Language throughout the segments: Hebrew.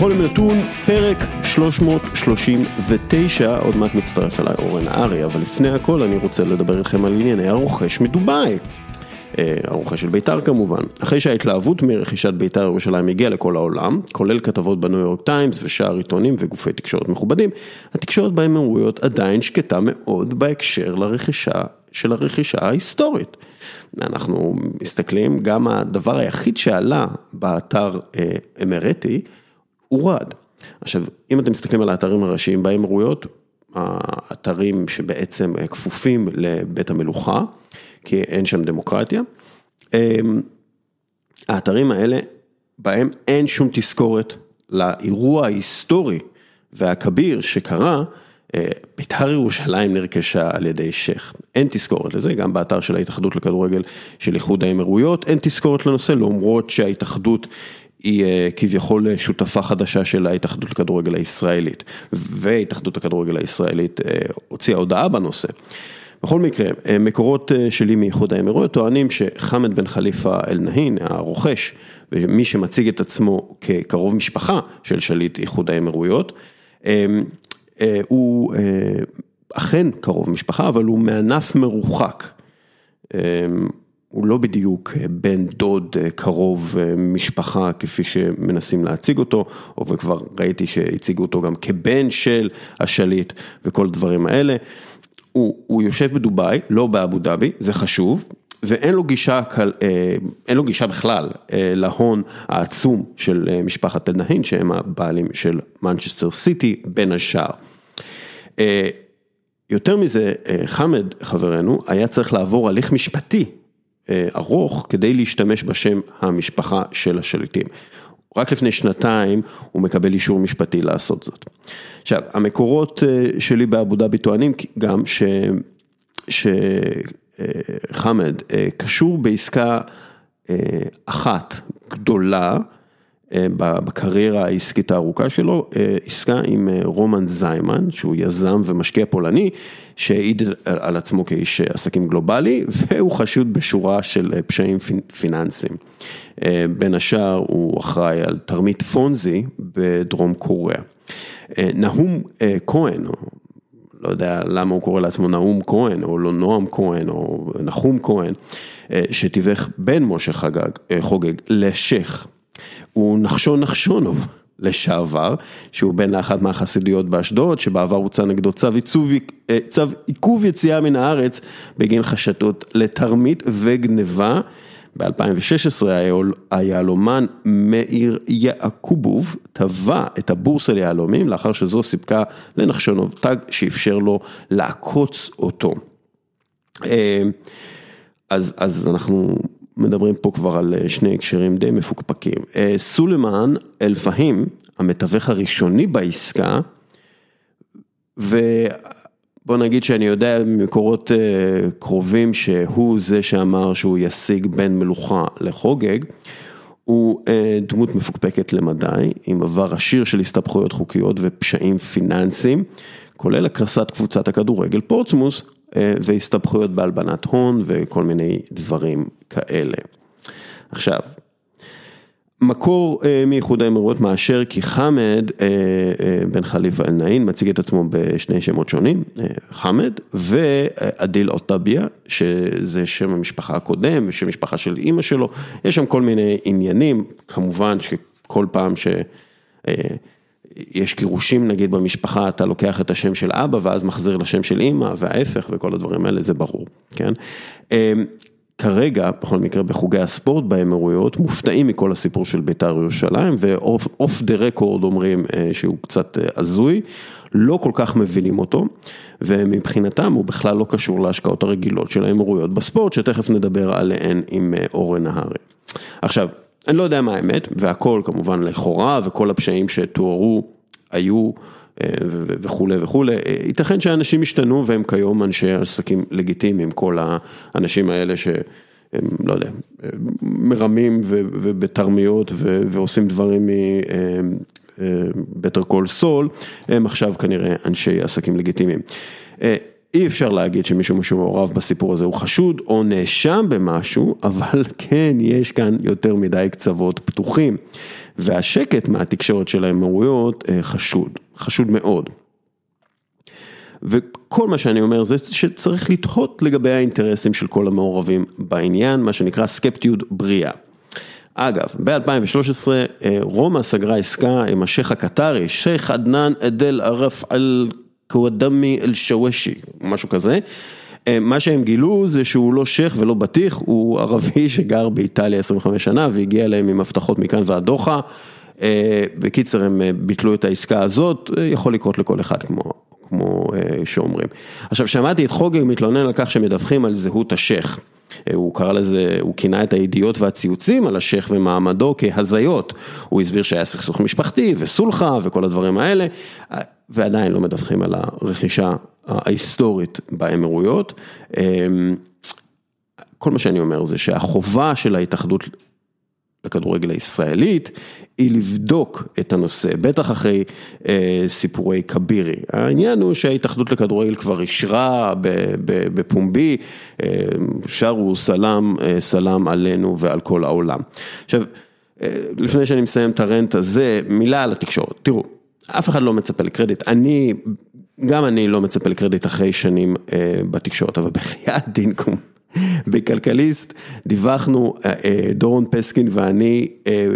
בכל יום נתון, פרק 339, עוד מעט מצטרף אליי אורן הארי, אבל לפני הכל אני רוצה לדבר איתכם על ענייני הרוכש מדובאי. אה, הרוכש של בית"ר כמובן. אחרי שההתלהבות מרכישת בית"ר ירושלים הגיעה לכל העולם, כולל כתבות בניו יורק טיימס ושאר עיתונים וגופי תקשורת מכובדים, התקשורת באמירויות עדיין שקטה מאוד בהקשר לרכישה של הרכישה ההיסטורית. אנחנו מסתכלים, גם הדבר היחיד שעלה באתר אה, אמרטי, הורד. עכשיו, אם אתם מסתכלים על האתרים הראשיים באמירויות, האתרים שבעצם כפופים לבית המלוכה, כי אין שם דמוקרטיה, אמ, האתרים האלה, בהם אין שום תזכורת לאירוע ההיסטורי והכביר שקרה, אה, בית"ר ירושלים נרכשה על ידי שייח, אין תזכורת לזה, גם באתר של ההתאחדות לכדורגל של איחוד האמירויות, אין תזכורת לנושא, למרות שההתאחדות היא אה, כביכול שותפה חדשה של ההתאחדות לכדורגל הישראלית, והתאחדות הכדורגל הישראלית אה, הוציאה הודעה בנושא. בכל מקרה, אה, מקורות שלי מאיחוד האמירויות טוענים שחמד בן חליפה אל נהין, הרוכש, ומי שמציג את עצמו כקרוב משפחה של שליט איחוד האמירויות, הוא אכן קרוב משפחה, אבל הוא מענף מרוחק. הוא לא בדיוק אה, בן דוד אה, קרוב אה, משפחה כפי שמנסים להציג אותו, או וכבר ראיתי שהציגו אותו גם כבן של השליט וכל הדברים האלה. הוא, הוא יושב בדובאי, לא באבו דאבי, זה חשוב, ואין לו גישה, אין לו גישה בכלל להון העצום של משפחת אל-נהין, שהם הבעלים של מנצ'סטר סיטי, בין השאר. יותר מזה, חמד חברנו היה צריך לעבור הליך משפטי ארוך כדי להשתמש בשם המשפחה של השליטים. רק לפני שנתיים הוא מקבל אישור משפטי לעשות זאת. עכשיו, המקורות אה, שלי באבו דאבי טוענים גם ש... שחמד אה, קשור בעסקה אחת גדולה אה, בקריירה העסקית הארוכה שלו, אה, עסקה עם אה, רומן זיימן, שהוא יזם ומשקיע פולני, שהעיד על עצמו כאיש עסקים גלובלי, והוא חשוד בשורה של פשעים פיננסיים. בין השאר הוא אחראי על תרמית פונזי בדרום קוריאה. נהום כהן, לא יודע למה הוא קורא לעצמו נאום כהן, או לא נועם כהן, או נחום כהן, שתיווך בין משה חגג, חוגג לשייח. הוא נחשון נחשונוב לשעבר, שהוא בן לאחת מהחסידיות באשדוד, שבעבר הוצא נגדו צו, עיצוב, אה, צו עיכוב יציאה מן הארץ בגין חשדות לתרמית וגניבה. ב-2016 היהלומן מאיר יעקובוב טבע את הבורסה ליהלומים לאחר שזו סיפקה לנחשונוב תג שאפשר לו לעקוץ אותו. אה, אז, אז אנחנו מדברים פה כבר על אה, שני הקשרים די מפוקפקים. אה, סולימאן אל-פהים, המתווך הראשוני בעסקה, ובוא נגיד שאני יודע ממקורות אה, קרובים שהוא זה שאמר שהוא ישיג בין מלוכה לחוגג, הוא דמות מפוקפקת למדי, עם עבר עשיר של הסתבכויות חוקיות ופשעים פיננסיים, כולל הקרסת קבוצת הכדורגל פורצמוס, והסתבכויות בהלבנת הון וכל מיני דברים כאלה. עכשיו, מקור אה, מאיחוד האמירויות מאשר כי חמד אה, בן חליפה אל נעין מציג את עצמו בשני שמות שונים, חמד ועדיל אוטביה, שזה שם המשפחה הקודם ושם משפחה של אימא שלו, יש שם כל מיני עניינים, כמובן שכל פעם ש... יש גירושים נגיד במשפחה, אתה לוקח את השם של אבא ואז מחזיר לשם של אימא וההפך וכל הדברים האלה, זה ברור, כן? אמ, כרגע, בכל מקרה בחוגי הספורט באמירויות, מופתעים מכל הסיפור של בית"ר ירושלים ואוף דה רקורד אומרים אה, שהוא קצת אה, הזוי, לא כל כך מבינים אותו ומבחינתם הוא בכלל לא קשור להשקעות הרגילות של האמירויות בספורט, שתכף נדבר עליהן עם אה, אורן נהרי. עכשיו, אני לא יודע מה האמת, והכל כמובן לכאורה, וכל הפשעים שתוארו היו אה, וכולי וכולי, אה, ייתכן שאנשים השתנו והם כיום אנשי עסקים לגיטימיים, כל האנשים האלה שהם, לא יודע, מרמים ובתרמיות ועושים דברים מבטר קול סול, הם עכשיו כנראה אנשי עסקים לגיטימיים. אה, אי אפשר להגיד שמישהו שמעורב בסיפור הזה הוא חשוד או נאשם במשהו, אבל כן, יש כאן יותר מדי קצוות פתוחים. והשקט מהתקשורת של האמירויות חשוד, חשוד מאוד. וכל מה שאני אומר זה שצריך לתהות לגבי האינטרסים של כל המעורבים בעניין, מה שנקרא סקפטיות בריאה. אגב, ב-2013 רומא סגרה עסקה עם השייח הקטרי, שייח עדנאן אדל ערף אל קוואדמי אל שוושי, משהו כזה. מה שהם גילו זה שהוא לא שייח ולא בטיח, הוא ערבי שגר באיטליה 25 שנה והגיע אליהם עם הבטחות מכאן ועד דוחה. בקיצר הם ביטלו את העסקה הזאת, יכול לקרות לכל אחד כמו כמו שאומרים. עכשיו שמעתי את חוגג מתלונן על כך שמדווחים על זהות השייח. הוא קרא לזה, הוא כינה את הידיעות והציוצים על השייח ומעמדו כהזיות. הוא הסביר שהיה סכסוך משפחתי וסולחה וכל הדברים האלה, ועדיין לא מדווחים על הרכישה ההיסטורית באמירויות. כל מה שאני אומר זה שהחובה של ההתאחדות לכדורגל הישראלית, היא לבדוק את הנושא, בטח אחרי אה, סיפורי כבירי. העניין הוא שההתאחדות לכדורגל כבר אישרה בפומבי, אה, שרו סלאם, אה, סלאם עלינו ועל כל העולם. עכשיו, אה, לפני שאני מסיים את הרנט הזה, מילה על התקשורת. תראו, אף אחד לא מצפה לקרדיט, אני, גם אני לא מצפה לקרדיט אחרי שנים אה, בתקשורת, אבל בחייאת דינקום. בכלכליסט דיווחנו, אה, אה, דורון פסקין ואני, אה,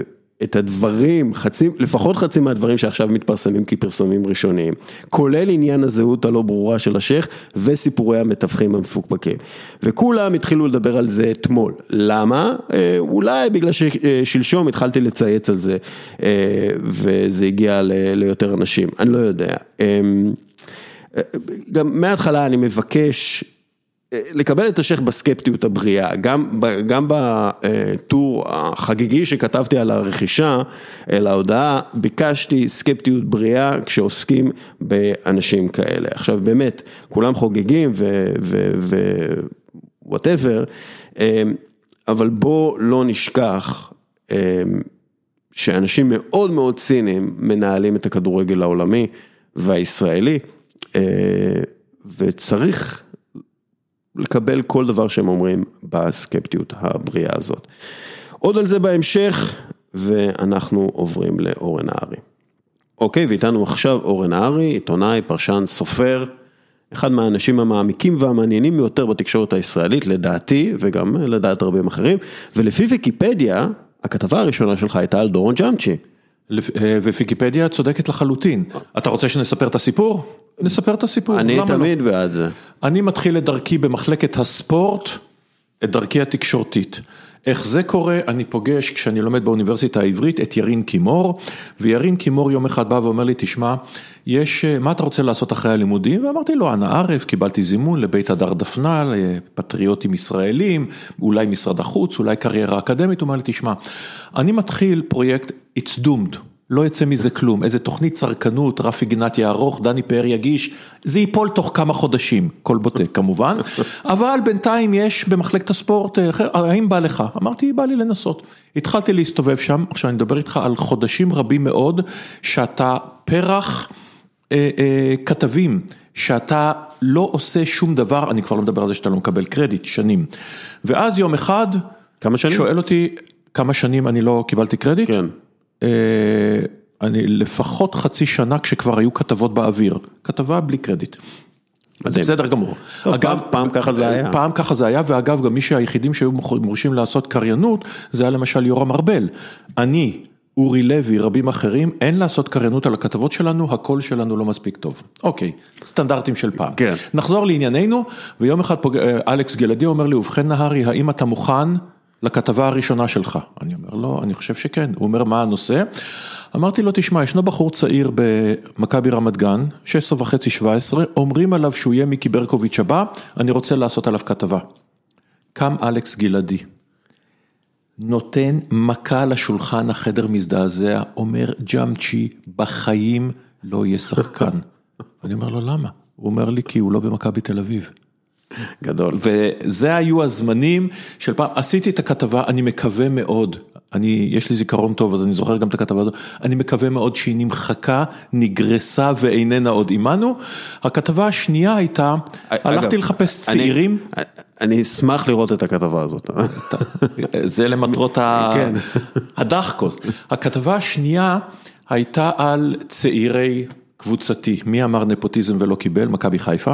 את הדברים, חצי, לפחות חצי מהדברים שעכשיו מתפרסמים כפרסומים ראשוניים, כולל עניין הזהות הלא ברורה של השייח וסיפורי המתווכים המפוקפקים. וכולם התחילו לדבר על זה אתמול. למה? אולי בגלל ששלשום התחלתי לצייץ על זה וזה הגיע ליותר אנשים, אני לא יודע. גם מההתחלה אני מבקש לקבל את השייח בסקפטיות הבריאה, גם גם בטור החגיגי שכתבתי על הרכישה, אל ההודעה, ביקשתי סקפטיות בריאה כשעוסקים באנשים כאלה. עכשיו באמת, כולם חוגגים ווואטאבר, אבל בוא לא נשכח שאנשים מאוד מאוד ציניים מנהלים את הכדורגל העולמי והישראלי, וצריך לקבל כל דבר שהם אומרים בסקפטיות הבריאה הזאת. עוד על זה בהמשך, ואנחנו עוברים לאורן נהרי. אוקיי, ואיתנו עכשיו אורן נהרי, עיתונאי, פרשן, סופר, אחד מהאנשים המעמיקים והמעניינים ביותר בתקשורת הישראלית, לדעתי, וגם לדעת רבים אחרים, ולפי ויקיפדיה, הכתבה הראשונה שלך הייתה על דורון ג'אמצ'י. וויקיפדיה צודקת לחלוטין. אתה רוצה שנספר את הסיפור? נספר את הסיפור, אני תמיד לא? בעד זה. אני מתחיל את דרכי במחלקת הספורט, את דרכי התקשורתית. איך זה קורה? אני פוגש כשאני לומד באוניברסיטה העברית את ירין קימור, וירין קימור יום אחד בא ואומר לי, תשמע, יש, מה אתה רוצה לעשות אחרי הלימודים? ואמרתי לו, אנא ערף, קיבלתי זימון לבית הדר דפנה, לפטריוטים ישראלים, אולי משרד החוץ, אולי קריירה אקדמית, הוא אומר לי, תשמע, אני מתחיל פרויקט It's Doomed. לא יצא מזה כלום, איזה תוכנית צרכנות, רפי גנט יערוך, דני פאר יגיש, זה ייפול תוך כמה חודשים, כל בוטה כמובן, אבל בינתיים יש במחלקת הספורט, אה, האם בא לך? אמרתי, בא לי לנסות. התחלתי להסתובב שם, עכשיו אני מדבר איתך על חודשים רבים מאוד, שאתה פרח אה, אה, כתבים, שאתה לא עושה שום דבר, אני כבר לא מדבר על זה שאתה לא מקבל קרדיט, שנים. ואז יום אחד, כמה שנים? שואל אותי, כמה שנים אני לא קיבלתי קרדיט? כן. אני לפחות חצי שנה כשכבר היו כתבות באוויר, כתבה בלי קרדיט. זה בסדר גמור. אגב, פעם ככה זה היה. פעם ככה זה היה, ואגב, גם מי שהיחידים שהיו מורשים לעשות קריינות, זה היה למשל יורם ארבל. אני, אורי לוי, רבים אחרים, אין לעשות קריינות על הכתבות שלנו, הקול שלנו לא מספיק טוב. אוקיי, סטנדרטים של פעם. כן. נחזור לענייננו, ויום אחד אלכס גלעדי אומר לי, ובכן נהרי, האם אתה מוכן לכתבה הראשונה שלך? אני אומר לו, אני חושב שכן. הוא אומר, מה הנושא? אמרתי לו, תשמע, ישנו בחור צעיר במכבי רמת גן, 16 וחצי, 17, אומרים עליו שהוא יהיה מיקי ברקוביץ' הבא, אני רוצה לעשות עליו כתבה. קם אלכס גלעדי, נותן מכה לשולחן, החדר מזדעזע, אומר ג'אמצ'י, בחיים לא יהיה שחקן. אני אומר לו, למה? הוא אומר לי, כי הוא לא במכבי תל אביב. גדול. וזה היו הזמנים של פעם, עשיתי את הכתבה, אני מקווה מאוד, אני, יש לי זיכרון טוב, אז אני זוכר גם את הכתבה הזאת, אני מקווה מאוד שהיא נמחקה, נגרסה ואיננה עוד עימנו. הכתבה השנייה הייתה, הלכתי לחפש צעירים. אני, אשמח לראות את הכתבה הזאת. זה למטרות כן. הדחקות. הכתבה השנייה הייתה על צעירי קבוצתי, מי אמר נפוטיזם ולא קיבל, מכבי חיפה.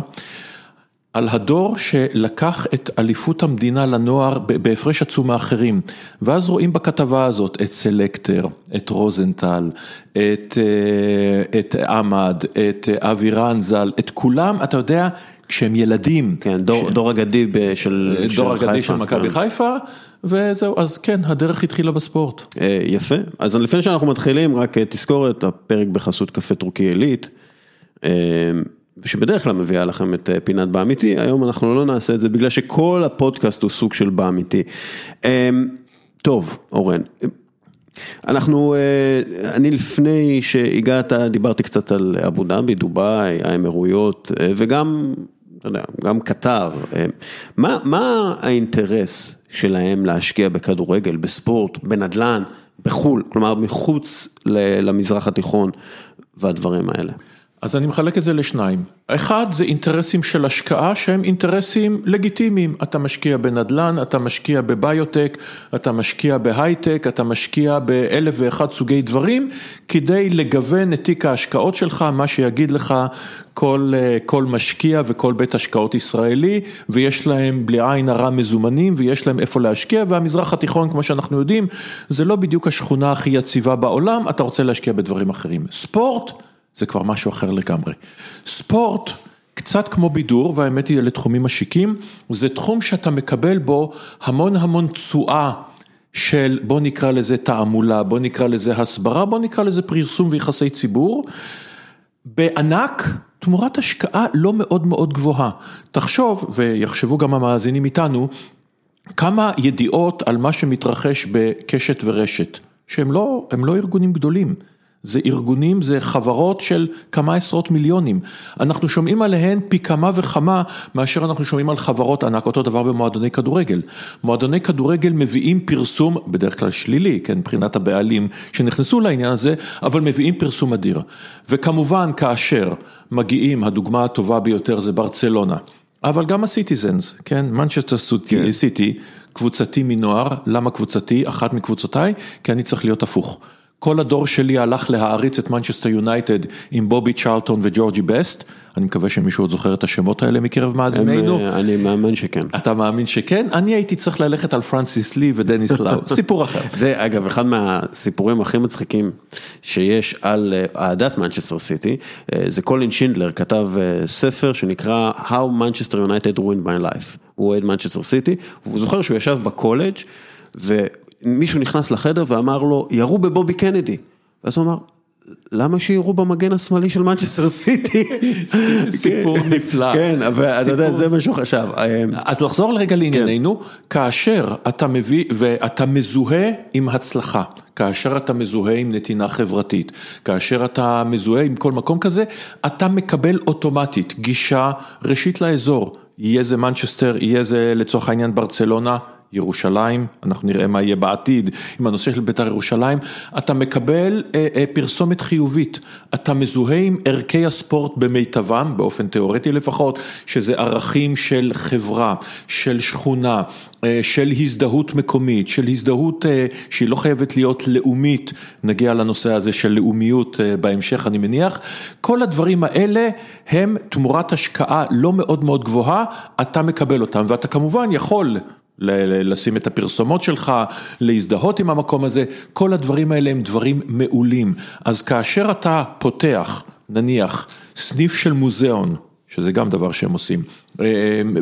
על הדור שלקח את אליפות המדינה לנוער בהפרש עצום מאחרים, ואז רואים בכתבה הזאת את סלקטר, את רוזנטל, את, אה, את עמד, את אבי רנזל, את כולם, אתה יודע, כשהם ילדים. כן, דור, ש... דור אגדי של, דור של אגדי חיפה, של מכבי כן. חיפה, וזהו, אז כן, הדרך התחילה בספורט. אה, יפה, אז לפני שאנחנו מתחילים, רק אה, תזכור את הפרק בחסות קפה טורקי עילית. שבדרך כלל מביאה לכם את אה, פינת באמיתי, היום אנחנו לא נעשה את זה בגלל שכל הפודקאסט הוא סוג של באמיתי. אמ, טוב, אורן, אנחנו, אה, אני לפני שהגעת דיברתי קצת על אבו דאבי, דובאי, האמירויות אה, וגם, אתה יודע, גם קטר. מה, מה האינטרס שלהם להשקיע בכדורגל, בספורט, בנדל"ן, בחו"ל, כלומר מחוץ למזרח התיכון והדברים האלה? אז אני מחלק את זה לשניים. אחד זה אינטרסים של השקעה שהם אינטרסים לגיטימיים. אתה משקיע בנדל"ן, אתה משקיע בביוטק, אתה משקיע בהייטק, אתה משקיע באלף ואחד סוגי דברים, כדי לגוון את תיק ההשקעות שלך, מה שיגיד לך כל, כל משקיע וכל בית השקעות ישראלי, ויש להם בלי עין הרע מזומנים, ויש להם איפה להשקיע, והמזרח התיכון, כמו שאנחנו יודעים, זה לא בדיוק השכונה הכי יציבה בעולם, אתה רוצה להשקיע בדברים אחרים. ספורט. זה כבר משהו אחר לגמרי. ספורט, קצת כמו בידור, והאמת היא אלה תחומים משיקים, זה תחום שאתה מקבל בו המון המון תשואה. של בוא נקרא לזה תעמולה, בוא נקרא לזה הסברה, בוא נקרא לזה פרסום ויחסי ציבור. בענק, תמורת השקעה לא מאוד מאוד גבוהה. תחשוב, ויחשבו גם המאזינים איתנו, כמה ידיעות על מה שמתרחש בקשת ורשת, שהם לא, לא ארגונים גדולים. זה ארגונים, זה חברות של כמה עשרות מיליונים. אנחנו שומעים עליהן פי כמה וכמה מאשר אנחנו שומעים על חברות ענק, אותו דבר במועדוני כדורגל. מועדוני כדורגל מביאים פרסום, בדרך כלל שלילי, כן, מבחינת הבעלים שנכנסו לעניין הזה, אבל מביאים פרסום אדיר. וכמובן כאשר מגיעים, הדוגמה הטובה ביותר זה ברצלונה. אבל גם הסיטיזנס, כן, מנצ'סטר כן. סיטי, קבוצתי מנעוריי, למה קבוצתי? אחת מקבוצותיי, כי אני צריך להיות הפוך. כל הדור שלי הלך להעריץ את מנצ'סטר יונייטד עם בובי צ'רלטון וג'ורג' בסט, אני מקווה שמישהו עוד זוכר את השמות האלה מקרב מאזינינו. אה, אני מאמין שכן. אתה מאמין שכן? אני הייתי צריך ללכת על פרנסיס לי ודניס לאו, סיפור אחר. זה אגב אחד מהסיפורים הכי מצחיקים שיש על אה, אהדת מנצ'סטר סיטי, אה, זה קולין שינדלר כתב ספר שנקרא How Manchester United Ruined My Life, הוא אוהד מנצ'סטר סיטי, והוא זוכר שהוא ישב בקולג' מישהו נכנס לחדר ואמר לו, ירו ב-Bobby Kennedy. ואז הוא אמר, למה שיראו במגן השמאלי של מנצ'סטר סיטי? סיפור נפלא. כן, אבל אתה יודע, זה מה שהוא חשב. אז לחזור לרגע לענייננו, כן. כאשר אתה מביא ואתה מזוהה עם הצלחה, כאשר אתה מזוהה עם נתינה חברתית, כאשר אתה מזוהה עם כל מקום כזה, אתה מקבל אוטומטית גישה ראשית לאזור. יהיה זה מנצ'סטר, יהיה זה לצורך העניין ברצלונה. ירושלים, אנחנו נראה מה יהיה בעתיד עם הנושא של בית"ר ירושלים, אתה מקבל אה, אה, פרסומת חיובית, אתה מזוהה עם ערכי הספורט במיטבם, באופן תיאורטי לפחות, שזה ערכים של חברה, של שכונה, אה, של הזדהות מקומית, של הזדהות אה, שהיא לא חייבת להיות לאומית, נגיע לנושא הזה של לאומיות אה, בהמשך אני מניח, כל הדברים האלה הם תמורת השקעה לא מאוד מאוד גבוהה, אתה מקבל אותם ואתה כמובן יכול לשים את הפרסומות שלך, להזדהות עם המקום הזה, כל הדברים האלה הם דברים מעולים. אז כאשר אתה פותח, נניח, סניף של מוזיאון, שזה גם דבר שהם עושים, אה,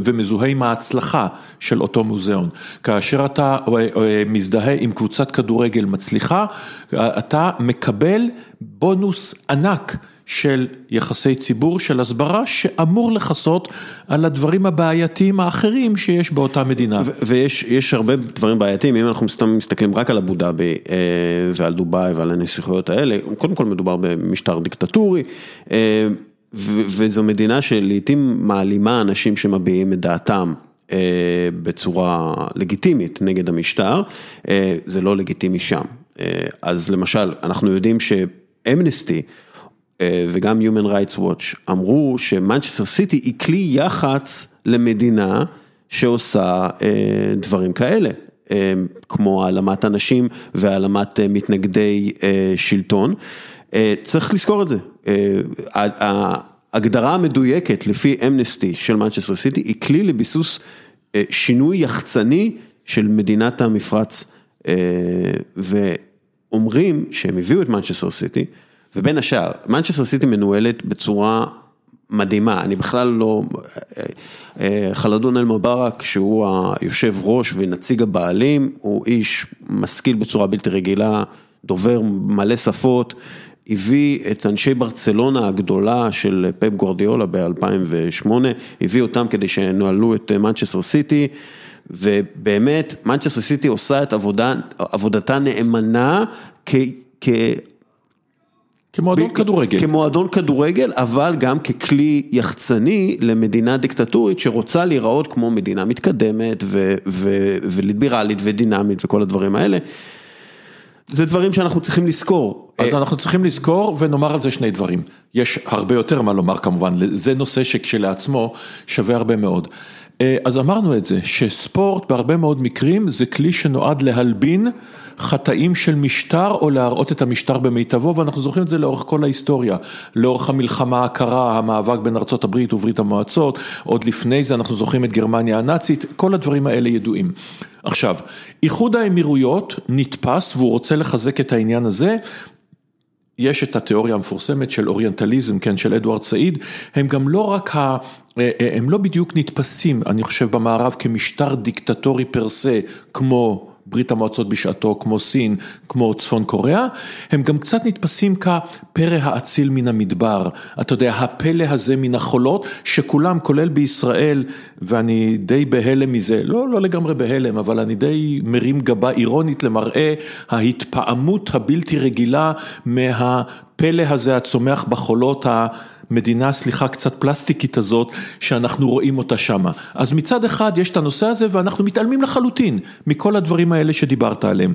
ומזוהה עם ההצלחה של אותו מוזיאון. כאשר אתה אה, אה, מזדהה עם קבוצת כדורגל מצליחה, אתה מקבל בונוס ענק. של יחסי ציבור, של הסברה, שאמור לכסות על הדברים הבעייתיים האחרים שיש באותה מדינה. ויש הרבה דברים בעייתיים, אם אנחנו סתם מסתכלים רק על אבו דאבי אה, ועל דובאי ועל הנסיכויות האלה, קודם כל מדובר במשטר דיקטטורי. אה, וזו מדינה שלעיתים מעלימה אנשים שמביעים את דעתם בצורה לגיטימית נגד המשטר, זה לא לגיטימי שם. אז למשל, אנחנו יודעים שאמנסטי וגם Human Rights Watch אמרו שמנצ'סטר סיטי היא כלי יח"צ למדינה שעושה דברים כאלה. כמו העלמת אנשים והעלמת מתנגדי שלטון, צריך לזכור את זה. ההגדרה המדויקת לפי אמנסטי של מנצ'סטר סיטי היא כלי לביסוס שינוע יחצני של מדינת המפרץ ואומרים שהם הביאו את מנצ'סטר סיטי ובין השאר מנצ'סטר סיטי מנוהלת בצורה מדהימה, אני בכלל לא, חלדון אל מובארק שהוא היושב ראש ונציג הבעלים, הוא איש משכיל בצורה בלתי רגילה, דובר מלא שפות, הביא את אנשי ברצלונה הגדולה של פפ גורדיאולה ב-2008, הביא אותם כדי שינהלו את מנצ'סטר סיטי, ובאמת מנצ'סטר סיטי עושה את עבודה, עבודתה נאמנה כ... כמועדון כדורגל. כמועדון כדורגל, אבל גם ככלי יחצני למדינה דיקטטורית שרוצה להיראות כמו מדינה מתקדמת וליברלית ודינמית וכל הדברים האלה. זה דברים שאנחנו צריכים לזכור. אז אנחנו צריכים לזכור ונאמר על זה שני דברים. יש הרבה יותר מה לומר כמובן, זה נושא שכשלעצמו שווה הרבה מאוד. אז אמרנו את זה, שספורט בהרבה מאוד מקרים זה כלי שנועד להלבין חטאים של משטר או להראות את המשטר במיטבו ואנחנו זוכרים את זה לאורך כל ההיסטוריה, לאורך המלחמה הקרה, המאבק בין ארה"ב וברית המועצות, עוד לפני זה אנחנו זוכרים את גרמניה הנאצית, כל הדברים האלה ידועים. עכשיו, איחוד האמירויות נתפס והוא רוצה לחזק את העניין הזה, יש את התיאוריה המפורסמת של אוריינטליזם, כן, של אדוארד סעיד, הם גם לא רק ה... הם לא בדיוק נתפסים, אני חושב, במערב כמשטר דיקטטורי פר סה, כמו ברית המועצות בשעתו, כמו סין, כמו צפון קוריאה, הם גם קצת נתפסים כפרא האציל מן המדבר, אתה יודע, הפלא הזה מן החולות, שכולם, כולל בישראל, ואני די בהלם מזה, לא, לא לגמרי בהלם, אבל אני די מרים גבה אירונית למראה ההתפעמות הבלתי רגילה מהפלא הזה הצומח בחולות ה... מדינה, סליחה, קצת פלסטיקית הזאת, שאנחנו רואים אותה שמה. אז מצד אחד יש את הנושא הזה ואנחנו מתעלמים לחלוטין מכל הדברים האלה שדיברת עליהם.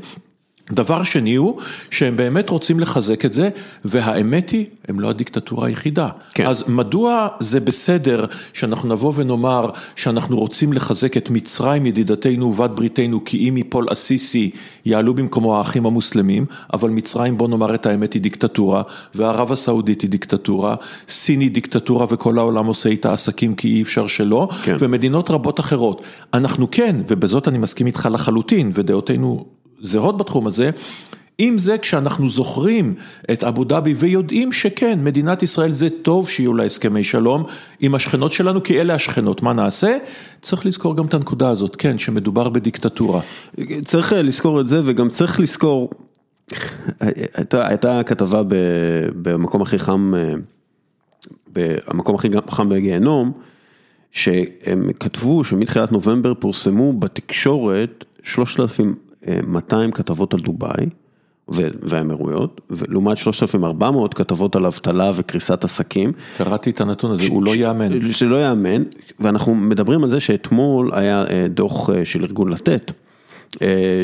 דבר שני הוא שהם באמת רוצים לחזק את זה והאמת היא הם לא הדיקטטורה היחידה. כן. אז מדוע זה בסדר שאנחנו נבוא ונאמר שאנחנו רוצים לחזק את מצרים ידידתנו ובת בריתנו כי אם יפול אסיסי יעלו במקומו האחים המוסלמים אבל מצרים בוא נאמר את האמת היא דיקטטורה וערב הסעודית היא דיקטטורה, סין היא דיקטטורה וכל העולם עושה איתה עסקים כי אי אפשר שלא כן. ומדינות רבות אחרות. אנחנו כן ובזאת אני מסכים איתך לחלוטין ודעותינו זהות בתחום הזה, אם זה כשאנחנו זוכרים את אבו דאבי ויודעים שכן, מדינת ישראל זה טוב שיהיו לה הסכמי שלום עם השכנות שלנו, כי אלה השכנות, מה נעשה? צריך לזכור גם את הנקודה הזאת, כן, שמדובר בדיקטטורה. צריך לזכור את זה וגם צריך לזכור, הייתה, הייתה כתבה במקום הכי חם, במקום הכי חם בגיהנום, שהם כתבו שמתחילת נובמבר פורסמו בתקשורת 3,000 200 כתבות על דובאי והאמירויות, לעומת 3,400 כתבות על אבטלה וקריסת עסקים. קראתי את הנתון הזה, הוא לא יאמן. שלא יאמן, ואנחנו מדברים על זה שאתמול היה דוח של ארגון לתת.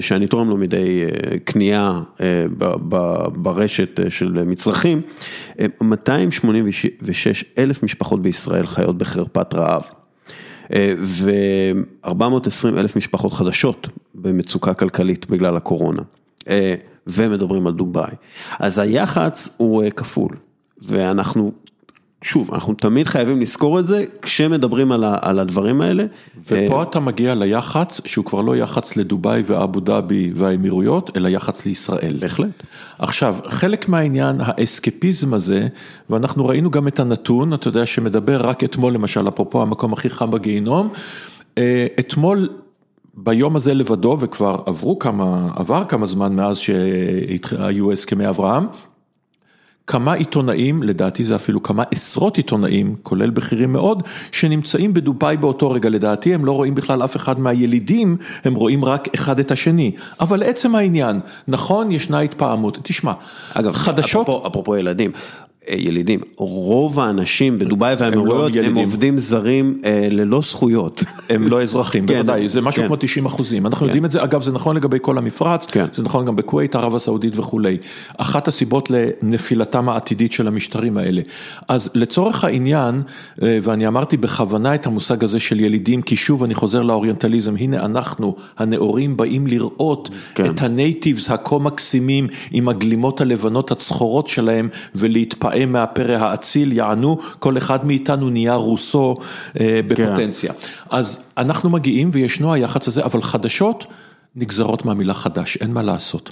שאני תורם לו מדי קנייה ברשת של מצרכים, 286 אלף משפחות בישראל חיות בחרפת רעב. ו-420 אלף משפחות חדשות במצוקה כלכלית בגלל הקורונה, ומדברים על דובאי. אז היח"צ הוא כפול, ואנחנו, שוב, אנחנו תמיד חייבים לזכור את זה כשמדברים על הדברים האלה. ופה אתה מגיע ליח"צ שהוא כבר לא יח"צ לדובאי ואבו דאבי והאמירויות, אלא יח"צ לישראל. בהחלט. עכשיו, חלק מהעניין, האסקפיזם הזה, ואנחנו ראינו גם את הנתון, אתה יודע, שמדבר רק אתמול למשל, אפרופו המקום הכי חם בגיהינום, אתמול ביום הזה לבדו, וכבר עברו כמה, עבר כמה זמן מאז שהיו הסכמי אברהם, כמה עיתונאים, לדעתי זה אפילו כמה עשרות עיתונאים, כולל בכירים מאוד, שנמצאים בדובאי באותו רגע, לדעתי הם לא רואים בכלל אף אחד מהילידים, הם רואים רק אחד את השני. אבל עצם העניין, נכון, ישנה התפעמות, תשמע, אגב, חדשות... אפרופו, אפרופו ילדים, אה, ילידים, רוב האנשים בדובאי והאמירויות הם, ילדים. עובדים זרים אה, ללא זכויות. הם לא אזרחים, כן, בוודאי, זה משהו כן. כמו 90 אחוזים, אנחנו יודעים את זה, אגב זה נכון לגבי כל המפרץ, כן. זה נכון גם בכווית, ערב הסעודית וכולי. אחת הסיבות לנפילתם העתידית של המשטרים האלה. אז לצורך העניין, אה, ואני אמרתי בכוונה את המושג הזה של ילידים, כי שוב אני חוזר לאוריינטליזם, הנה אנחנו, הנאורים באים לראות כן. את הנייטיבס הכה מקסימים עם הגלימות הלבנות הצחורות שלהם ולהתפעם מהפרא האציל, יענו, כל אחד מאיתנו נהיה רוסו אה, בפוטנציה. אז אנחנו מגיעים וישנו היח"צ הזה, אבל חדשות נגזרות מהמילה חדש, אין מה לעשות.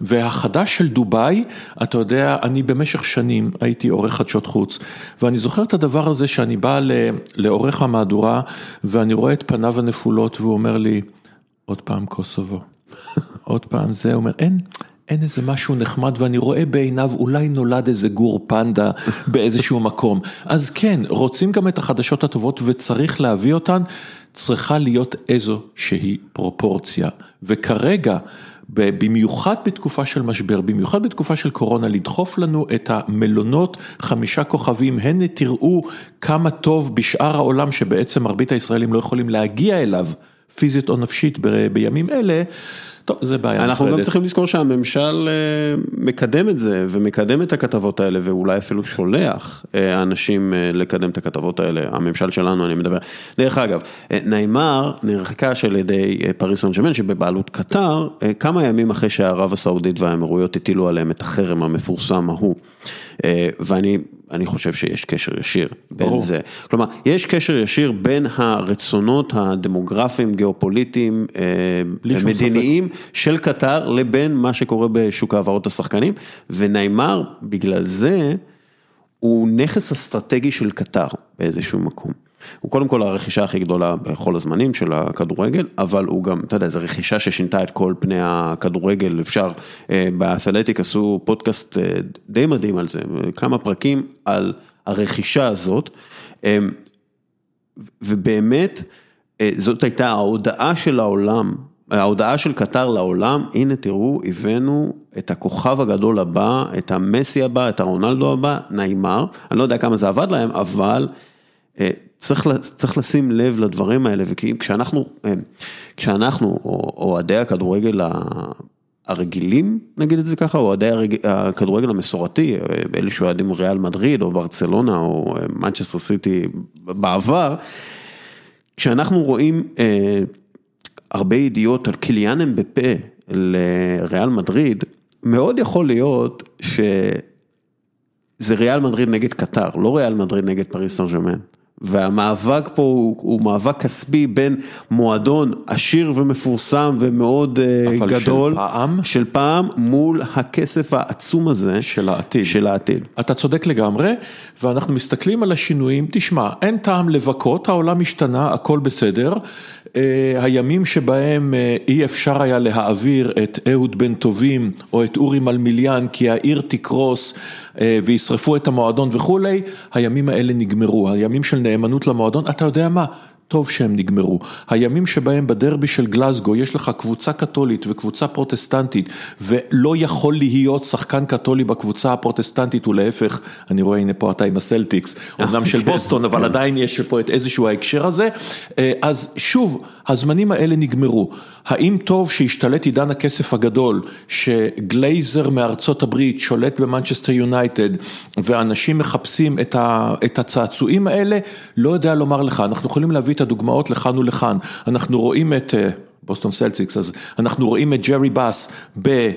והחדש של דובאי, אתה יודע, אני במשך שנים הייתי עורך חדשות חוץ, ואני זוכר את הדבר הזה שאני בא לעורך המהדורה, ואני רואה את פניו הנפולות, והוא אומר לי, עוד פעם קוסובו, עוד פעם זה, הוא אומר, אין. אין איזה משהו נחמד ואני רואה בעיניו אולי נולד איזה גור פנדה באיזשהו מקום. אז כן, רוצים גם את החדשות הטובות וצריך להביא אותן, צריכה להיות איזו שהיא פרופורציה. וכרגע, במיוחד בתקופה של משבר, במיוחד בתקופה של קורונה, לדחוף לנו את המלונות חמישה כוכבים, הנה תראו כמה טוב בשאר העולם שבעצם מרבית הישראלים לא יכולים להגיע אליו פיזית או נפשית ב- בימים אלה. טוב, זה בעיה אנחנו גם נפרדת. צריכים לזכור שהממשל אה, מקדם את זה ומקדם את הכתבות האלה ואולי אפילו שולח אה, אנשים אה, לקדם את הכתבות האלה, הממשל שלנו אני מדבר. דרך אגב, ניימר נרחקה על ידי פריס סן שבבעלות קטר כמה ימים אחרי שערב הסעודית והאמירויות הטילו עליהם את החרם המפורסם ההוא. ואני אני חושב שיש קשר ישיר בין ברור. זה. כלומר, יש קשר ישיר בין הרצונות הדמוגרפיים, גיאופוליטיים, אה, מדיניים של קטר לבין מה שקורה בשוק העברות השחקנים, וניימר בגלל זה הוא נכס אסטרטגי של קטר באיזשהו מקום. הוא קודם כל הרכישה הכי גדולה בכל הזמנים של הכדורגל, אבל הוא גם, אתה יודע, זו רכישה ששינתה את כל פני הכדורגל, אפשר, אה, באתלטיק עשו פודקאסט אה, די מדהים על זה, כמה פרקים על הרכישה הזאת. אה, ובאמת, זאת הייתה ההודעה של העולם, ההודעה של קטר לעולם, הנה תראו, הבאנו את הכוכב הגדול הבא, את המסי הבא, את הרונלדו הבא, ניימר, אני לא יודע כמה זה עבד להם, אבל צריך, צריך לשים לב לדברים האלה, וכשאנחנו, אה, כשאנחנו, או אוהדי הכדורגל. הרגילים, נגיד את זה ככה, אוהדי. הכדורגל המסורתי, אה, אלה שאוהדים ריאל מדריד או ברצלונה או אה, מנצ'סטר סיטי בעבר, כשאנחנו רואים אה, הרבה ידיעות על קיליאן אמבפה לריאל מדריד, מאוד יכול להיות שזה ריאל מדריד נגד קטר, לא ריאל מדריד נגד פריז סן ז'רמן. והמאבק פה הוא, הוא מאבק כספי בין מועדון עשיר ומפורסם ומאוד אה, אבל של גדול, פעם? של פעם, מול הכסף העצום הזה של העתיד. של העתיד. אתה צודק לגמרי, ואנחנו מסתכלים על השינויים, תשמע, אין טעם לבכות, העולם השתנה, הכל בסדר. אה, הימים שבהם אה, אי אפשר היה להעביר את אהוד בן טובים או את אורי מלמיליאן כי העיר תקרוס אה, וישרפו את המועדון וכולי, הימים האלה נגמרו, הימים של נאמנות למועדון, אתה יודע מה? טוב שהם נגמרו. הימים שבהם בדרבי של גלזגו יש לך קבוצה קתולית וקבוצה פרוטסטנטית ולא יכול להיות שחקן קתולי בקבוצה הפרוטסטנטית ולהפך, אני רואה הנה פה אתה עם הסלטיקס, אמנם של בוסטון אבל עדיין יש פה את איזשהו ההקשר הזה, אה, אז שוב, הזמנים האלה נגמרו. האם טוב שהשתלט עידן הכסף הגדול, שגלייזר מארצות הברית שולט במנצ'סטר יונייטד ואנשים מחפשים את הצעצועים האלה? לא יודע לומר לך, אנחנו יכולים להביא את הדוגמאות לכאן ולכאן, אנחנו רואים את אה, בוסטון סלטיקס, אז אנחנו רואים את ג'רי באס ב...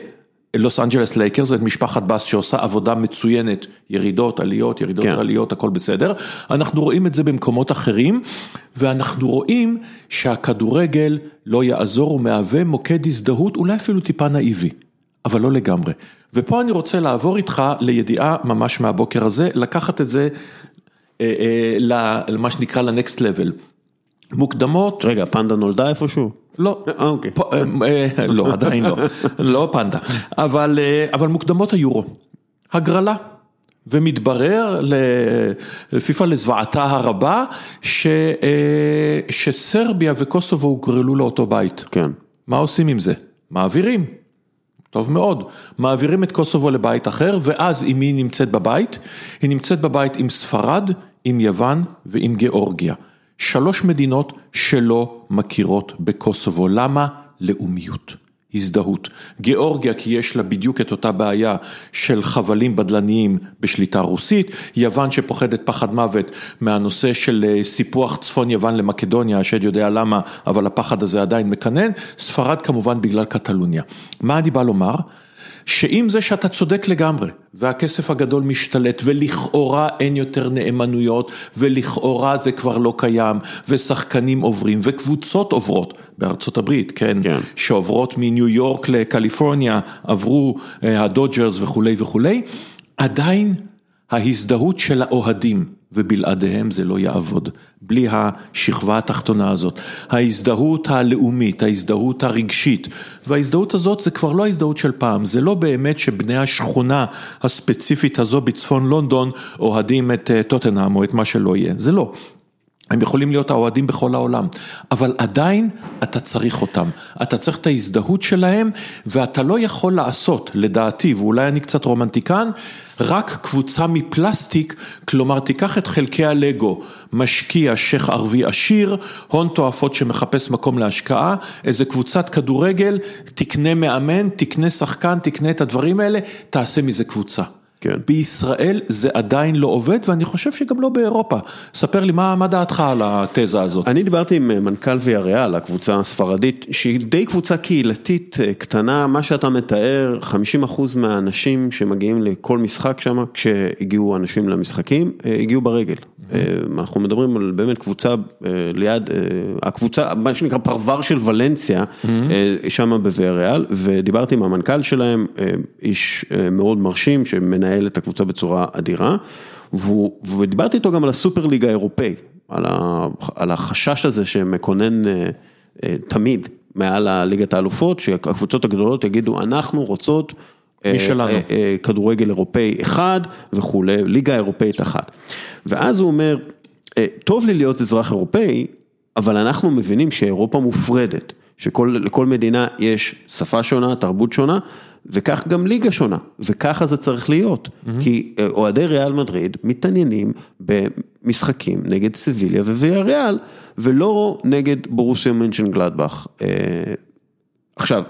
לוס אנג'לס לייקרס, זאת משפחת באס שעושה עבודה מצוינת, ירידות, עליות, ירידות, כן. עליות, הכל בסדר. אנחנו רואים את זה במקומות אחרים, ואנחנו רואים שהכדורגל לא יעזור, הוא מהווה מוקד הזדהות, אולי אפילו טיפה נאיבי, אבל לא לגמרי. ופה אני רוצה לעבור איתך לידיעה ממש מהבוקר הזה, לקחת את זה אה, אה, למה שנקרא לנקסט לבל. מוקדמות, רגע, פנדה נולדה איפשהו? לא, אה, אוקיי. אה, אה, לא, עדיין לא, לא פנדה, אבל, אבל מוקדמות היורו, הגרלה, ומתברר לפיפ"א לזוועתה הרבה, ש, שסרביה וקוסובו הוגרלו לאותו בית. כן. מה עושים עם זה? מעבירים. טוב מאוד, מעבירים את קוסובו לבית אחר, ואז עם מי היא נמצאת בבית? היא נמצאת בבית עם ספרד, עם יוון ועם גיאורגיה. שלוש מדינות שלא מכירות בקוסובו. למה? לאומיות. הזדהות. גיאורגיה כי יש לה בדיוק את אותה בעיה של חבלים בדלניים בשליטה רוסית, יוון שפוחדת פחד מוות מהנושא של אה, סיפוח צפון יוון למקדוניה, השד יודע למה, אבל הפחד הזה עדיין מקנן, ספרד כמובן בגלל קטלוניה. מה אני בא לומר? שעם זה שאתה צודק לגמרי, והכסף הגדול משתלט, ולכאורה אין יותר נאמנויות, ולכאורה זה כבר לא קיים, ושחקנים עוברים, וקבוצות עוברות, בארצות הברית, כן, כן. שעוברות מניו יורק לקליפורניה, עברו אה, הדודג'רס וכולי וכולי, עדיין ההזדהות של האוהדים, ובלעדיהם זה לא יעבוד, בלי השכבה התחתונה הזאת. ההזדהות הלאומית, ההזדהות הרגשית, וההזדהות הזאת זה כבר לא ההזדהות של פעם, זה לא באמת שבני השכונה הספציפית הזו בצפון לונדון אוהדים את אה, טוטנאם או את מה שלא יהיה, זה לא. הם יכולים להיות האוהדים בכל העולם, אבל עדיין אתה צריך אותם, אתה צריך את ההזדהות שלהם ואתה לא יכול לעשות, לדעתי, ואולי אני קצת רומנטיקן, רק קבוצה מפלסטיק, כלומר תיקח את חלקי הלגו, משקיע שייח' ערבי עשיר, הון תועפות שמחפש מקום להשקעה, איזה קבוצת כדורגל, תקנה מאמן, תקנה שחקן, תקנה את הדברים האלה, תעשה מזה קבוצה. כן. בישראל זה עדיין לא עובד, ואני חושב שגם לא באירופה. ספר לי, מה, מה דעתך על התזה הזאת? אני דיברתי עם אה, מנכ"ל ויאריאל, הקבוצה הספרדית, שהיא די קבוצה קהילתית אה, קטנה, מה שאתה מתאר, 50% מהאנשים שמגיעים לכל משחק שם, כשהגיעו אנשים למשחקים, אה, הגיעו ברגל. אנחנו מדברים על באמת קבוצה ליד, הקבוצה, מה שנקרא פרבר של ולנסיה, שם בוויאריאל, ודיברתי עם המנכ"ל שלהם, איש מאוד מרשים, שמנהל מנהל את הקבוצה בצורה אדירה, ודיברתי איתו גם על הסופר ליגה האירופאי, על, ה, על החשש הזה שמקונן אה, אה, תמיד מעל הליגת האלופות, שהקבוצות הגדולות יגידו, אנחנו רוצות אה, משלנו. כדורגל אירופאי אחד וכולי, ליגה אירופאית אחת. ואז הוא אומר, טוב לי להיות אזרח אירופאי, אבל אנחנו מבינים שאירופה מופרדת, שלכל מדינה יש שפה שונה, תרבות שונה. וכך גם ליגה שונה, וככה זה צריך להיות, mm-hmm. כי אה, אוהדי ריאל מדריד מתעניינים במשחקים נגד סביליה וויה ריאל, ולא נגד בורוסיה מנשן גלדבך. אה, עכשיו,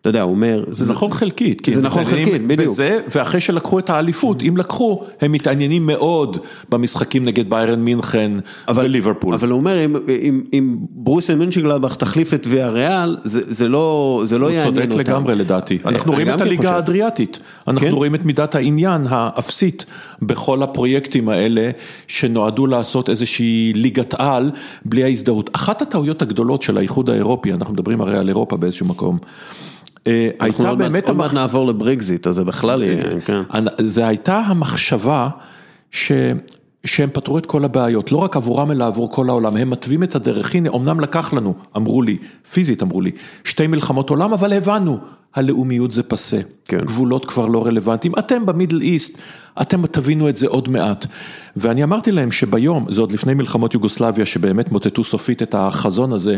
אתה יודע, הוא אומר... זה נכון חלקית. זה נכון חלקית, בדיוק. בזה, ואחרי שלקחו את האליפות, אם לקחו, הם מתעניינים מאוד במשחקים נגד ביירן מינכן וליברפול. אבל הוא אומר, אם אם, אם ברוסיה מינצ'גלבך תחליף את ויה ריאל, זה זה לא זה לא יעניין אותם. הוא צודק לגמרי לדעתי. אה, אנחנו רואים את הליגה האדריאטית. אנחנו כן? רואים את מידת העניין האפסית בכל הפרויקטים האלה, שנועדו לעשות איזושהי ליגת על, בלי ההזדהות. אחת הטעויות הגדולות של האיחוד האירופי, אנחנו מדברים הרי על אירופה באיזשהו מקום. אה, הייתה באמת... עוד מעט נעבור לברקזיט, אז זה בכלל יהיה, כן. זה הייתה המחשבה ש... שהם פתרו את כל הבעיות, לא רק עבורם אלא עבור כל העולם, הם מתווים את הדרך, הנה אמנם לקח לנו, אמרו לי, פיזית אמרו לי, שתי מלחמות עולם, אבל הבנו, הלאומיות זה פסה, כן. גבולות כבר לא רלוונטיים, אתם במידל איסט, אתם תבינו את זה עוד מעט. ואני אמרתי להם שביום, זה עוד לפני מלחמות יוגוסלביה, שבאמת מוטטו סופית את החזון הזה,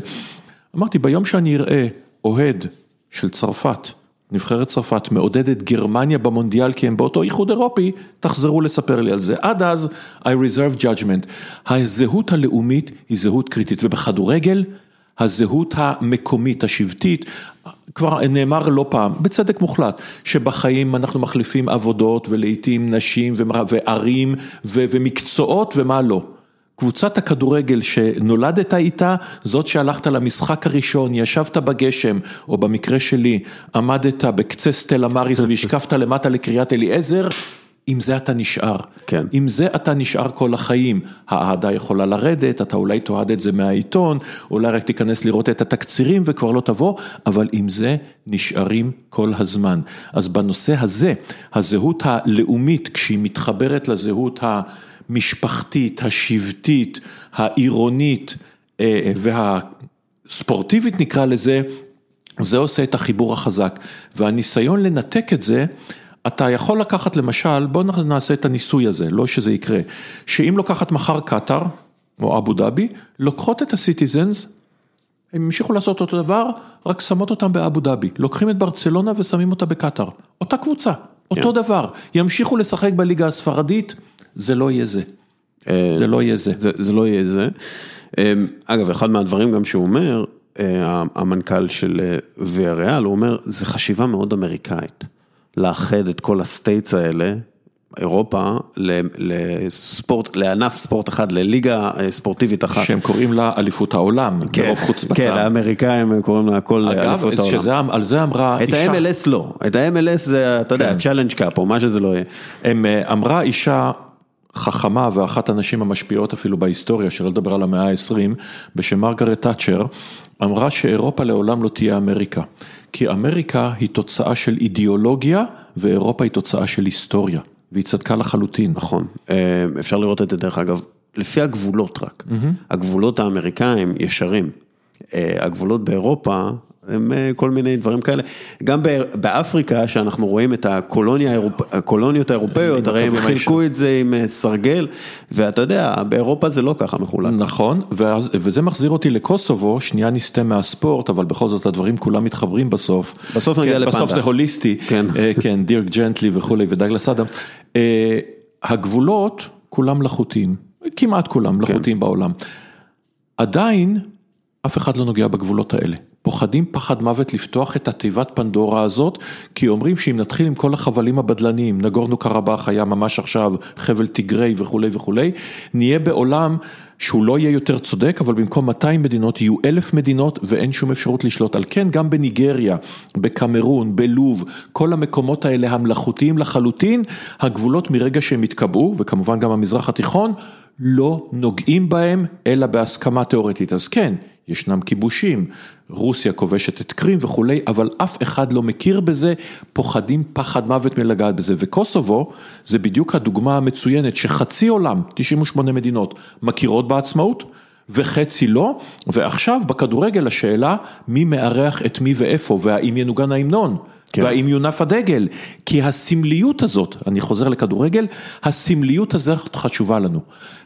אמרתי, ביום שאני אראה אוהד של צרפת, נבחרת צרפת מעודדת גרמניה במונדיאל כי הם באותו איחוד אירופי, תחזרו לספר לי על זה. עד אז, I reserve judgment. הזהות הלאומית היא זהות קריטית, ובכדורגל, הזהות המקומית, השבטית, כבר נאמר לא פעם, בצדק מוחלט, שבחיים אנחנו מחליפים עבודות ולעיתים נשים וערים ומקצועות ומה לא. קבוצת הכדורגל שנולדת איתה, זאת שהלכת למשחק הראשון, ישבת בגשם, או במקרה שלי, עמדת בקצה סטלה מריס והשקפת למטה לקריית אליעזר, עם זה אתה נשאר. כן. עם זה אתה נשאר כל החיים. האהדה יכולה לרדת, אתה אולי תאהד את זה מהעיתון, אולי רק תיכנס לראות את התקצירים וכבר לא תבוא, אבל עם זה נשארים כל הזמן. אז בנושא הזה, הזהות הלאומית, כשהיא מתחברת לזהות ה... המשפחתית, השבטית, העירונית אה, והספורטיבית נקרא לזה, זה עושה את החיבור החזק. והניסיון לנתק את זה, אתה יכול לקחת למשל, בוא נעשה את הניסוי הזה, לא שזה יקרה, שאם לוקחת מחר קטאר, או אבו דאבי, לוקחות את הסיטיזנס, הם המשיכו לעשות אותו דבר, רק שמות אותם באבו דאבי, לוקחים את ברצלונה ושמים אותה בקטאר, אותה קבוצה, אותו כן. דבר, ימשיכו לשחק בליגה הספרדית, זה לא יהיה זה, אה, זה לא יהיה זה. זה, זה לא יהיה זה. אה, אגב, אחד מהדברים גם שהוא אומר, אה, המנכ"ל של ויה ריאל, הוא אומר, זה חשיבה מאוד אמריקאית, לאחד את כל ה-states האלה. אירופה לספורט, לענף ספורט אחד, לליגה ספורטיבית אחת. שהם קוראים לה אליפות העולם, כן, ברוב חוצפתם. כן, האמריקאים הם קוראים לה הכל אליפות העולם. אגב, על זה אמרה אישה. את ה-MLS לא, את ה-MLS זה, אתה יודע, Challenge Cup או מה שזה לא יהיה. אמרה אישה חכמה ואחת הנשים המשפיעות אפילו בהיסטוריה, שלא לדבר על המאה ה-20, בשם מרגרט תאצ'ר, אמרה שאירופה לעולם לא תהיה אמריקה. כי אמריקה היא תוצאה של אידיאולוגיה ואירופה היא תוצאה של היסטוריה. והיא צדקה לחלוטין. נכון, אה, אפשר לראות את זה דרך אגב, לפי הגבולות רק. הגבולות האמריקאים ישרים. אה, הגבולות באירופה הם אה, כל מיני דברים כאלה. גם באפריקה, שאנחנו רואים את הקולוניה, הקולוניות האירופאיות, הרי הם חילקו את זה עם אה, סרגל, ואתה יודע, באירופה זה לא ככה מחולק. נכון, וזה מחזיר אותי לקוסובו, שנייה נסטה מהספורט, אבל בכל זאת הדברים כולם מתחברים בסוף. בסוף נגיע כן, לפנדה. בסוף זה הוליסטי, כן, כן, דירק ג'נטלי וכולי, ודגלס אדם. הגבולות, כולם מלאכותיים, כמעט כולם מלאכותיים כן. בעולם. עדיין, אף אחד לא נוגע בגבולות האלה. פוחדים פחד מוות לפתוח את התיבת פנדורה הזאת, כי אומרים שאם נתחיל עם כל החבלים הבדלניים, נגורנו קרבאח היה ממש עכשיו, חבל תיגרי וכולי וכולי, נהיה בעולם שהוא לא יהיה יותר צודק, אבל במקום 200 מדינות יהיו אלף מדינות ואין שום אפשרות לשלוט. על כן גם בניגריה, בקמרון, בלוב, כל המקומות האלה המלאכותיים לחלוטין, הגבולות מרגע שהם התקבעו, וכמובן גם המזרח התיכון, לא נוגעים בהם אלא בהסכמה תיאורטית. אז כן, ישנם כיבושים, רוסיה כובשת את קרים וכולי, אבל אף אחד לא מכיר בזה, פוחדים פחד מוות מלגעת בזה. וקוסובו זה בדיוק הדוגמה המצוינת שחצי עולם, 98 מדינות, מכירות בעצמאות. וחצי לא, ועכשיו בכדורגל השאלה מי מארח את מי ואיפה, והאם ינוגן ההמנון. כן. והאם יונף הדגל, כי הסמליות הזאת, אני חוזר לכדורגל, הסמליות הזאת חשובה לנו.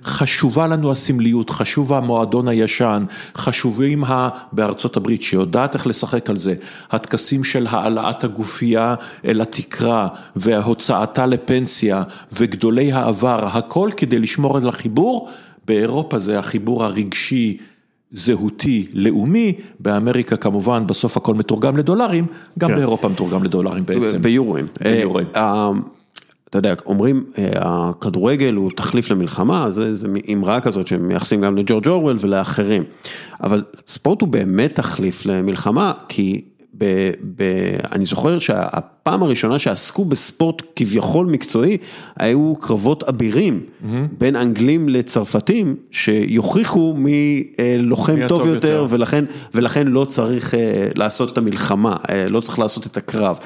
חשובה לנו הסמליות, חשוב המועדון הישן, חשובים ה... בארצות הברית שיודעת איך לשחק על זה, הטקסים של העלאת הגופייה אל התקרה והוצאתה לפנסיה וגדולי העבר, הכל כדי לשמור על החיבור, באירופה זה החיבור הרגשי. זהותי, לאומי, באמריקה כמובן בסוף הכל מתורגם לדולרים, גם כן. באירופה מתורגם לדולרים בעצם. ביורואים. ביורואים. אה, אתה יודע, אומרים, אה, הכדורגל הוא תחליף למלחמה, זה אמרה כזאת שמייחסים גם לג'ורג' אורוול ולאחרים, אבל ספורט הוא באמת תחליף למלחמה, כי ב, ב, אני זוכר שהפעם הראשונה שעסקו בספורט כביכול מקצועי, היו קרבות אבירים. בין אנגלים לצרפתים, שיוכיחו מי אה, לוחם טוב, טוב יותר, יותר. ולכן, ולכן לא צריך אה, לעשות את המלחמה, אה, לא צריך לעשות את הקרב.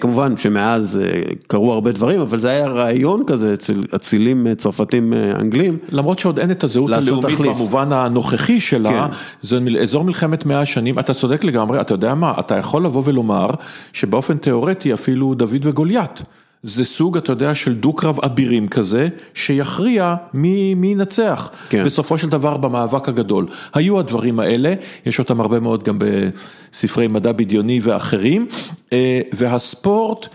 כמובן שמאז קרו הרבה דברים, אבל זה היה רעיון כזה אצל אצילים צרפתים אנגלים. למרות שעוד אין את הזהות הלאומית תחליף. במובן הנוכחי שלה, כן. זה אזור מלחמת מאה שנים, אתה צודק לגמרי, אתה יודע מה, אתה יכול לבוא ולומר שבאופן תיאורטי אפילו דוד וגוליית. זה סוג, אתה יודע, של דו-קרב אבירים כזה, שיכריע מי, מי ינצח. כן. בסופו של דבר במאבק הגדול. היו הדברים האלה, יש אותם הרבה מאוד גם בספרי מדע בדיוני ואחרים, אה, והספורט...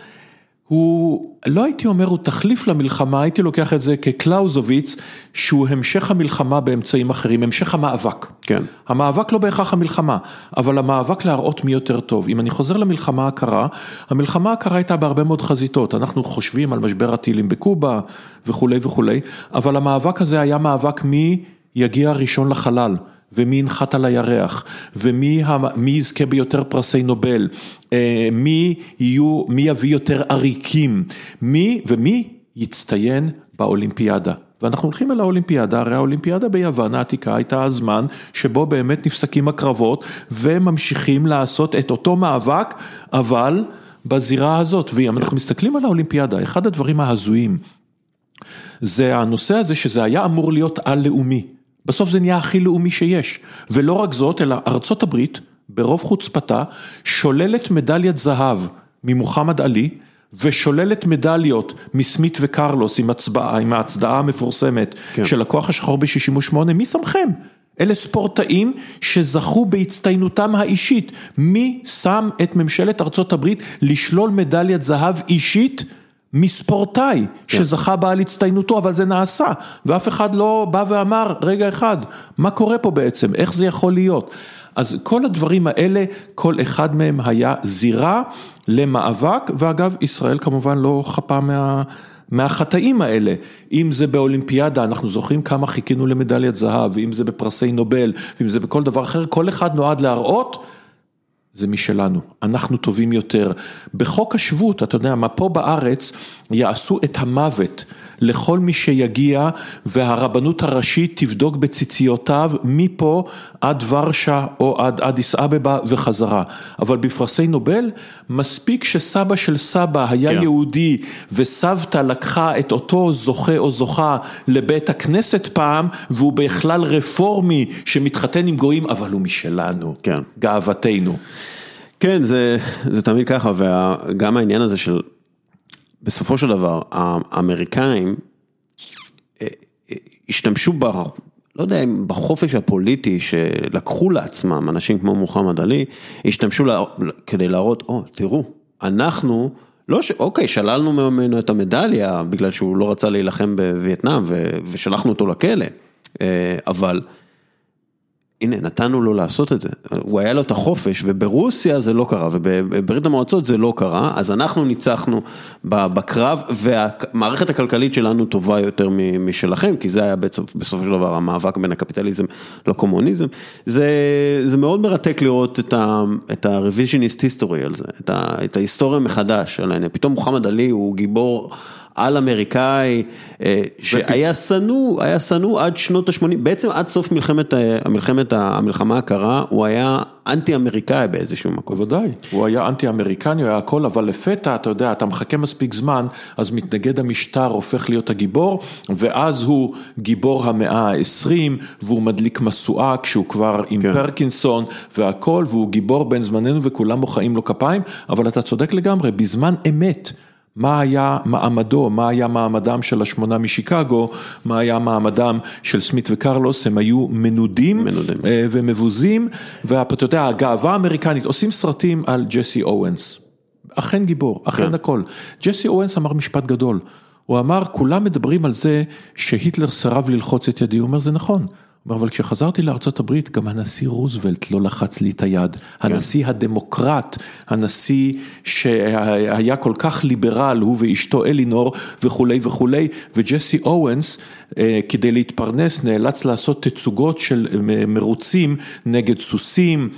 הוא, לא הייתי אומר הוא תחליף למלחמה, הייתי לוקח את זה כקלאוזוביץ, שהוא המשך המלחמה באמצעים אחרים, המשך המאבק. כן. המאבק לא בהכרח המלחמה, אבל המאבק להראות מי יותר טוב. אם אני חוזר למלחמה הקרה, המלחמה הקרה הייתה בהרבה מאוד חזיתות, אנחנו חושבים על משבר הטילים בקובה וכולי וכולי, אבל המאבק הזה היה מאבק מי יגיע ראשון לחלל. ומי ינחת על הירח, ומי יזכה ביותר פרסי נובל, אה, מי יהיו, מי יביא יותר עריקים, מי ומי יצטיין באולימפיאדה. ואנחנו הולכים אל האולימפיאדה, הרי האולימפיאדה ביוון העתיקה הייתה הזמן שבו באמת נפסקים הקרבות וממשיכים לעשות את אותו מאבק, אבל בזירה הזאת, ואם אנחנו מסתכלים על האולימפיאדה, אחד הדברים ההזויים זה הנושא הזה שזה היה אמור להיות על-לאומי. בסוף זה נהיה הכי לאומי שיש, ולא רק זאת, אלא ארצות הברית, ברוב חוצפתה, שוללת מדליית זהב ממוחמד עלי, ושוללת מדליות מסמית וקרלוס עם הצבעה, עם ההצדעה המפורסמת כן. של הכוח השחור ב-68, מי שמכם? אלה ספורטאים שזכו בהצטיינותם האישית. מי שם את ממשלת ארצות הברית לשלול מדליית זהב אישית מספורטאי שזכה בה על הצטיינותו, אבל זה נעשה, ואף אחד לא בא ואמר, רגע אחד, מה קורה פה בעצם, איך זה יכול להיות? אז כל הדברים האלה, כל אחד מהם היה זירה למאבק, ואגב, ישראל כמובן לא חפה מה... מהחטאים האלה, אם זה באולימפיאדה, אנחנו זוכרים כמה חיכינו למדליית זהב, ואם זה בפרסי נובל, ואם זה בכל דבר אחר, כל אחד נועד להראות, זה משלנו, אנחנו טובים יותר. בחוק השבות, אתה יודע מה, פה בארץ יעשו את המוות לכל מי שיגיע והרבנות הראשית תבדוק בציציותיו מפה עד ורשה או עד אדיס אבבה וחזרה. אבל בפרסי נובל, מספיק שסבא של סבא היה כן. יהודי וסבתא לקחה את אותו זוכה או זוכה לבית הכנסת פעם והוא בכלל רפורמי שמתחתן עם גויים, אבל הוא משלנו, כן. גאוותנו. כן, זה, זה תמיד ככה, וגם העניין הזה של, בסופו של דבר, האמריקאים אה, אה, השתמשו ב... לא יודע אם בחופש הפוליטי שלקחו לעצמם אנשים כמו מוחמד עלי, השתמשו לה, כדי להראות, או, תראו, אנחנו, לא ש... אוקיי, שללנו ממנו את המדליה בגלל שהוא לא רצה להילחם בווייטנאם. ושלחנו אותו לכלא, אה, אבל... הנה, נתנו לו לעשות את זה, הוא היה לו את החופש וברוסיה זה לא קרה ובברית המועצות זה לא קרה, אז אנחנו ניצחנו בקרב והמערכת הכלכלית שלנו טובה יותר משלכם, כי זה היה בסופו של דבר המאבק בין הקפיטליזם לקומוניזם, זה, זה מאוד מרתק לראות את ה-revisionist history על זה, את, ה, את ההיסטוריה מחדש על העניין, פתאום מוחמד עלי הוא גיבור על אמריקאי שהיה שנוא, היה שנוא עד שנות ה-80, בעצם עד סוף מלחמת, מלחמת המלחמה הקרה, הוא היה אנטי אמריקאי באיזשהו מקום. בוודאי, הוא היה אנטי אמריקני, הוא היה הכל, אבל לפתע, אתה יודע, אתה מחכה מספיק זמן, אז מתנגד המשטר הופך להיות הגיבור, ואז הוא גיבור המאה ה-20, והוא מדליק משואה כשהוא כבר עם כן. פרקינסון והכל, והוא גיבור בין זמננו וכולם מוחאים לו כפיים, אבל אתה צודק לגמרי, בזמן אמת. מה היה מעמדו, מה היה מעמדם של השמונה משיקגו, מה היה מעמדם של סמית וקרלוס, הם היו מנודים, מנודים. ומבוזים, ואתה יודע, הגאווה האמריקנית, עושים סרטים על ג'סי אורנס, אכן גיבור, אכן כן. הכל. ג'סי אורנס אמר משפט גדול, הוא אמר, כולם מדברים על זה שהיטלר סירב ללחוץ את ידי, הוא אומר, זה נכון. אבל כשחזרתי לארצות הברית, גם הנשיא רוזוולט לא לחץ לי את היד. כן. הנשיא הדמוקרט, הנשיא שהיה כל כך ליברל, הוא ואשתו אלינור וכולי וכולי, וג'סי אורנס, כדי להתפרנס, נאלץ לעשות תצוגות של מרוצים נגד סוסים,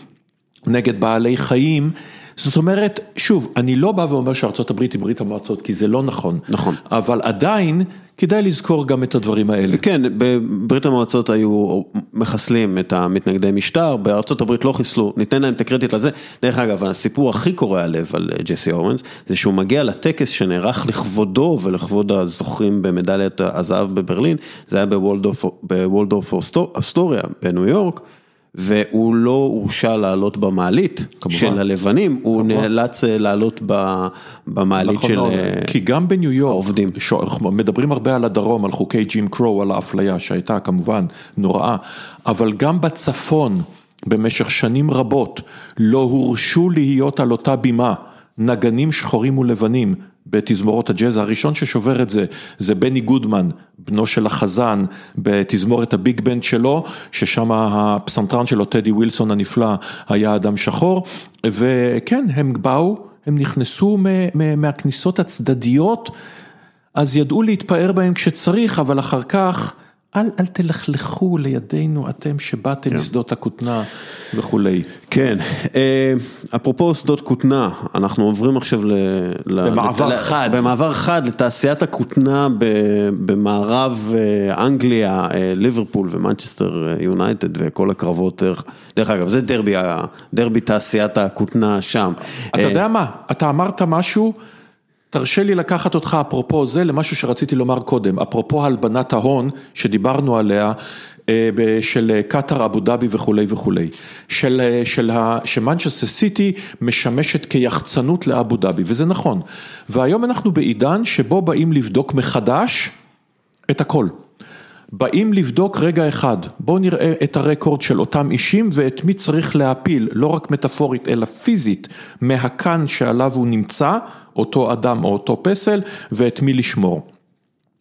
נגד בעלי חיים. זאת אומרת, שוב, אני לא בא ואומר שארצות הברית היא ברית המועצות, כי זה לא נכון. נכון. אבל עדיין, כדאי לזכור גם את הדברים האלה. כן, בברית המועצות היו מחסלים את המתנגדי משטר, בארצות הברית לא חיסלו, ניתן להם את הקרדיט לזה. דרך אגב, הסיפור הכי קורע לב על ג'סי אורנס, זה שהוא מגיע לטקס שנערך לכבודו ולכבוד הזוכים במדליית הזהב בברלין, זה היה בוולדורף אסטוריה בניו יורק. והוא לא הורשה לעלות במעלית כמובן. של הלבנים, הוא כמובן. נאלץ לעלות במעלית נכון, של נכון. כי גם בניו יורק, העובדים. מדברים הרבה על הדרום, על חוקי ג'ים קרו, על האפליה שהייתה כמובן נוראה, אבל גם בצפון, במשך שנים רבות, לא הורשו להיות על אותה בימה נגנים שחורים ולבנים. בתזמורות הג'אז, הראשון ששובר את זה, זה בני גודמן, בנו של החזן, בתזמורת הביג בנד שלו, ששם הפסנתרן שלו, טדי ווילסון הנפלא, היה אדם שחור, וכן, הם באו, הם נכנסו מהכניסות הצדדיות, אז ידעו להתפאר בהם כשצריך, אבל אחר כך... אל, אל תלכלכו לידינו אתם שבאתם כן. משדות הכותנה וכולי. כן, אפרופו שדות כותנה, אנחנו עוברים עכשיו ל... במעבר לת... חד. במעבר חד לתעשיית הכותנה במערב אנגליה, ליברפול ומנצ'סטר יונייטד וכל הקרבות, דרך אגב זה דרבי, דרבי תעשיית הכותנה שם. אתה יודע מה, אתה אמרת משהו. תרשה לי לקחת אותך אפרופו זה למשהו שרציתי לומר קודם, אפרופו הלבנת ההון שדיברנו עליה, אה, של קטאר, אבו דאבי וכולי וכולי, של, של שמנצ'סטר סיטי משמשת כיחצנות לאבו דאבי, וזה נכון, והיום אנחנו בעידן שבו באים לבדוק מחדש את הכל. באים לבדוק רגע אחד, בואו נראה את הרקורד של אותם אישים ואת מי צריך להפיל, לא רק מטאפורית אלא פיזית, מהכאן שעליו הוא נמצא, אותו אדם או אותו פסל, ואת מי לשמור.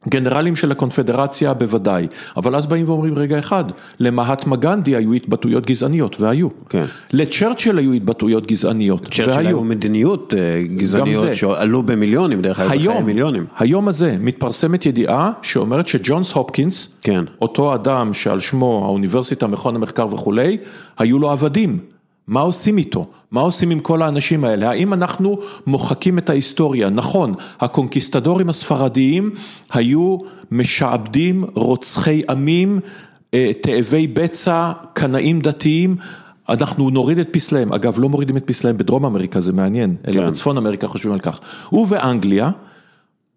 גנרלים של הקונפדרציה בוודאי, אבל אז באים ואומרים רגע אחד, למהטמה גנדי היו התבטאויות גזעניות, והיו. כן. לצ'רצ'ל היו התבטאויות גזעניות, והיו. צ'רצ'ל היו מדיניות אה, גזעניות שעלו במיליונים, דרך אגב, בחיי מיליונים. היום הזה מתפרסמת ידיעה שאומרת שג'ונס הופקינס, כן. אותו אדם שעל שמו האוניברסיטה, מכון המחקר וכולי, היו לו עבדים. מה עושים איתו? מה עושים עם כל האנשים האלה? האם אנחנו מוחקים את ההיסטוריה? נכון, הקונקיסטדורים הספרדיים היו משעבדים, רוצחי עמים, אה, תאבי בצע, קנאים דתיים. אנחנו נוריד את פסליהם, אגב לא מורידים את פסליהם בדרום אמריקה, זה מעניין, כן. אלא בצפון אמריקה חושבים על כך. ובאנגליה,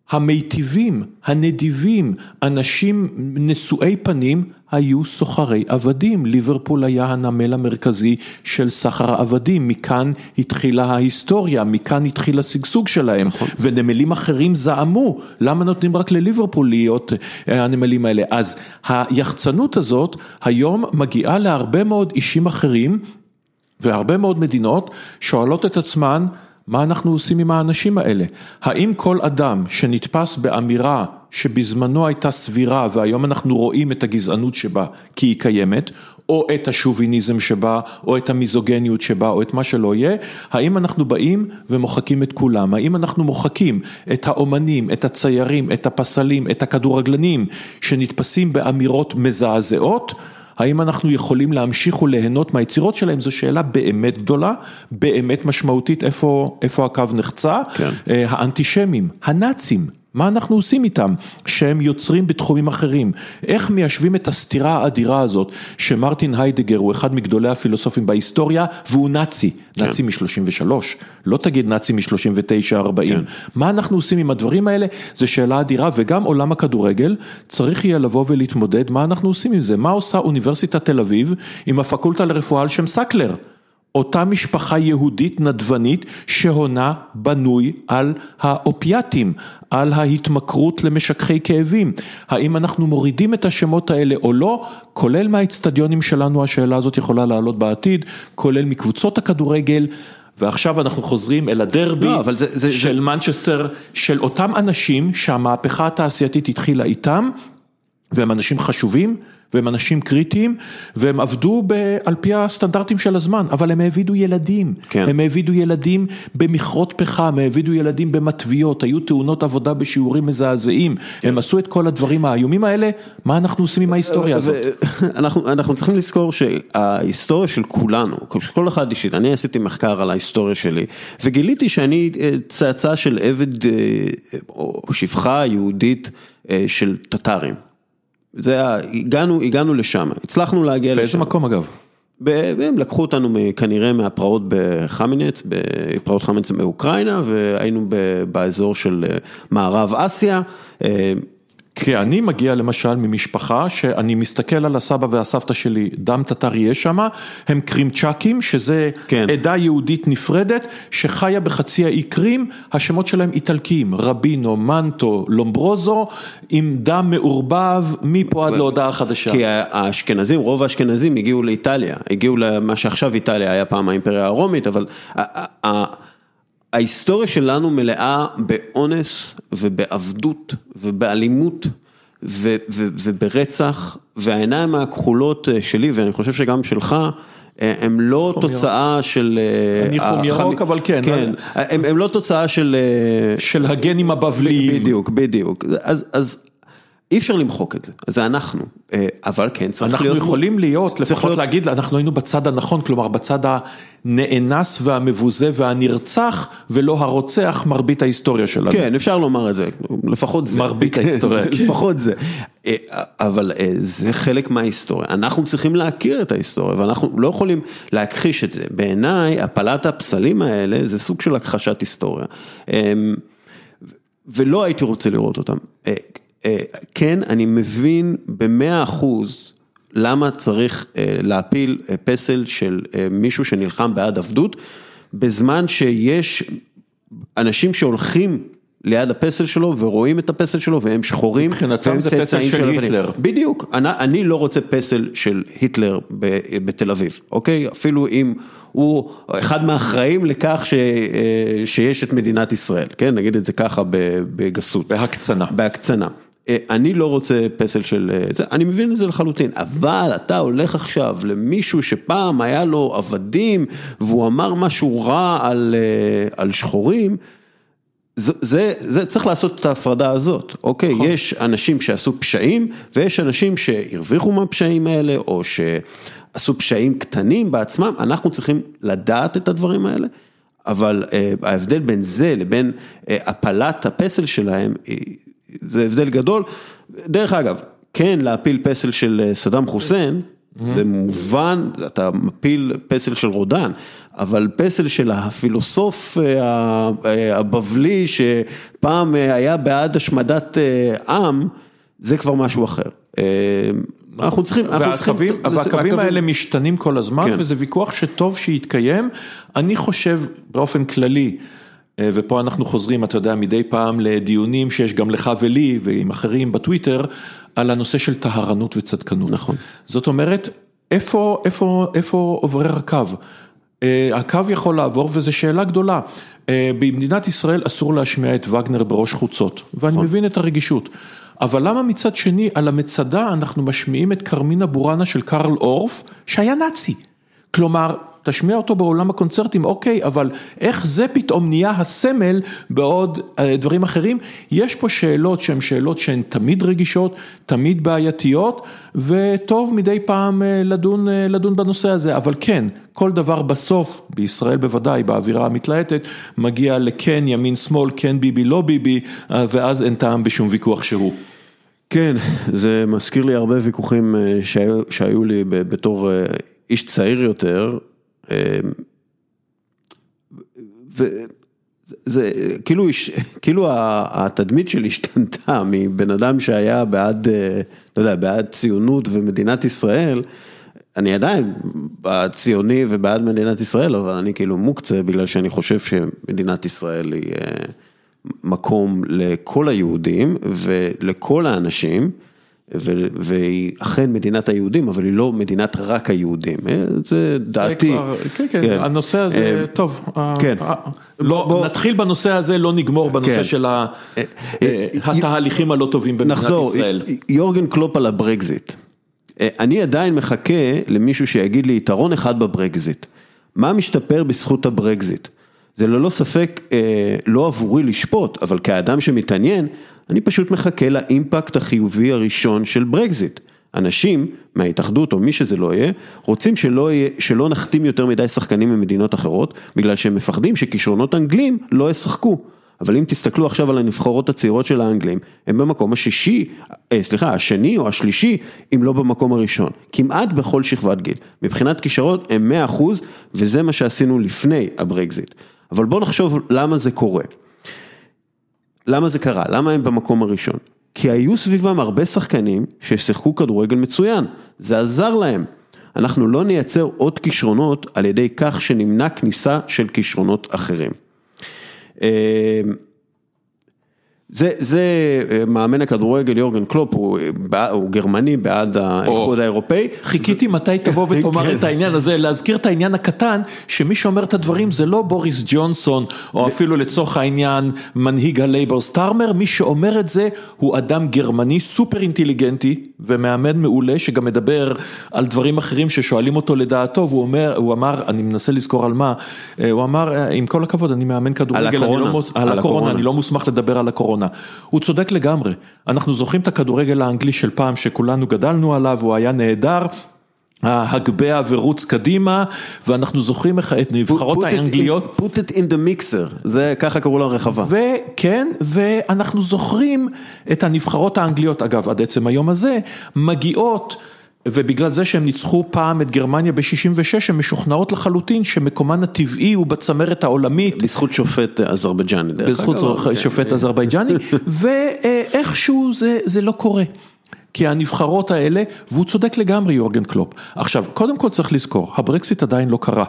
המיטיבים, הנדיבים, אנשים נשואי פנים, היו סוחרי עבדים. ליברפול היה הנמל המרכזי של סחר העבדים, מכאן התחילה ההיסטוריה, מכאן התחיל השגשוג שלהם. נכון. ונמלים אחרים זעמו, למה נותנים רק לליברפול להיות אה, הנמלים האלה? אז היחצנות הזאת היום מגיעה להרבה מאוד אישים אחרים, והרבה מאוד מדינות שואלות את עצמן, מה אנחנו עושים עם האנשים האלה? האם כל אדם שנתפס באמירה שבזמנו הייתה סבירה והיום אנחנו רואים את הגזענות שבה כי היא קיימת, או את השוביניזם שבה, או את המיזוגניות שבה, או את מה שלא יהיה, האם אנחנו באים ומוחקים את כולם? האם אנחנו מוחקים את האומנים, את הציירים, את הפסלים, את הכדורגלנים שנתפסים באמירות מזעזעות? האם אנחנו יכולים להמשיך וליהנות מהיצירות שלהם, זו שאלה באמת גדולה, באמת משמעותית, איפה, איפה הקו נחצה, כן. אה, האנטישמים, הנאצים. מה אנחנו עושים איתם, שהם יוצרים בתחומים אחרים, איך מיישבים את הסתירה האדירה הזאת, שמרטין היידגר הוא אחד מגדולי הפילוסופים בהיסטוריה, והוא נאצי, כן. נאצי מ-33, לא תגיד נאצי מ-39-40, כן. מה אנחנו עושים עם הדברים האלה, זו שאלה אדירה, וגם עולם הכדורגל צריך יהיה לבוא ולהתמודד, מה אנחנו עושים עם זה, מה עושה אוניברסיטת תל אביב עם הפקולטה לרפואה על שם סקלר. אותה משפחה יהודית נדבנית שהונה בנוי על האופיאטים, על ההתמכרות למשככי כאבים. האם אנחנו מורידים את השמות האלה או לא, כולל מהאצטדיונים שלנו השאלה הזאת יכולה לעלות בעתיד, כולל מקבוצות הכדורגל. ועכשיו אנחנו חוזרים אל הדרבי לא, זה, זה, של זה... מנצ'סטר, של אותם אנשים שהמהפכה התעשייתית התחילה איתם, והם אנשים חשובים. והם אנשים קריטיים, והם עבדו ב, על פי הסטנדרטים של הזמן, אבל הם העבידו ילדים, כן. הם העבידו ילדים במכרות פחם, העבידו ילדים במטביות, היו תאונות עבודה בשיעורים מזעזעים, כן. הם עשו את כל הדברים האיומים האלה, מה אנחנו עושים עם ההיסטוריה הזאת? אנחנו, אנחנו צריכים לזכור שההיסטוריה של כולנו, כל אחד אישית, אני עשיתי מחקר על ההיסטוריה שלי, וגיליתי שאני אה, צאצא של עבד אה, או שפחה יהודית אה, של טטרים. זה היה, הגענו, הגענו לשם, הצלחנו להגיע לשם. באיזה מקום אגב? הם לקחו אותנו כנראה מהפרעות בחמינץ, בפרעות חמינץ מאוקראינה, והיינו באזור של אה, מערב אסיה. כי אני מגיע למשל ממשפחה שאני מסתכל על הסבא והסבתא שלי, דם טטר יש שם, הם קרימצ'קים, שזה כן. עדה יהודית נפרדת, שחיה בחצי האי קרים, השמות שלהם איטלקיים, רבינו, מנטו, לומברוזו, עם דם מעורבב מפה עד להודעה חדשה. כי האשכנזים, רוב האשכנזים הגיעו לאיטליה, הגיעו למה שעכשיו איטליה היה פעם האימפריה הרומית, אבל... ההיסטוריה שלנו מלאה באונס ובעבדות ובאלימות וברצח, והעיניים הכחולות אה, שלי, ואני חושב שגם שלך, אה, הם לא תוצאה. של... אה, אני חום ירוק, אבל כן. כן, הם, הם לא תוצאה של... של הגנים הבבליים. בדיוק, בדיוק. אז, אז אי אפשר למחוק את זה, זה אנחנו, אה, אבל כן צריך אנחנו להיות... אנחנו יכולים להיות, לפחות להיות... להגיד, אנחנו היינו בצד הנכון, כלומר בצד הנאנס והמבוזה והנרצח, ולא הרוצח מרבית ההיסטוריה שלנו. כן, אפשר לומר את זה, לפחות זה. מרבית ההיסטוריה. כן. לפחות זה. אה, אבל אה, זה חלק מההיסטוריה, אנחנו צריכים להכיר את ההיסטוריה, ואנחנו לא יכולים להכחיש את זה. בעיניי, הפלת הפסלים האלה זה סוג של הכחשת היסטוריה. אמ, ולא הייתי רוצה לראות אותם. אה, כן, אני מבין במאה אחוז למה צריך אה, להפיל אה, פסל של מישהו שנלחם בעד עבדות, בזמן שיש אנשים שהולכים ליד הפסל שלו ורואים את הפסל שלו והם שחורים. מבחינתם זה פסל של לבנים. היטלר. בדיוק, אני, אני לא רוצה פסל של היטלר ב, בתל אביב, אוקיי? אפילו אם הוא אחד מהאחראים לכך ש, שיש את מדינת ישראל, כן? נגיד את זה ככה בגסות. בהקצנה. בהקצנה. אה, אני לא רוצה פסל של אה, זה, אני מבין את זה לחלוטין, אבל אתה הולך עכשיו למישהו שפעם היה לו עבדים והוא אמר משהו רע על, אה, על שחורים, זה, זה, זה צריך לעשות את ההפרדה הזאת, אוקיי? נכון. יש אנשים שעשו פשעים ויש אנשים שהרוויחו מהפשעים האלה או שעשו פשעים קטנים בעצמם, אנחנו צריכים לדעת את הדברים האלה, אבל אה, ההבדל בין זה לבין אה, הפלת הפסל שלהם, זה הבדל גדול. דרך אגב, כן להפיל פסל של אה, סדאם חוסיין, זה מובן, אתה מפיל פסל של רודן, אבל פסל של הפילוסוף אה, אה, הבבלי שפעם היה בעד השמדת עם, זה כבר משהו אחר. אנחנו צריכים, אנחנו צריכים, והקווים, האלה משתנים כל הזמן, כן. וזה ויכוח שטוב שיתקיים. אני חושב באופן כללי, ופה אנחנו חוזרים, אתה יודע, מדי פעם לדיונים שיש גם לך ולי ועם אחרים בטוויטר, על הנושא של טהרנות וצדקנות. נכון. זאת אומרת, איפה, איפה, איפה עובר הקו? אה, הקו יכול לעבור וזו שאלה גדולה. אה, במדינת ישראל אסור להשמיע את וגנר בראש חוצות, ואני מבין את הרגישות. אבל למה מצד שני על המצדה אנחנו משמיעים את קרמינה בורנה של קרל אורף, שהיה נאצי? כלומר, תשמיע אותו בעולם הקונצרטים, אוקיי, אבל איך זה פתאום נהיה הסמל בעוד אה, דברים אחרים? יש פה שאלות שהן שאלות שהן תמיד רגישות, תמיד בעייתיות, וטוב מדי פעם אה, לדון, אה, לדון בנושא הזה, אבל כן, כל דבר בסוף, בישראל בוודאי, באווירה המתלהטת, מגיע לכן ימין שמאל, כן ביבי, לא ביבי, ואז אין טעם בשום ויכוח שהוא. כן, זה מזכיר לי הרבה ויכוחים שהיו, שהיו לי בתור איש צעיר יותר. וזה זה, כאילו, כאילו התדמית שלי השתנתה מבן אדם שהיה בעד, אה, אתה יודע, בעד ציונות ומדינת ישראל. אני עדיין ציוני ובעד מדינת ישראל, אבל אני כאילו מוקצה בגלל שאני חושב שמדינת ישראל היא אה, מקום לכל היהודים ולכל האנשים, והיא אכן מדינת היהודים, אבל היא לא מדינת רק היהודים, אה, זה דעתי. כבר- כן, כן, הנושא הזה, אה, טוב, כן. אה, לא, בוא- נתחיל בנושא הזה, לא נגמור בנושא כן. של התהליכים הלא טובים במדינת נחזור, ישראל. יורגן קלופ על הברקזיט. אני עדיין מחכה למישהו שיגיד לי יתרון אחד בברקזיט. מה משתפר בזכות הברקזיט? זה ללא ספק אה, לא עבורי לשפוט, אבל כאדם שמתעניין, אני פשוט מחכה ל-impact החיובי הראשון של ברקזיט. אנשים מההתאחדות או מי שזה לא יהיה, רוצים שלא, יהיה, שלא נחתים יותר מדי שחקנים ממדינות אחרות, בגלל שהם מפחדים שכישרונות אנגלים לא ישחקו. אבל אם תסתכלו עכשיו על הנבחרות הצעירות של האנגלים, הם במקום השישי, אה, סליחה, השני או השלישי, אם לא במקום הראשון. כמעט בכל שכבת גיל. מבחינת כישרון הם 100% וזה מה שעשינו לפני הברקזיט. אבל בואו נחשוב למה זה קורה. למה זה קרה? למה הם במקום הראשון? כי היו סביבם הרבה שחקנים ששיחקו כדורגל מצוין, זה עזר להם. אנחנו לא נייצר עוד כישרונות על ידי כך שנמנע כניסה של כישרונות אחרים. אה, זה, זה אה, מאמן הכדורגל יורגן קלופ, הוא, בע- הוא גרמני בעד האיחוד האירופאי. חיכיתי מתי תבוא ותאמר כן. את העניין הזה, להזכיר את העניין הקטן, שמי שאומר את הדברים זה לא בוריס ג'ונסון, או אפילו לצורך העניין מנהיג הלייבור סטארמר, מי שאומר את זה הוא אדם גרמני סופר אינטליגנטי ומאמן מעולה, שגם מדבר על דברים אחרים ששואלים אותו לדעתו, והוא אומר, הוא אמר, אני מנסה לזכור על מה, אה, הוא אמר, אה, עם כל הכבוד, אני מאמן כדורגל. לא על הקורונה. אני לא מוסמך לדבר על הקורונה. הוא צודק לגמרי, אנחנו זוכרים את הכדורגל האנגלי של פעם שכולנו גדלנו עליו, הוא היה נהדר. ההגבהה ורוץ קדימה, ואנחנו זוכרים איך את נבחרות Put it in- האנגליות, put it in the mixer, זה ככה קראו לרחבה. וכן, ואנחנו זוכרים את הנבחרות האנגליות, אגב, עד עצם היום הזה, מגיעות ובגלל זה שהם ניצחו פעם את גרמניה ב-66, הן משוכנעות לחלוטין שמקומן הטבעי הוא בצמרת העולמית. בזכות שופט אזרבייג'ני. בזכות כן. שופט אזרבייג'ני, ואיכשהו זה, זה לא קורה. כי הנבחרות האלה, והוא צודק לגמרי יורגן קלופ. עכשיו, קודם כל צריך לזכור, הברקסיט עדיין לא קרה.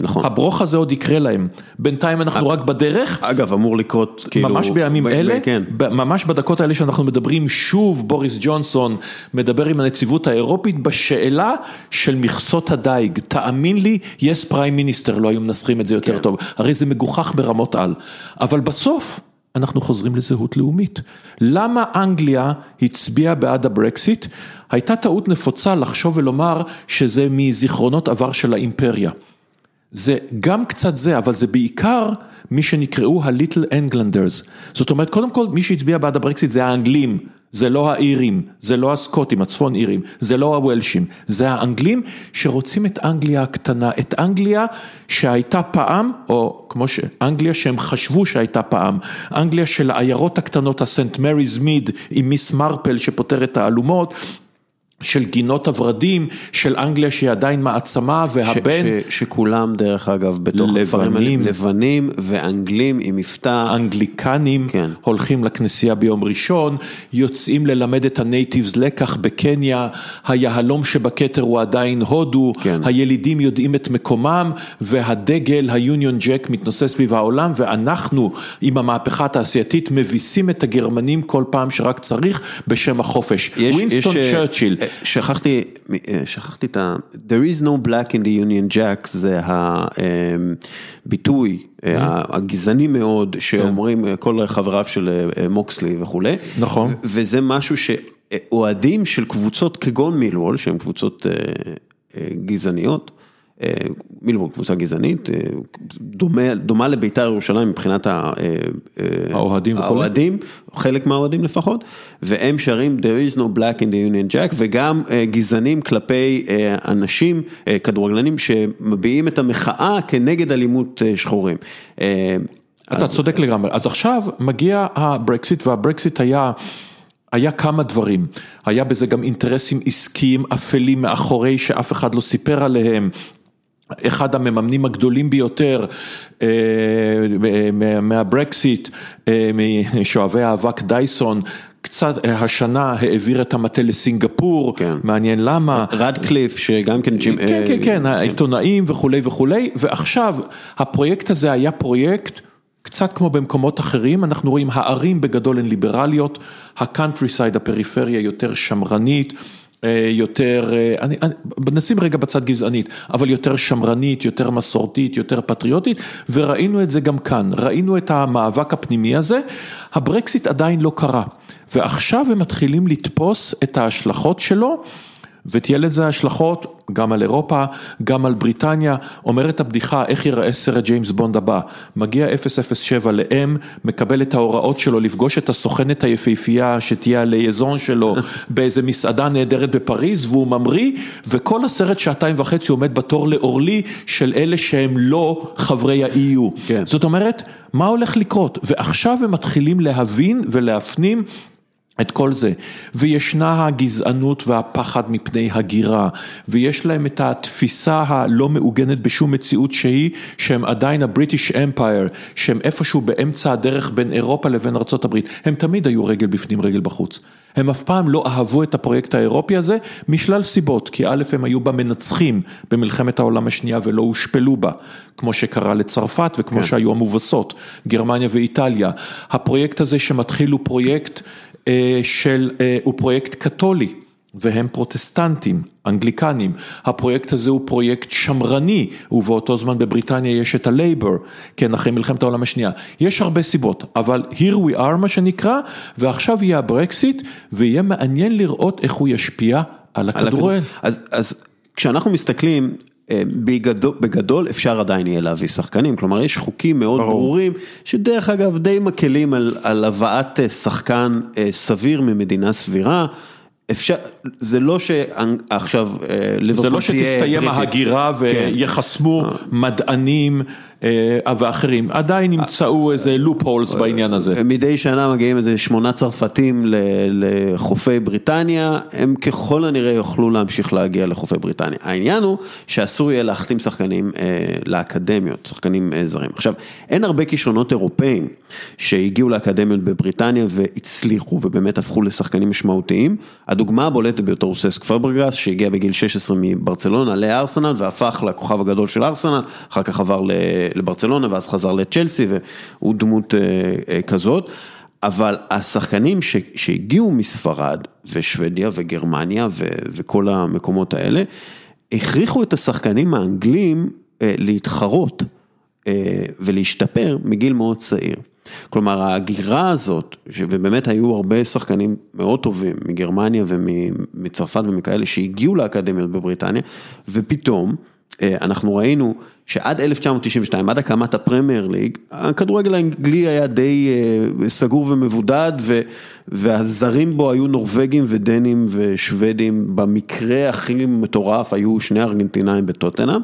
נכון. הברוך הזה עוד יקרה להם. בינתיים אנחנו רק בדרך. אגב, אמור לקרות כאילו... ממש בימים ב- אלה, ב- כן. ב- ממש בדקות האלה שאנחנו מדברים, שוב בוריס ג'ונסון מדבר עם הנציבות האירופית בשאלה של מכסות הדייג. תאמין לי, Yes Prime Minister, לא היו מנסחים את זה יותר כן. טוב. הרי זה מגוחך ברמות על. אבל בסוף, אנחנו חוזרים לזהות לאומית. למה אנגליה הצביעה בעד הברקסיט? הייתה טעות נפוצה לחשוב ולומר שזה מזיכרונות עבר של האימפריה. זה גם קצת זה, אבל זה בעיקר מי שנקראו ה-Little Englanders. זאת אומרת, קודם כל, מי שהצביע בעד הברקסיט זה האנגלים, זה לא האירים, זה לא הסקוטים, הצפון אירים, זה לא הוולשים, זה האנגלים שרוצים את אנגליה הקטנה, את אנגליה שהייתה פעם, או כמו שאנגליה שהם חשבו שהייתה פעם, אנגליה של העיירות הקטנות, הסנט מריז מיד עם מיס מרפל שפותר את האלומות. של גינות הורדים, של אנגליה שהיא עדיין מעצמה, והבן... ש, ש, שכולם דרך אגב בתוך הכפרים האלה, לבנים. ואנגלים עם מבטא, אנגליקנים כן. הולכים לכנסייה ביום ראשון, יוצאים ללמד את הנייטיבס לקח בקניה, היהלום שבכתר הוא עדיין הודו, כן. הילידים יודעים את מקומם, והדגל, היוניון ג'ק מתנוסס סביב העולם, ואנחנו עם המהפכה התעשייתית מביסים את הגרמנים כל פעם שרק צריך בשם החופש. ווינסטון אה, צ'רצ'יל. אה, שכחתי, אה, שכחתי את ה... There is no black in the Union Jack זה הביטוי Mm-hmm. הגזעני מאוד שאומרים אה, כל חבריו של אה, מוקסלי וכולי. נכון. וזה משהו שאוהדים של קבוצות כגון מילוול, שהן קבוצות אה, אה, גזעניות, מילוול קבוצה גזענית, אה, דומה, דומה לבית"ר ירושלים מבחינת אה, אה, האוהדים. האוהדים, חלק מהאוהדים לפחות, והם שרים There is no black in the Union Jack, וגם גזענים כלפי אנשים, כדורגלנים שמביעים את המחאה כנגד אלימות שחורים. אתה צודק לגמרי. אז עכשיו מגיע הברקסיט, והברקסיט היה... היה כמה דברים, היה בזה גם אינטרסים עסקיים אפלים מאחורי שאף אחד לא סיפר עליהם. אחד המממנים הגדולים ביותר אה, מה- מהברקסיט, אה, משואבי האבק דייסון, קצת אה, השנה העביר את המטה לסינגפור, כן. מעניין למה. רדקליף, שגם כן ג'ים... כן, אה, כן, כן, העיתונאים וכולי וכולי, ועכשיו הפרויקט הזה היה פרויקט קצת כמו במקומות אחרים, אנחנו רואים הערים בגדול הן ליברליות, ה countryside, הפריפריה יותר שמרנית. אה, יותר, אה, אני, אני, נשים רגע בצד גזענית, אבל יותר שמרנית, יותר מסורתית, יותר פטריוטית, וראינו את זה גם כאן, ראינו את המאבק הפנימי הזה, הברקסיט עדיין לא קרה, ועכשיו הם מתחילים לתפוס את ההשלכות שלו, ותהיה לזה השלכות גם על אירופה, גם על בריטניה, אומרת הבדיחה איך ייראה סרט ג'יימס בונד הבא, מגיע 007 לאם, מקבל את ההוראות שלו לפגוש את הסוכנת היפהפייה שתהיה הלייזון שלו באיזה מסעדה נהדרת בפריז והוא ממריא וכל הסרט שעתיים וחצי עומד בתור לאורלי של אלה שהם לא חברי ה-EU. כן. זאת אומרת, מה הולך לקרות? ועכשיו הם מתחילים להבין ולהפנים את כל זה, וישנה הגזענות והפחד מפני הגירה, ויש להם את התפיסה הלא מעוגנת בשום מציאות שהיא, שהם עדיין הבריטיש אמפייר, שהם איפשהו באמצע הדרך בין אירופה לבין ארה"ב, הם תמיד היו רגל בפנים רגל בחוץ. הם אף פעם לא אהבו את הפרויקט האירופי הזה משלל סיבות, כי א' הם היו במנצחים במלחמת העולם השנייה ולא הושפלו בה, כמו שקרה לצרפת וכמו כן. שהיו המובסות, גרמניה ואיטליה. הפרויקט הזה שמתחיל הוא פרויקט הוא פרויקט קתולי. והם פרוטסטנטים, אנגליקנים. הפרויקט הזה הוא פרויקט שמרני, ובאותו זמן בבריטניה יש את הלייבר, כן, אחרי מלחמת העולם השנייה. יש הרבה סיבות, אבל here we are מה שנקרא, ועכשיו יהיה הברקסיט, ויהיה מעניין לראות איך הוא ישפיע על הכדורגל. הכדור- אז, אז כשאנחנו מסתכלים, אה, בגדול, אפשר עדיין יהיה להביא שחקנים, כלומר יש חוקים מאוד ברור. ברורים, שדרך אגב די מקלים על, על הבאת אה, שחקן אה, סביר ממדינה סבירה. אפשר, זה לא שעכשיו אה, זה לא שתסתיים. ההגירה כן. ויחסמו מדענים, אה, ואחרים, עדיין ימצאו איזה לופ הולס בעניין הזה. מדי שנה מגיעים איזה שמונה צרפתים לחופי בריטניה, הם ככל הנראה יוכלו להמשיך להגיע לחופי בריטניה. העניין הוא שאסור יהיה להחתים שחקנים אה, לאקדמיות, שחקנים אה, זרים. עכשיו, אין הרבה כישרונות אירופאים שהגיעו לאקדמיות בבריטניה והצליחו ובאמת הפכו לשחקנים משמעותיים. הדוגמה הבולטת ביותר הוא ססק פברגס, שהגיע בגיל 16 מברצלונה לארסנל והפך לכוכב הגדול של ארסנל, אחר כך עבר ל... לברצלונה ואז חזר לצ'לסי והוא דמות אה, אה, כזאת. אבל השחקנים ש, שהגיעו מספרד ושוודיה וגרמניה ו, וכל המקומות האלה, הכריחו את השחקנים האנגלים אה, להתחרות ולהשתפר מגיל מאוד צעיר. כלומר ההגירה הזאת, ובאמת היו הרבה שחקנים מאוד טובים מגרמניה ומצרפת ומכאלה שהגיעו לאקדמיות בבריטניה, ופתאום אנחנו ראינו שעד 1992, עד הקמת הפרמייר ליג, הכדורגל האנגלי היה די אה, סגור ומבודד, והזרים בו היו נורבגים ודנים ושוודים, במקרה הכי מטורף היו שני ארגנטינאים בטוטנאם,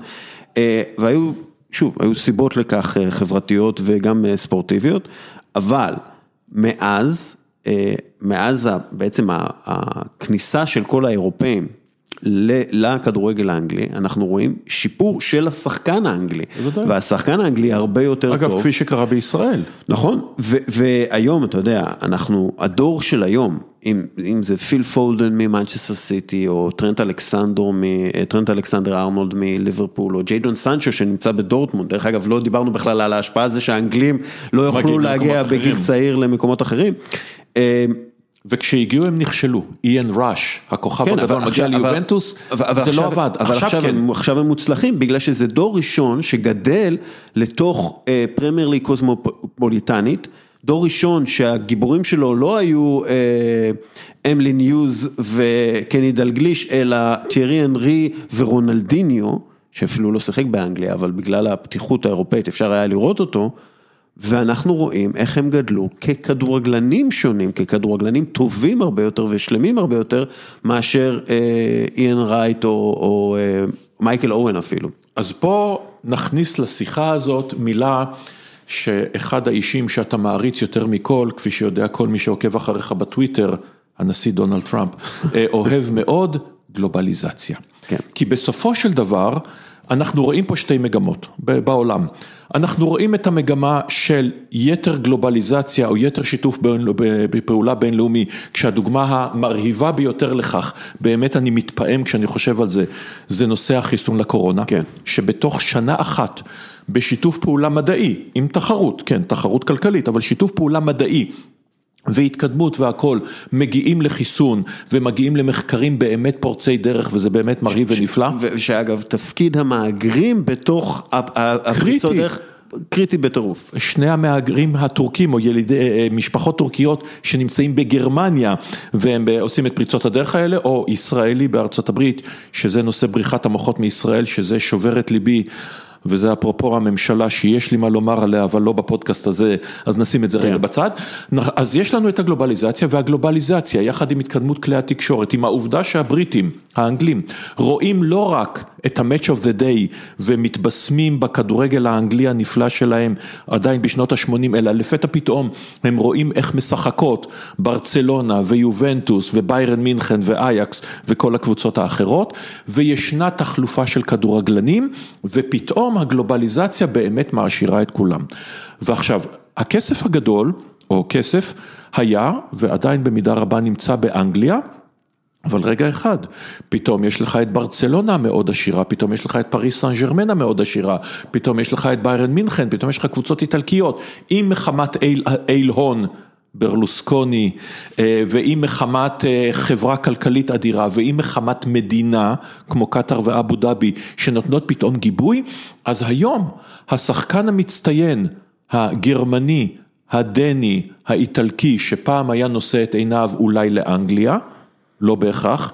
אה, והיו, שוב, היו סיבות לכך חברתיות וגם ספורטיביות, אבל מאז, מאז בעצם הכניסה של כל האירופאים, לכדורגל האנגלי, אנחנו רואים שיפור של השחקן האנגלי, והשחקן האנגלי הרבה יותר אגב, טוב. אגב, כפי שקרה בישראל. נכון, והיום, אתה יודע, אנחנו, הדור של היום, אם, אם זה פיל פודן ממנצ'סטר סיטי, או טרנט אלכסנדר, טרנט אלכסנדר ארנולד מליברפול, או ג'יידון סנצ'ו שנמצא בדורטמונד, דרך אגב, לא דיברנו בכלל על ההשפעה הזו שהאנגלים לא יוכלו להגיע בגיל צעיר למקומות אחרים. וכשהגיעו הם נכשלו, איאן ראש, הכוכב כן, הגדול, מגיע ליובנטוס, זה לא עבד, אבל עכשיו, עכשיו, כן. הם, עכשיו הם מוצלחים, בגלל שזה דור ראשון שגדל לתוך אה, פרמייר ליג קוסמופוליטנית, דור ראשון שהגיבורים שלו לא היו אה, אמלין יוז וקני דלגליש, אלא תיירי אנרי ורונלדיניו, שאפילו לא שיחק באנגליה, אבל בגלל הפתיחות האירופאית אפשר היה לראות אותו. ואנחנו רואים איך הם גדלו ככדורגלנים שונים, ככדורגלנים טובים הרבה יותר ושלמים הרבה יותר מאשר אה, איאן רייט או, או אה, מייקל אוואן אפילו. אז פה נכניס לשיחה הזאת מילה שאחד האישים שאתה מעריץ יותר מכל, כפי שיודע כל מי שעוקב אחריך בטוויטר, הנשיא דונלד טראמפ, אה, אוהב מאוד גלובליזציה. כן. כי בסופו של דבר, אנחנו רואים פה שתי מגמות בעולם. אנחנו רואים את המגמה של יתר גלובליזציה או יתר שיתוף בפעולה בינלאומי, כשהדוגמה המרהיבה ביותר לכך, באמת אני מתפעם כשאני חושב על זה, זה נושא החיסון לקורונה, כן. שבתוך שנה אחת, בשיתוף פעולה מדעי, עם תחרות, כן, תחרות כלכלית, אבל שיתוף פעולה מדעי. והתקדמות והכל, מגיעים לחיסון ומגיעים למחקרים באמת פורצי דרך וזה באמת מרהיב ונפלא. ושאגב, תפקיד המהגרים בתוך הפריצות דרך. קריטי בטירוף. שני המהגרים הטורקים או ילידי אה, משפחות טורקיות שנמצאים בגרמניה והם עושים את פריצות הדרך האלה או ישראלי בארצות הברית שזה נושא בריחת המוחות מישראל שזה שובר את ליבי וזה אפרופו הממשלה שיש לי מה לומר עליה, אבל לא בפודקאסט הזה, אז נשים את זה רגע כן. בצד. אז יש לנו את הגלובליזציה, והגלובליזציה, יחד עם התקדמות כלי התקשורת, עם העובדה שהבריטים, האנגלים, רואים לא רק את ה-match of the day ומתבשמים בכדורגל האנגלי הנפלא שלהם עדיין בשנות ה-80, אלא לפתע פתאום הם רואים איך משחקות ברצלונה ויובנטוס וביירן מינכן ואייקס וכל הקבוצות האחרות, וישנה תחלופה של כדורגלנים, ופתאום הגלובליזציה באמת מעשירה את כולם. ועכשיו, הכסף הגדול, או כסף, היה ועדיין במידה רבה נמצא באנגליה. אבל רגע אחד, פתאום יש לך את ברצלונה המאוד עשירה, פתאום יש לך את פריס סן ג'רמן המאוד עשירה, פתאום יש לך את ביירן מינכן, פתאום יש לך קבוצות איטלקיות, אם מחמת איל הון, ברלוסקוני, אה, ואם מחמת אה, חברה כלכלית אדירה, ואם מחמת מדינה, כמו קטאר ואבו דאבי, שנותנות פתאום גיבוי, אז היום השחקן המצטיין, הגרמני, הדני, האיטלקי, שפעם היה נושא את עיניו אולי לאנגליה, לא בהכרח,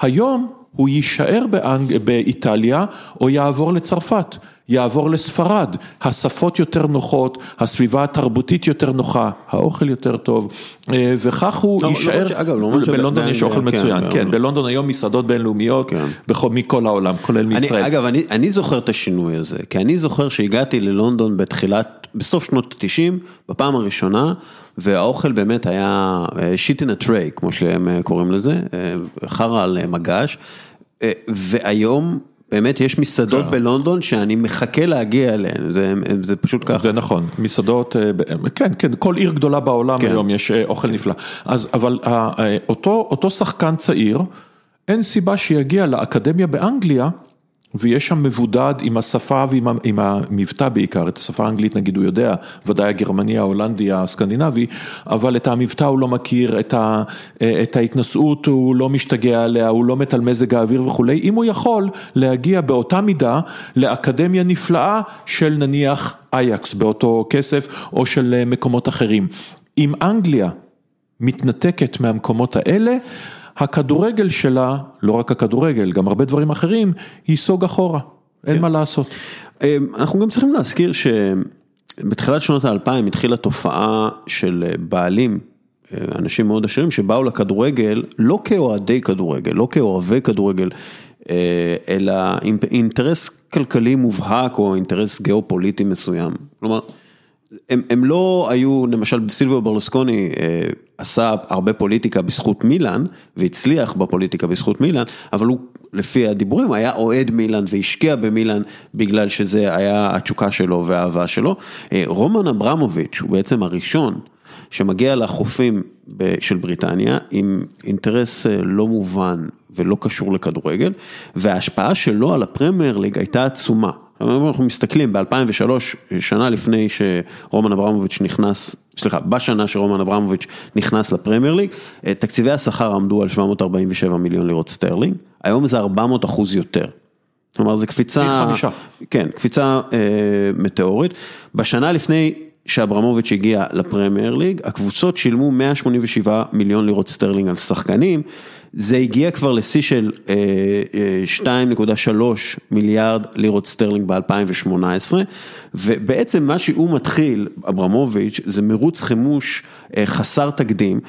היום הוא יישאר באנג... באיטליה או יעבור לצרפת, יעבור לספרד, השפות יותר נוחות, הסביבה התרבותית יותר נוחה, האוכל יותר טוב, אה, וכך הוא לא, יישאר, למרות ש- אגב, למרות בלונדון יש אוכל כן, מצוין, כן, כן. בלונדון היום מסעדות בינלאומיות, כן. בכל- מכל העולם, כולל אני, מישראל. אגב, אני, אני זוכר את השינוי הזה, כי אני זוכר שהגעתי ללונדון בתחילת, בסוף שנות ה-90, בפעם הראשונה, והאוכל באמת היה שיט a tray, כמו שהם אה, קוראים לזה, אה, חרא על מגש, והיום באמת יש מסעדות כן. בלונדון שאני מחכה להגיע אליהן, זה, זה פשוט ככה. זה נכון, מסעדות, אה, ב- כן, כן, כל עיר גדולה בעולם כן. היום יש אה, אוכל נפלא. אז, אבל אה, אה, אותו, אותו שחקן צעיר, אין סיבה שיגיע לאקדמיה באנגליה, ויש שם מבודד עם השפה ועם המבטא בעיקר, את השפה האנגלית נגיד הוא יודע, ודאי הגרמני, ההולנדי, הסקנדינבי, אבל את המבטא הוא לא מכיר, את, ה, את ההתנשאות הוא לא משתגע עליה, הוא לא מת על מזג האוויר וכולי, אם הוא יכול להגיע באותה מידה לאקדמיה נפלאה של נניח אייקס באותו כסף, או של אה, מקומות אחרים. אם אנגליה מתנתקת מהמקומות האלה, הכדורגל שלה, לא רק הכדורגל, גם הרבה דברים אחרים, ייסוג אחורה, אין מה לעשות. אה, אנחנו גם צריכים להזכיר שבתחילת שנות האלפיים התחילה תופעה של אה, בעלים, אה, אנשים מאוד עשירים שבאו לכדורגל לא כאוהדי כדורגל, לא כאוהבי כדורגל, אה, אלא עם אינטרס כלכלי מובהק או אינטרס גיאופוליטי מסוים. כלומר, הם, הם לא היו, למשל סילביו ברלוסקוני אה, עשה הרבה פוליטיקה בזכות מילאן והצליח בפוליטיקה בזכות מילאן, אבל הוא לפי הדיבורים היה אוהד מילאן והשקיע במילאן בגלל שזה היה התשוקה שלו והאהבה שלו. אה, רומן אברמוביץ' הוא בעצם הראשון שמגיע לחופים ב- של בריטניה עם אינטרס אה, לא מובן ולא קשור לכדורגל, וההשפעה שלו על הפרמייר ליג הייתה עצומה. אנחנו מסתכלים ב-2003, שנה לפני שרומן אברמוביץ' נכנס, סליחה, בשנה שרומן אברמוביץ' נכנס לפרמייר ליג, אה, תקציבי השכר עמדו על 747 מיליון לירות סטרלינג, היום זה 400 אחוז יותר. כלומר, זו קפיצה, פי חמישה. כן, קפיצה אה, מטאורית. בשנה לפני שאברמוביץ' הגיע לפרמייר ליג, הקבוצות שילמו 187 מיליון לירות סטרלינג על שחקנים, זה הגיע כבר לשיא של אה, אה, 2.3 מיליארד לירות סטרלינג ב-2018, ובעצם מה שהוא מתחיל, אברמוביץ', זה מרוץ חימוש אה, חסר תקדים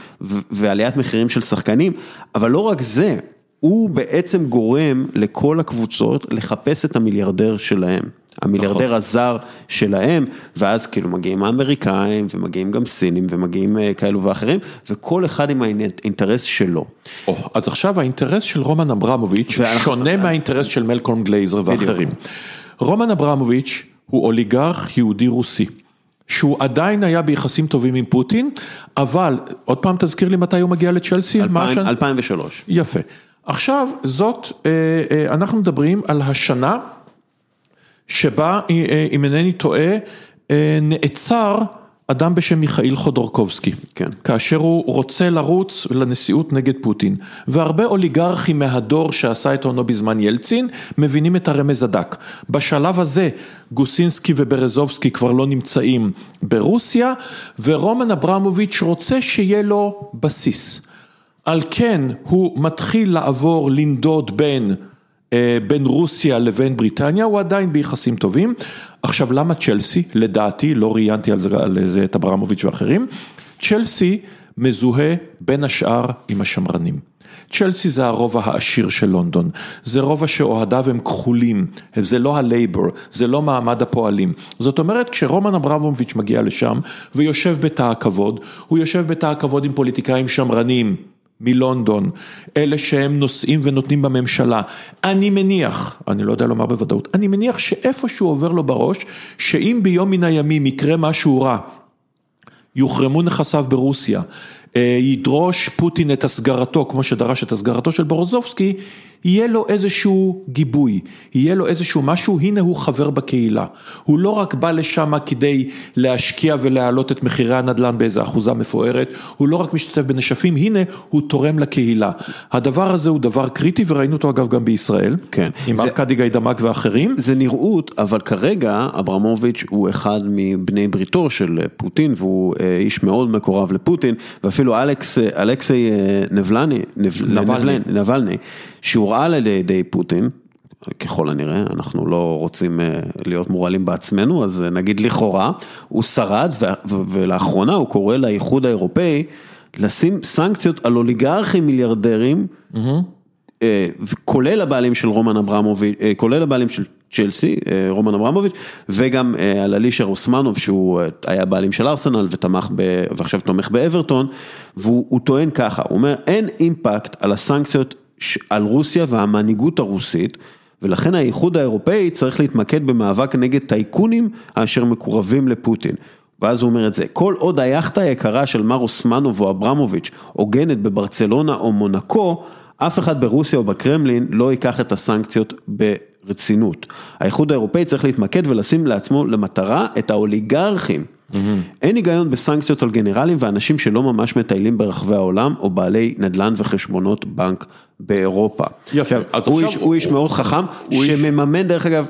ועליית מחירים של שחקנים, אבל לא רק זה, הוא בעצם גורם לכל הקבוצות לחפש את המיליארדר שלהם. המיליארדר הזר שלהם, ואז כאילו מגיעים האמריקאים, ומגיעים גם סינים, ומגיעים אה, כאלו ואחרים, וכל אחד עם האינטרס שלו. או, אז עכשיו האינטרס של רומן אברמוביץ' ואנחנו- שונה מהאינטרס של מלקולם גלייזר ואחרים. רומן אברמוביץ' הוא אוליגרך יהודי רוסי. שהוא עדיין היה ביחסים טובים עם פוטין, אבל, עוד פעם תזכיר לי מתי הוא מגיע לצ'לסי? מה השנה? 2003. יפה. עכשיו, זאת, אה, אה, אנחנו מדברים על השנה שבה, אה, אה, אם אינני טועה, אה, נעצר אדם בשם מיכאיל חודורקובסקי. כן. כאשר הוא רוצה לרוץ לנשיאות נגד פוטין. והרבה אוליגרכים מהדור שעשה את עונו בזמן ילצין, מבינים את הרמז הדק. בשלב הזה גוסינסקי וברזובסקי כבר לא נמצאים ברוסיה, ורומן אברמוביץ' רוצה שיהיה לו בסיס. על כן הוא מתחיל לעבור לנדוד בין, בין רוסיה לבין בריטניה, הוא עדיין ביחסים טובים. עכשיו למה צ'לסי, לדעתי, לא ראיינתי על זה, על זה את אברמוביץ' ואחרים, צ'לסי מזוהה בין השאר עם השמרנים. צ'לסי זה הרובע העשיר של לונדון, זה רובע שאוהדיו הם כחולים, זה לא הלייבור, זה לא מעמד הפועלים. זאת אומרת, כשרומן אברמוביץ' מגיע לשם ויושב בתא הכבוד, הוא יושב בתא הכבוד עם פוליטיקאים שמרנים. מלונדון, אלה שהם נושאים ונותנים בממשלה. אני מניח, אני לא יודע לומר בוודאות, אני מניח שאיפשהו עובר לו בראש, שאם ביום מן הימים יקרה משהו רע, יוחרמו נכסיו ברוסיה, אה, ידרוש פוטין את הסגרתו, כמו שדרש את הסגרתו של ברוזובסקי, יהיה לו איזשהו גיבוי, יהיה לו איזשהו משהו, הנה הוא חבר בקהילה. הוא לא רק בא לשם כדי להשקיע ולהעלות את מחירי הנדל"ן באיזו אחוזה מפוארת, הוא לא רק משתתף בנשפים, הנה הוא תורם לקהילה. הדבר הזה הוא דבר קריטי וראינו אותו אגב גם בישראל, כן. עם ארכדי גיידמק ואחרים. זה נראות, אבל כרגע אברמוביץ' הוא אחד מבני בריתו של פוטין, והוא אה, איש מאוד מקורב לפוטין, ואפילו אלכס, אלכסי אה, נבלני, נב- נבלני. נבלני, נבלני, שהוא הורעל על ידי פוטין, ככל הנראה, אנחנו לא רוצים אה, להיות מורעלים בעצמנו, אז נגיד לכאורה, הוא שרד ולאחרונה הוא קורא לאיחוד האירופאי לשים סנקציות על אוליגרכים מיליארדרים, mm-hmm. כולל הבעלים של רומן אברמוביץ', כולל הבעלים של צ'לסי, רומן אברמוביץ', וגם על אלישר אוסמנוב שהוא היה בעלים של ארסנל ותמך ב, ועכשיו תומך באברטון, והוא טוען ככה, הוא אומר אין אימפקט על הסנקציות על רוסיה והמנהיגות הרוסית, ולכן האיחוד האירופאי צריך להתמקד במאבק נגד טייקונים אשר מקורבים לפוטין. ואז הוא אומר את זה, כל עוד היאכטה היקרה של מר אוסמנוב או אברמוביץ' עוגנת בברצלונה או מונקו, אף אחד ברוסיה או בקרמלין לא ייקח את הסנקציות ברצינות. האיחוד האירופאי צריך להתמקד ולשים לעצמו למטרה את האוליגרכים. Mm-hmm. אין היגיון בסנקציות על גנרלים ואנשים שלא ממש מטיילים ברחבי העולם או בעלי נדל"ן וחשבונות בנק באירופה. יפה, אז הוא, איש, הוא איש מאוד חכם, שמממן איש... דרך אגב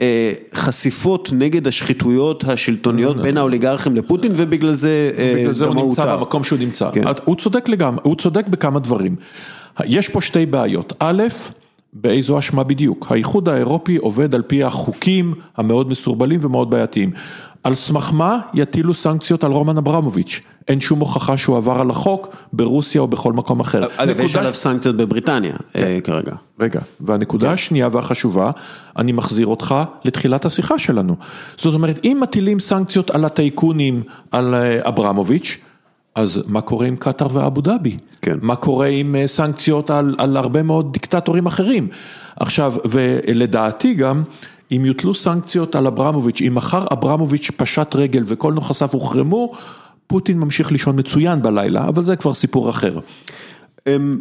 אה, חשיפות נגד השחיתויות השלטוניות בין האוליגרכים לפוטין ובגלל זה אה, בגלל זה הוא נמצא במקום שהוא נמצא. כן. הוא צודק לגמרי, הוא צודק בכמה דברים. יש פה שתי בעיות, א', באיזו אשמה בדיוק, האיחוד האירופי עובד על פי החוקים המאוד מסורבלים ומאוד בעייתיים. על סמך מה יטילו סנקציות על רומן אברמוביץ', אין שום הוכחה שהוא עבר על החוק ברוסיה או בכל מקום אחר. אגב, יש עליו סנקציות בבריטניה אה, כן. כרגע. רגע, והנקודה כן. השנייה והחשובה, אני מחזיר אותך לתחילת השיחה שלנו. זאת אומרת, אם מטילים סנקציות על הטייקונים, על אה, אברמוביץ', אז מה קורה עם קטאר ואבו דאבי? כן. מה קורה עם אה, סנקציות על, על הרבה מאוד דיקטטורים אחרים? עכשיו, ולדעתי גם, אם יוטלו סנקציות על אברמוביץ', אם מחר אברמוביץ' פשט רגל וכל נכסיו הוחרמו, פוטין ממשיך לישון מצוין בלילה, אבל זה כבר סיפור אחר. אמ,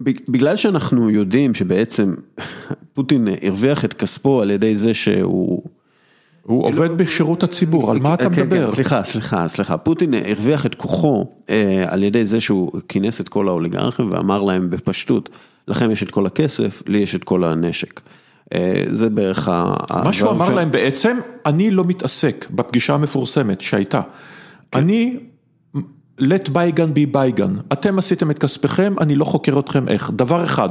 בגלל שאנחנו יודעים שבעצם פוטין הרוויח את כספו על ידי זה שהוא... הוא עובד בשירות הציבור, על מה אתה כן, מדבר? סליחה, סליחה, סליחה, פוטין הרוויח את כוחו אה, על ידי זה שהוא כינס את כל האוליגרכים ואמר להם בפשטות, לכם יש את כל הכסף, לי יש את כל הנשק. אה, זה בערך ה... מה שהוא אמר להם בעצם, אני לא מתעסק בפגישה המפורסמת שהייתה. כן. אני, let bygone be bygone, אתם עשיתם את כספיכם, אני לא חוקר אתכם איך. דבר אחד,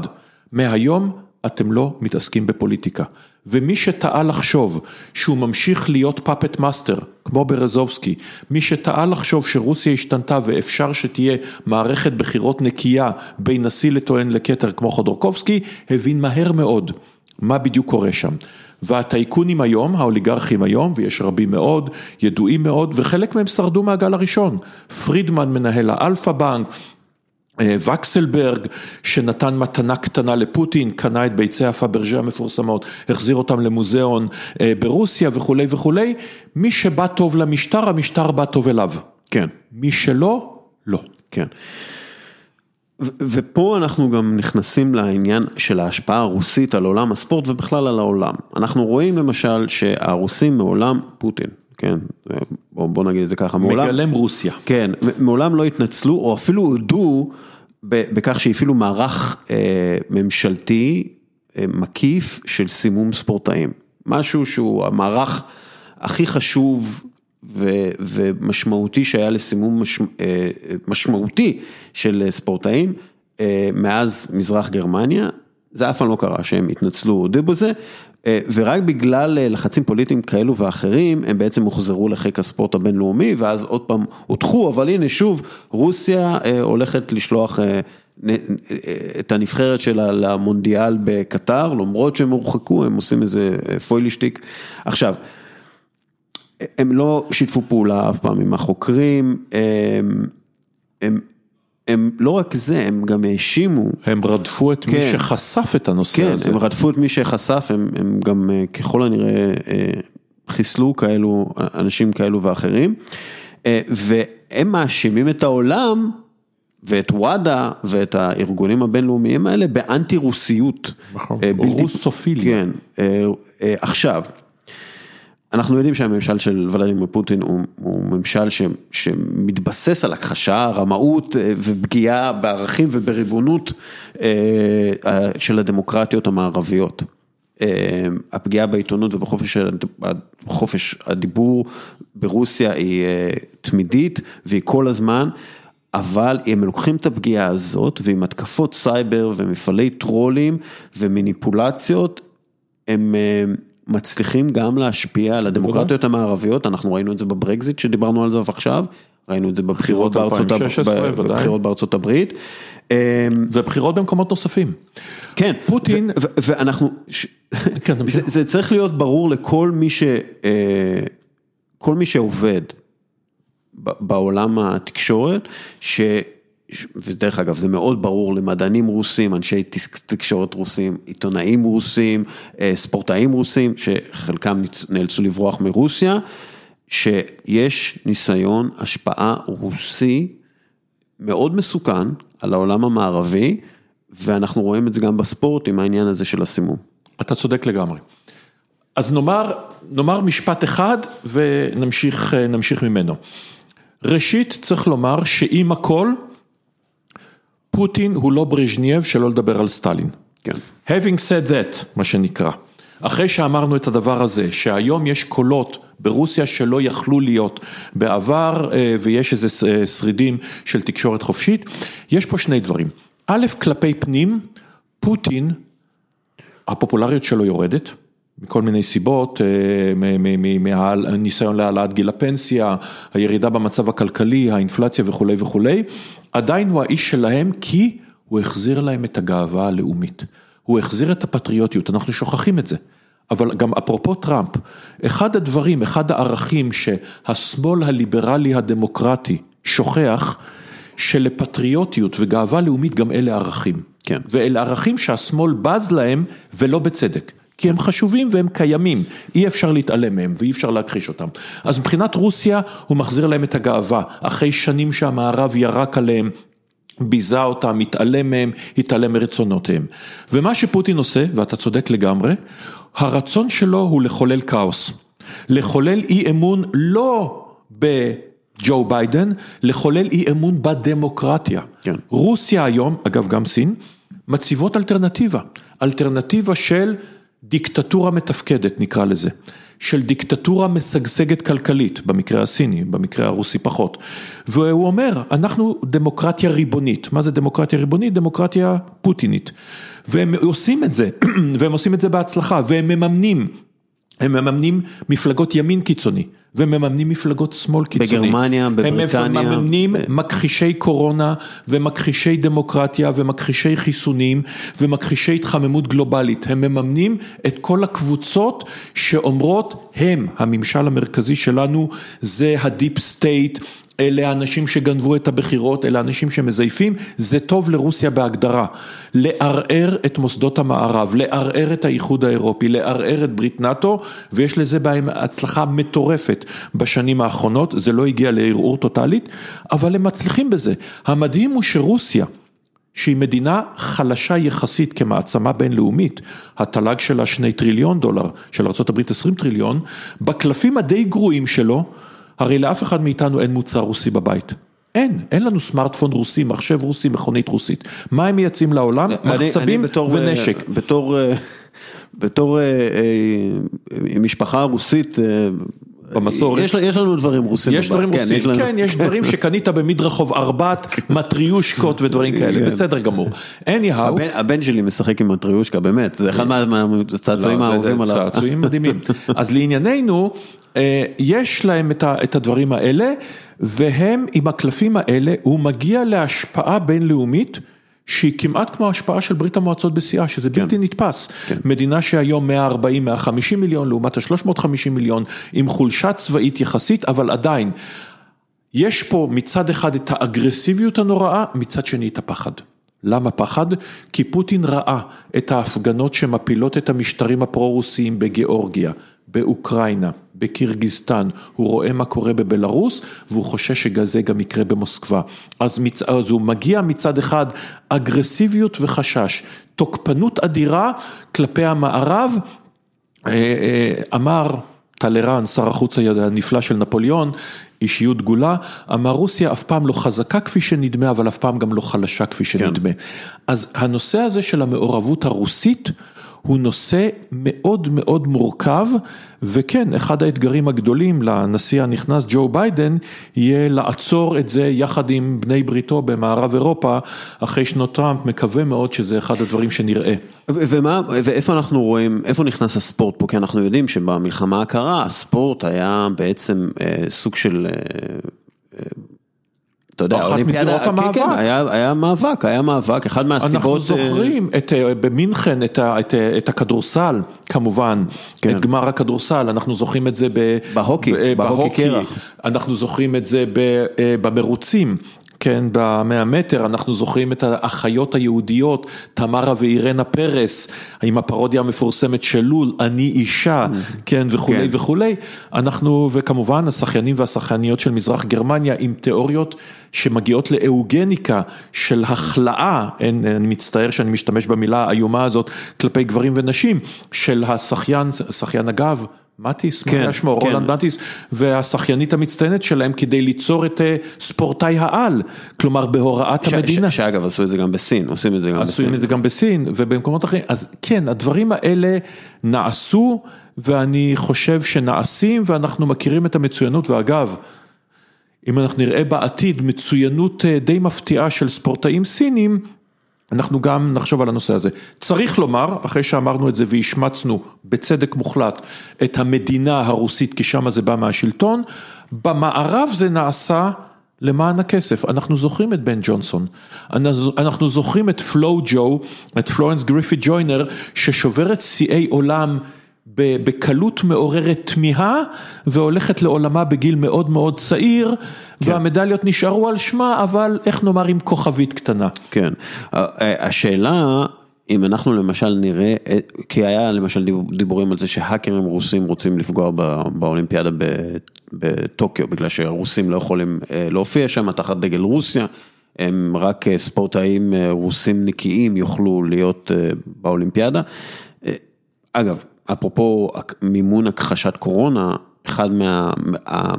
מהיום אתם לא מתעסקים בפוליטיקה. ומי שטעה לחשוב שהוא ממשיך להיות puppet master, כמו ברזובסקי, מי שטעה לחשוב שרוסיה השתנתה ואפשר שתהיה מערכת בחירות נקייה בין נשיא לטוען לכתר כמו חודורקובסקי, הבין מהר מאוד מה בדיוק קורה שם. והטייקונים היום, האוליגרכים היום, ויש רבים מאוד, ידועים מאוד, וחלק מהם שרדו מהגל הראשון. פרידמן מנהל האלפא בנק, אה, וקסלברג שנתן מתנה קטנה לפוטין, קנה את ביצי הפברג'ה המפורסמות, החזיר אותם למוזיאון אה, ברוסיה וכולי וכולי, מי שבא טוב למשטר, המשטר בא טוב אליו. כן. מי שלא, לא. כן. ופה אנחנו גם נכנסים לעניין של ההשפעה הרוסית על עולם הספורט ובכלל על העולם. אנחנו רואים למשל שהרוסים מעולם, פוטין, כן, בוא, בוא נגיד את זה ככה, מעולם, מגלם רוסיה. כן, מעולם לא התנצלו או אפילו הודו בכך שהפעילו מערך אה, ממשלתי אה, מקיף של סימום ספורטאים. משהו שהוא המערך הכי חשוב ו, ומשמעותי שהיה לסימום מש, אה, משמעותי של ספורטאים אה, מאז מזרח גרמניה, זה אף פעם לא קרה שהם התנצלו, הודו בזה, אה, ורק בגלל לחצים פוליטיים כאלו ואחרים, הם בעצם הוחזרו לחיק הספורט הבינלאומי, ואז עוד פעם הודחו, אבל הנה שוב, רוסיה הולכת לשלוח את הנבחרת שלה למונדיאל בקטר, למרות שהם הורחקו, הם עושים איזה פוילישטיק. עכשיו, הם לא שיתפו פעולה אף פעם עם החוקרים, הם, הם, הם לא רק זה, הם גם האשימו. הם רדפו את כן, מי שחשף את הנושא כן, הזה. כן, הם רדפו את מי שחשף, הם, הם גם אה, ככל הנראה אה, חיסלו כאלו, אנשים כאלו ואחרים, אה, והם מאשימים את העולם. ואת וואדה ואת הארגונים הבינלאומיים האלה באנטי רוסיות. נכון, רוסופיליה. כן, עכשיו. אנחנו יודעים שהממשל של ולדימיר פוטין הוא, הוא ממשל ש, שמתבסס על הכחשה, רמאות אה, ופגיעה בערכים ובריבונות אה, של הדמוקרטיות המערביות. אה, הפגיעה בעיתונות ובחופש הדיבור ברוסיה היא תמידית והיא כל הזמן. אבל הם לוקחים את הפגיעה הזאת ועם התקפות סייבר ומפעלי טרולים ומניפולציות, הם אה, מצליחים גם להשפיע על הדמוקרטיות המערביות, אנחנו ראינו את זה בברקזיט שדיברנו על זה עכשיו, ראינו את זה בבחירות בארצות, 2016, ודאי. בבחירות בארצות הברית. אה, ובחירות במקומות נוספים. כן, פוטין- ו- ו- ואנחנו, כן. זה, זה צריך להיות ברור לכל מי ש... אה, כל מי שעובד ב- בעולם התקשורת, ש... ודרך אגב זה מאוד ברור למדענים רוסים, אנשי תקשורת רוסים, עיתונאים רוסים, אה, ספורטאים רוסים, שחלקם נאלצו לברוח מרוסיה, שיש ניסיון השפעה רוסי מאוד מסוכן על העולם המערבי, ואנחנו רואים את זה גם בספורט עם העניין הזה של הסימום. אתה צודק לגמרי. אז נאמר, נאמר משפט אחד ונמשיך נמשיך ממנו. ראשית צריך לומר שעם הכל, פוטין הוא לא ברז'נייב שלא לדבר על סטלין. כן. Having said that, מה שנקרא, אחרי שאמרנו את הדבר הזה, שהיום יש קולות ברוסיה שלא יכלו להיות בעבר, אה, ויש איזה אה, שרידים של תקשורת חופשית, יש פה שני דברים. א', כלפי פנים, פוטין, הפופולריות שלו יורדת. מכל מיני סיבות, אה, מהניסיון להעלאת גיל הפנסיה, הירידה במצב הכלכלי, האינפלציה וכולי וכולי, עדיין הוא האיש שלהם כי הוא החזיר להם את הגאווה הלאומית. הוא החזיר את הפטריוטיות, אנחנו שוכחים את זה. אבל גם אפרופו טראמפ, אחד הדברים, אחד הערכים שהשמאל הליברלי הדמוקרטי שוכח, שלפטריוטיות וגאווה לאומית גם אלה ערכים. כן. ואלה ערכים שהשמאל בז להם ולא בצדק. כי הם חשובים והם קיימים, אי אפשר להתעלם מהם ואי אפשר להכחיש אותם. אז מבחינת רוסיה הוא מחזיר להם את הגאווה, אחרי שנים שהמערב ירק עליהם. ביזה אותם, התעלם מהם, התעלם מרצונותיהם. ומה שפוטין עושה, ואתה צודק לגמרי, הרצון שלו הוא לחולל כאוס. לחולל אי אמון לא בג'ו ביידן, לחולל אי אמון בדמוקרטיה. כן. רוסיה היום, אגב גם סין, מציבות אלטרנטיבה. אלטרנטיבה של דיקטטורה מתפקדת נקרא לזה. של דיקטטורה משגשגת כלכלית, במקרה הסיני, במקרה הרוסי פחות. והוא אומר, אנחנו דמוקרטיה ריבונית. מה זה דמוקרטיה ריבונית? דמוקרטיה פוטינית. והם עושים את זה, והם עושים את זה בהצלחה, והם מממנים. הם מממנים מפלגות ימין קיצוני, ומממנים מפלגות שמאל קיצוני. בגרמניה, בבריטניה. הם מממנים ב- מכחישי קורונה, ומכחישי דמוקרטיה, ומכחישי חיסונים, ומכחישי התחממות גלובלית. הם מממנים את כל הקבוצות שאומרות, הם, הממשל המרכזי שלנו, זה ה deep state. אלה האנשים שגנבו את הבחירות, אלה האנשים שמזייפים, זה טוב לרוסיה בהגדרה. לערער את מוסדות המערב, לערער את האיחוד האירופי, לערער את ברית נאט"ו, ויש לזה בהם הצלחה מטורפת בשנים האחרונות, זה לא הגיע לערעור טוטאלית, אבל הם מצליחים בזה. המדהים הוא שרוסיה, שהיא מדינה חלשה יחסית כמעצמה בינלאומית, התל"ג שלה שני טריליון דולר, של ארה"ב 20 טריליון, בקלפים הדי גרועים שלו, הרי לאף אחד מאיתנו אין מוצר רוסי בבית. אין, אין לנו סמארטפון רוסי, מחשב רוסי, מכונית רוסית. מה הם מייצאים לעולם? מחצבים בתור, ונשק. אה, בתור, אה, בתור אה, אה, משפחה רוסית, אה, במסורת. יש, יש לנו דברים רוסים. יש. דברים כן, רוסים, יש לנו- כן, יש דברים שקנית במדרחוב ארבעת, מטריושקות ודברים כאלה, כן. בסדר גמור. anyhow, הבן, הבן שלי משחק עם מטריושקה, באמת, זה אחד מה- מהצעצועים לא, האהובים עליו. צעצועים מדהימים. אז לענייננו, אה, יש להם את ה- את הדברים האלה, והם עם הקלפים האלה, הוא מגיע להשפעה בינלאומית. שהיא כמעט כמו ההשפעה של ברית המועצות בשיאה, שזה בלתי נתפס. מדינה שהיום 140-150 מיליון לעומת ה-350 מיליון, עם חולשה צבאית יחסית, אבל עדיין, יש פה מצד אחד את האגרסיביות הנוראה, מצד שני את הפחד. למה פחד? כי פוטין ראה את ההפגנות שמפילות את המשטרים הפרו-רוסיים בגיאורגיה, באוקראינה, בקירגיסטן, הוא רואה מה קורה בבלארוס והוא חושש שזה גם יקרה במוסקבה. אז, מצ... אז הוא מגיע מצד אחד אגרסיביות וחשש, תוקפנות אדירה כלפי המערב, אה, אה, אמר טלרן, שר החוץ הנפלא של נפוליאון, אישיות דגולה, אמר רוסיה אף פעם לא חזקה כפי שנדמה, אבל אף פעם גם לא חלשה כפי שנדמה. אז הנושא הזה של המעורבות הרוסית, הוא נושא מאוד מאוד מורכב, וכן, אחד האתגרים הגדולים לנשיא הנכנס ג'ו ביידן, יהיה לעצור את זה יחד עם בני בריתו במערב אירופה, אחרי שנות טראמפ, מקווה מאוד שזה אחד הדברים שנראה. ומה, ואיפה אנחנו רואים, איפה נכנס הספורט פה? כי אנחנו יודעים שבמלחמה הקרה, הספורט היה בעצם אה, סוג של... אה, אה, אתה יודע, אחת האולימפיאדה, מזירות המאבק. כן, כן, היה, היה מאבק, היה מאבק, אחד מהסיבות... אנחנו זוכרים את, אה, במינכן את, ה- את, ה- את הכדורסל, כמובן, כן. את גמר הכדורסל, אנחנו זוכרים את זה ב, בהוקי, ב- בהוקי קרח. אנחנו זוכרים את זה ב, אה, במרוצים. כן, במאה מטר, אנחנו זוכרים את האחיות היהודיות, תמרה ואירנה פרס, עם הפרודיה המפורסמת של לול, אני אישה, כן, וכולי כן. וכולי. אנחנו, וכמובן השחיינים והשחייניות של מזרח גרמניה עם תיאוריות שמגיעות לאהוגניקה של הכלאה, אין, אני מצטער שאני משתמש במילה האיומה הזאת כלפי גברים ונשים, של השחיין, שחיין הגב. מטיס, מה כן, היה שמו, כן. רולנד מטיס, והשחיינית המצטיינת שלהם כדי ליצור את אה, ספורטאי העל, כלומר בהוראת ש- המדינה. ש- שאגב עשו את זה גם בסין, עושים את זה גם עשו בסין. את זה גם בסין ובמקומות אחרים, אז כן, הדברים האלה נעשו ואני חושב שנעשים ואנחנו מכירים את המצוינות ואגב, אם אנחנו נראה בעתיד מצוינות אה, די מפתיעה של ספורטאים סינים, אנחנו גם נחשוב על הנושא הזה. צריך לומר, אחרי שאמרנו את זה והשמצנו בצדק מוחלט את המדינה הרוסית, כי שם זה בא מהשלטון, במערב זה נעשה למען הכסף. אנחנו זוכרים את בן ג'ונסון, אנחנו זוכרים את פלואו ג'ו, את פלורנס גריפי ג'וינר, ששוברת שיאי עולם בקלות מעוררת תמיהה והולכת לעולמה בגיל מאוד מאוד צעיר והמדליות נשארו על שמה אבל איך נאמר עם כוכבית קטנה. כן, השאלה אם אנחנו למשל נראה, כי היה למשל דיב- דיבורים על זה שהאקרים רוסים רוצים לפגוע באולימפיאדה בטוקיו, בגלל שהרוסים לא יכולים אה, להופיע שם תחת דגל רוסיה, הם רק אה, ספורטאים אה, רוסים נקיים יוכלו להיות אה, באולימפיאדה. אה, אגב, אפרופו מימון הכחשת קורונה, אחד מה... ה-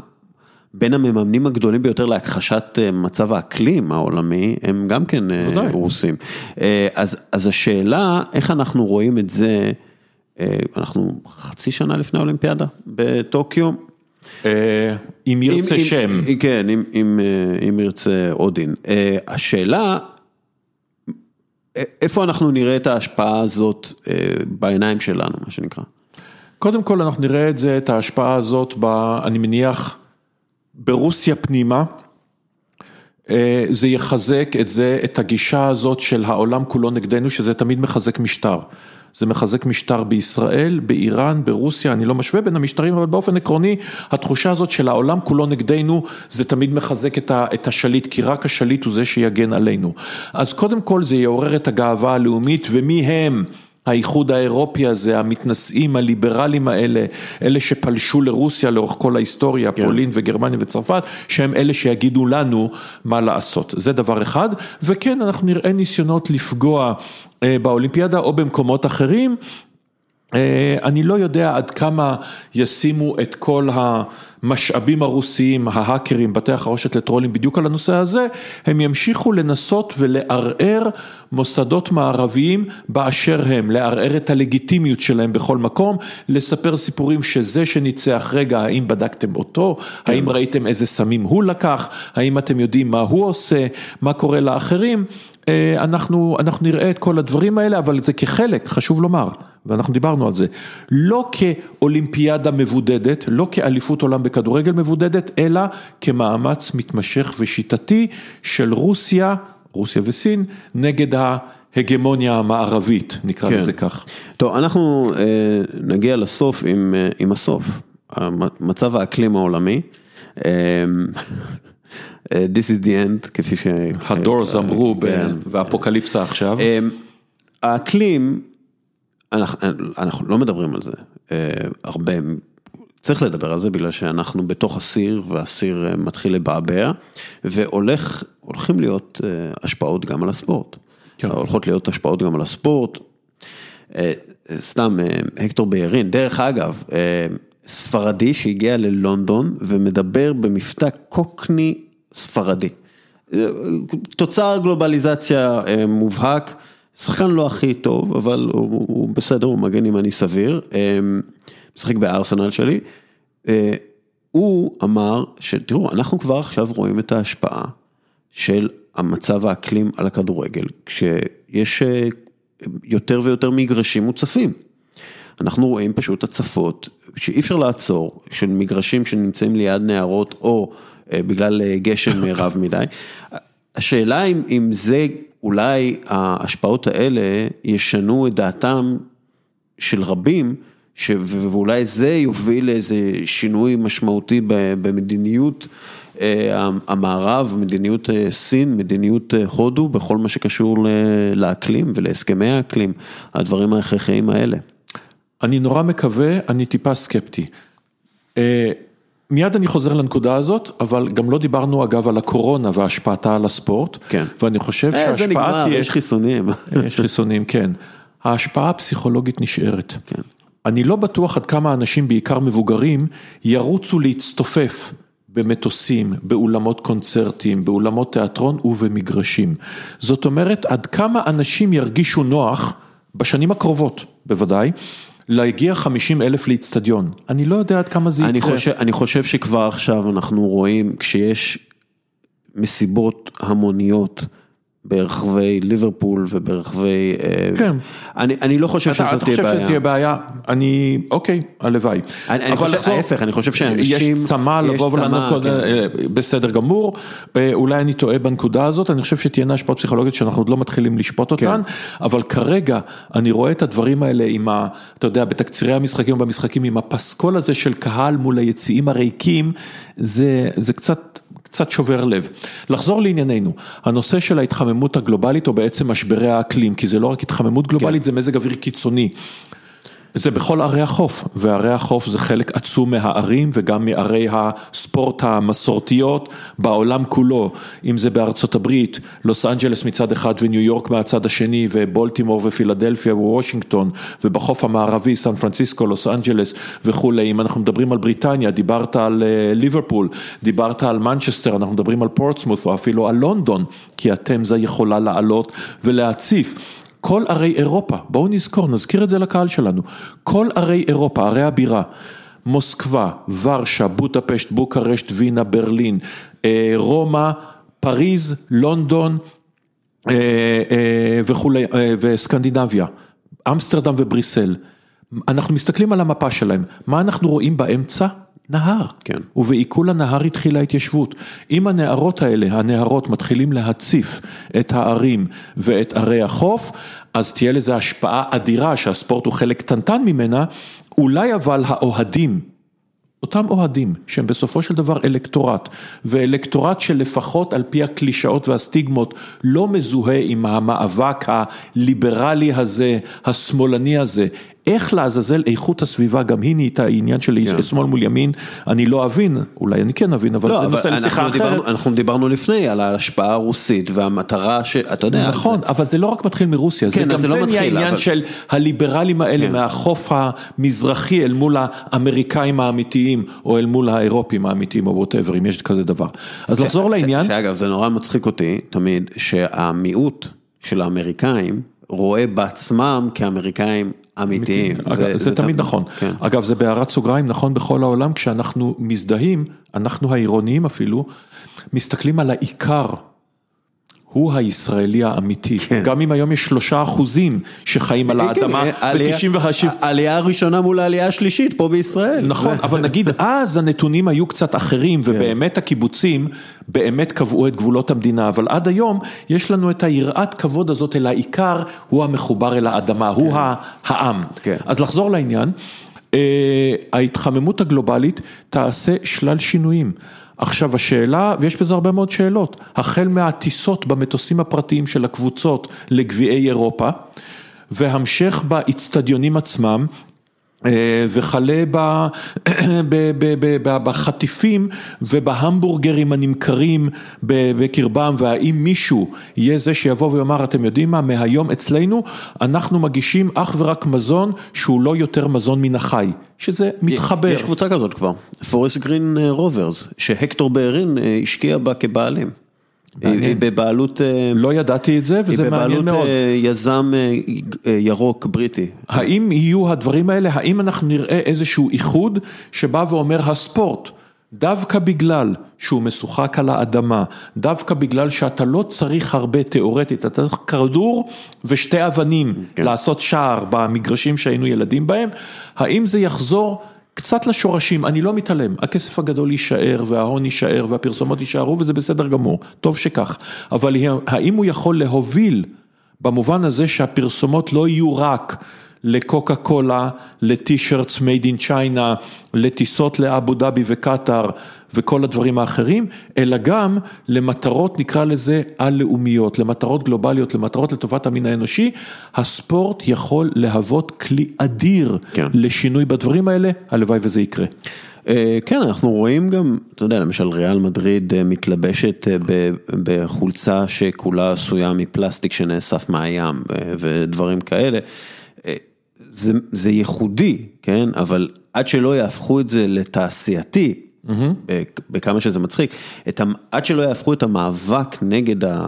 בין המממנים הגדולים ביותר להכחשת אה, מצב האקלים העולמי, הם גם כן אה, ודאי. רוסים. אה, אז, אז השאלה, איך אנחנו רואים את זה, אנחנו חצי שנה לפני האולימפיאדה בטוקיו. אם ירצה אם- שם. אם- כן, אם, אם, אם ירצה אודין. השאלה, איפה אנחנו נראה את ההשפעה הזאת אה, בעיניים שלנו, מה שנקרא. קודם כל אנחנו נראה את זה, את ההשפעה הזאת, ב, אני מניח, ברוסיה פנימה. אה, זה יחזק את זה, את הגישה הזאת של העולם כולו נגדנו, שזה תמיד מחזק משטר. זה מחזק משטר בישראל, באיראן, ברוסיה, אני לא משווה בין המשטרים, אבל באופן עקרוני, התחושה הזאת של העולם כולו נגדנו, זה תמיד מחזק את, ה, את השליט, כי רק השליט הוא זה שיגן עלינו. אז קודם כל זה יעורר את הגאווה הלאומית, ומי הם? האיחוד האירופי הזה, המתנשאים, הליברלים האלה, אלה שפלשו לרוסיה לאורך כל ההיסטוריה, כן. פולין וגרמניה וצרפת, שהם אלה שיגידו לנו מה לעשות. זה דבר אחד, וכן, אנחנו נראה ניסיונות לפגוע אה, באולימפיאדה או במקומות אחרים. אה, אני לא יודע עד כמה ישימו את כל המשאבים הרוסיים, ההאקרים, בתי החרושת לטרולים בדיוק על הנושא הזה, הם ימשיכו לנסות ולערער מוסדות מערביים באשר הם, לערער את הלגיטימיות שלהם בכל מקום, לספר סיפורים שזה שניצח, רגע, האם בדקתם אותו, האם ראיתם איזה סמים הוא לקח, האם אתם יודעים מה הוא עושה, מה קורה לאחרים. אה, אנחנו, אנחנו נראה את כל הדברים האלה, אבל זה כחלק, חשוב לומר, ואנחנו דיברנו על זה, לא כאולימפיאדה מבודדת, לא כאליפות עולם בכדורגל מבודדת, אלא כמאמץ מתמשך ושיטתי של רוסיה, רוסיה וסין, נגד ההגמוניה המערבית, נקרא כן. לזה כך. טוב, אנחנו אה, נגיע לסוף עם, אה, עם הסוף, מצב האקלים העולמי. אה, אה, This is the end, כפי ש... הדורס אמרו, ב- כן. ואפוקליפסה עכשיו. אה, האקלים, אנחנו, אנחנו לא מדברים על זה אה, הרבה, צריך לדבר על זה בגלל שאנחנו בתוך הסיר והסיר אה, מתחיל לבעבע והולך, הולכים להיות אה, השפעות גם על הספורט. כן. הולכות להיות השפעות גם על הספורט. אה, סתם, אה, הקטור בארין, דרך אגב, אה, ספרדי שהגיע ללונדון ומדבר במבטא קוקני ספרדי. אה, תוצר גלובליזציה אה, מובהק, שחקן לא הכי טוב, אבל הוא, הוא בסדר, הוא מגן ימני סביר, משחק בארסנל שלי. הוא אמר שתראו, אנחנו כבר עכשיו רואים את ההשפעה של המצב האקלים על הכדורגל, כשיש יותר ויותר מגרשים מוצפים. אנחנו רואים פשוט הצפות שאי אפשר לעצור, של מגרשים שנמצאים ליד נהרות או בגלל גשם רב מדי. השאלה אם, אם זה, אולי ההשפעות האלה ישנו את דעתם של רבים, ש, ואולי זה יוביל לאיזה שינוי משמעותי במדיניות המערב, מדיניות סין, מדיניות הודו, בכל מה שקשור לאקלים ולהסכמי האקלים, הדברים ההכרחיים האלה. אני נורא מקווה, אני טיפה סקפטי. מיד אני חוזר לנקודה הזאת, אבל גם לא דיברנו אגב על הקורונה והשפעתה על הספורט. כן. ואני חושב שההשפעה תהיה... זה נגמר, יש חיסונים. יש חיסונים, כן. ההשפעה הפסיכולוגית נשארת. כן. אני לא בטוח עד כמה אנשים, בעיקר מבוגרים, ירוצו להצטופף במטוסים, באולמות קונצרטים, באולמות תיאטרון ובמגרשים. זאת אומרת, עד כמה אנשים ירגישו נוח, בשנים הקרובות בוודאי, להגיע 50 אלף לאיצטדיון, אני לא יודע עד כמה זה יקרה. אני חושב, אני חושב שכבר עכשיו אנחנו רואים, כשיש מסיבות המוניות ברחבי ליברפול וברחבי, כן. אני, אני לא חושב שזאת תהיה בעיה. אתה חושב שתהיה בעיה, אני, אוקיי, הלוואי. אני, אני חושב, לחזור, ההפך, אני חושב שאנשים, יש צמא לבוא ולענות, כן. בסדר גמור, אולי אני טועה בנקודה הזאת, אני חושב שתהיינה השפעות פסיכולוגיות שאנחנו עוד לא מתחילים לשפוט אותן, כן. אבל כרגע אני רואה את הדברים האלה עם ה, אתה יודע, בתקצירי המשחקים ובמשחקים, עם הפסקול הזה של קהל מול היציעים הריקים, זה, זה קצת... קצת שובר לב. לחזור לענייננו, הנושא של ההתחממות הגלובלית או בעצם משברי האקלים, כי זה לא רק התחממות גלובלית, כן. זה מזג אוויר קיצוני. זה בכל ערי החוף, וערי החוף זה חלק עצום מהערים וגם מערי הספורט המסורתיות בעולם כולו, אם זה בארצות הברית, לוס אנג'לס מצד אחד וניו יורק מהצד השני ובולטימור ופילדלפיה ווושינגטון ובחוף המערבי סן פרנסיסקו, לוס אנג'לס וכולי, אם אנחנו מדברים על בריטניה, דיברת על ליברפול, דיברת על מנצ'סטר, אנחנו מדברים על פורטסמות' או אפילו על לונדון, כי התמזה יכולה לעלות ולהציף. כל ערי אירופה, בואו נזכור, נזכיר את זה לקהל שלנו, כל ערי אירופה, ערי הבירה, מוסקבה, ורשה, בוטפשט, בוקרשט, וינה, ברלין, רומא, פריז, לונדון וכולי, וסקנדינביה, אמסטרדם ובריסל, אנחנו מסתכלים על המפה שלהם, מה אנחנו רואים באמצע? נהר, כן. ובעיכול הנהר התחילה ההתיישבות. אם הנהרות האלה, הנהרות מתחילים להציף את הערים ואת ערי החוף, אז תהיה לזה השפעה אדירה שהספורט הוא חלק קטנטן ממנה, אולי אבל האוהדים, אותם אוהדים שהם בסופו של דבר אלקטורט, ואלקטורט שלפחות על פי הקלישאות והסטיגמות לא מזוהה עם המאבק הליברלי הזה, השמאלני הזה, איך לעזאזל איכות הסביבה, גם היא נהייתה עניין של כן. שמאל מול ימין, אני לא אבין, אולי אני כן אבין, אבל לא, זה אבל נושא לשיחה אחרת. דיברנו, אנחנו דיברנו לפני על ההשפעה הרוסית והמטרה שאתה יודע. נכון, זה... אבל זה לא רק מתחיל מרוסיה, כן, זה גם זה זה לא נהיה עניין אבל... של הליברלים האלה כן. מהחוף המזרחי אל מול האמריקאים האמיתיים, או אל מול האירופים האמיתיים, או ווטאבר, אם יש כזה דבר. אז לחזור לעניין. שאגב, זה נורא מצחיק אותי תמיד, שהמיעוט של האמריקאים רואה בעצמם כאמריקאים אמיתיים. זה, זה, זה תמיד. נכון. כן. אגב, זה בהערת סוגריים נכון בכל העולם, כשאנחנו מזדהים, אנחנו העירוניים אפילו, מסתכלים על העיקר. הוא הישראלי האמיתי, כן. גם אם היום יש שלושה אחוזים שחיים על האדמה ב-90 וחשיב. העלייה הראשונה מול העלייה השלישית פה בישראל. נכון, אבל נגיד אז הנתונים היו קצת אחרים ובאמת הקיבוצים באמת קבעו את גבולות המדינה, אבל עד היום יש לנו את היראת כבוד הזאת אל העיקר, הוא המחובר אל האדמה, הוא העם. אז לחזור לעניין, ההתחממות הגלובלית תעשה שלל שינויים. עכשיו השאלה, ויש בזה הרבה מאוד שאלות, החל מהטיסות במטוסים הפרטיים של הקבוצות לגביעי אירופה, והמשך באיצטדיונים עצמם, וכלה בחטיפים ובהמבורגרים הנמכרים בקרבם, והאם מישהו יהיה זה שיבוא ויאמר, אתם יודעים מה, מהיום אצלנו אנחנו מגישים אך ורק מזון שהוא לא יותר מזון מן החי, שזה מתחבר. יש קבוצה כזאת כבר, פורסט גרין רוברס, שהקטור בארין השקיע בה כבעלים. היא היא בבעלות, אה, לא ידעתי את זה היא וזה מעניין בבעלות מאוד. אה, יזם אה, אה, ירוק בריטי. האם יהיו הדברים האלה, האם אנחנו נראה איזשהו איחוד שבא ואומר הספורט, דווקא בגלל שהוא משוחק על האדמה, דווקא בגלל שאתה לא צריך הרבה תיאורטית, אתה צריך כדור ושתי אבנים כן. לעשות שער במגרשים שהיינו ילדים בהם, האם זה יחזור קצת לשורשים, אני לא מתעלם, הכסף הגדול יישאר וההון יישאר והפרסומות יישארו וזה בסדר גמור, טוב שכך, אבל האם הוא יכול להוביל במובן הזה שהפרסומות לא יהיו רק לקוקה קולה, לטי-שירטס made in China, לטיסות לאבו דאבי וקטאר וכל הדברים האחרים, אלא גם למטרות נקרא לזה על-לאומיות, למטרות גלובליות, למטרות לטובת המין האנושי, הספורט יכול להוות כלי אדיר כן. לשינוי בדברים האלה, הלוואי וזה יקרה. אה, כן, אנחנו רואים גם, אתה יודע, למשל ריאל מדריד אה, מתלבשת אה, בחולצה שכולה עשויה מפלסטיק שנאסף מהים ודברים כאלה. זה, זה ייחודי, כן, אבל עד שלא יהפכו את זה לתעשייתי, בכ- בכמה שזה מצחיק, עד שלא יהפכו את המאבק נגד אה,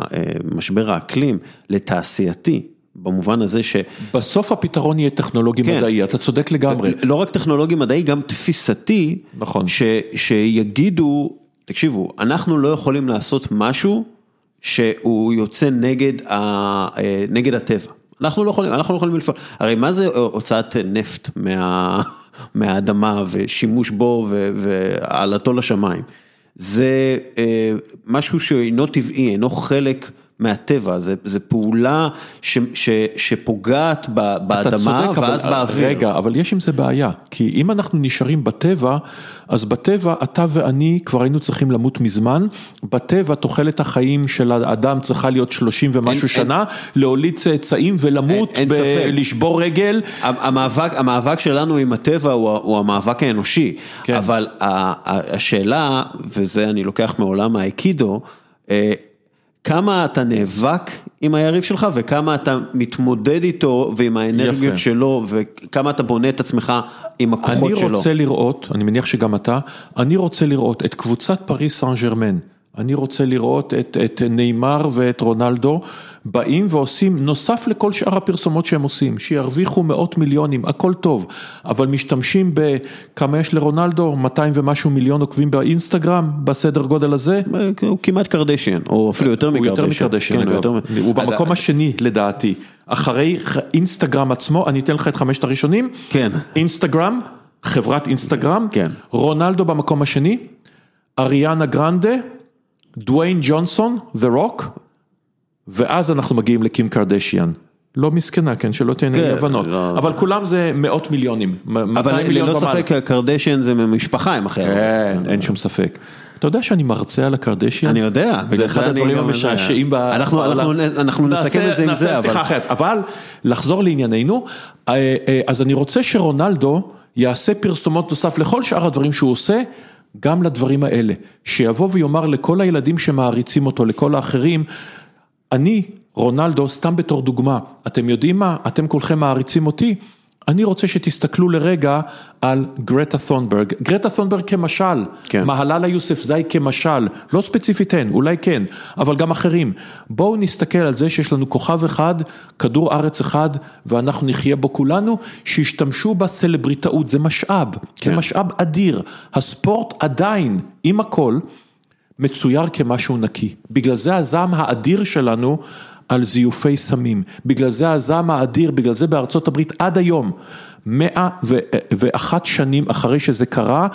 משבר האקלים לתעשייתי, במובן הזה ש... בסוף הפתרון יהיה טכנולוגי כן. מדעי, אתה צודק לגמרי. לא רק טכנולוגי מדעי, גם תפיסתי. נכון. ש, שיגידו, תקשיבו, אנחנו לא יכולים לעשות משהו שהוא יוצא נגד, ה, אה, נגד הטבע. אנחנו לא יכולים, אנחנו לא יכולים לפעול. הרי מה זה הוצאת נפט מה, מהאדמה ושימוש בו והעלתו לשמיים? זה אה, משהו שאינו טבעי, אינו חלק מהטבע, זה, זה פעולה ש, ש, שפוגעת ב, באדמה צודק, אבל- ואז באוויר. רגע, אבל יש עם זה בעיה, כי אם אנחנו נשארים בטבע, אז בטבע אתה ואני כבר היינו צריכים למות מזמן, בטבע תוחלת החיים של האדם צריכה להיות 30 ומשהו אין- שנה, להוליד צאצאים ולמות, אין- אין ב- ספק. לשבור רגל. המאבק, המאבק שלנו עם הטבע הוא, הוא המאבק האנושי, כן. אבל השאלה, וזה אני לוקח מעולם האייקידו, אה, כמה אתה נאבק עם היריב שלך וכמה אתה מתמודד איתו ועם האנרגיות יפה. שלו וכמה אתה בונה את עצמך עם הכוחות אני שלו. רוצה לראות, אני מניח שגם אתה, אני רוצה לראות את קבוצת פריס סן ג'רמן, אני רוצה לראות את, את נאמר ואת רונלדו באים ועושים, נוסף לכל שאר הפרסומות שהם עושים, שירוויחו מאות מיליונים, הכל טוב, אבל משתמשים בכמה יש לרונלדו, 200 ומשהו מיליון עוקבים באינסטגרם, בסדר גודל הזה, הוא כמעט קרדשיאן, או אפילו יותר הוא מקרדשיאן. יותר מקרדשן, כן, הוא אגב, יותר הוא במקום השני לדעתי, אחרי אינסטגרם עצמו, אני אתן לך את חמשת הראשונים, כן. אינסטגרם, חברת אינסטגרם, כן. רונלדו במקום השני, אריאנה גרנדה, דוויין ג'ונסון, The Rock, ואז אנחנו מגיעים לקים קרדשיאן. לא מסכנה, כן, שלא תהיינה כן, הבנות, לא- אבל כולם זה מאות מיליונים, אבל 200 מיליון ללא. ספק קרדשיאן זה ממשפחה עם אחר. כן, אין שום ספק. אתה יודע שאני מרצה על הקרדשיאנס? אני יודע, זה אחד הדברים המשעשעים ב- אנחנו- בעולם. אנחנו- אנחנו נסכם נעשה- את זה עם זה, נעשה אבל- שיחה אחרת, אבל לחזור לענייננו, אה, אה, אז אני רוצה שרונלדו יעשה פרסומות נוסף לכל שאר הדברים שהוא עושה, גם לדברים האלה, שיבוא ויאמר לכל הילדים שמעריצים אותו, לכל האחרים, אני, רונלדו, סתם בתור דוגמה, אתם יודעים מה, אתם כולכם מעריצים אותי, אני רוצה שתסתכלו לרגע על גרטה תונברג, גרטה תונברג כמשל, כן. מהללה יוסף זי כמשל, לא ספציפית הן, אולי כן, אבל גם אחרים. בואו נסתכל על זה שיש לנו כוכב אחד, כדור ארץ אחד, ואנחנו נחיה בו כולנו, שישתמשו בסלבריטאות, זה משאב, זה כן. משאב אדיר. הספורט עדיין, עם הכל, מצויר כמשהו נקי. בגלל זה הזעם האדיר שלנו על זיופי סמים. בגלל זה הזעם האדיר, בגלל זה בארצות הברית עד היום, מאה ו- ואחת שנים אחרי שזה קרה,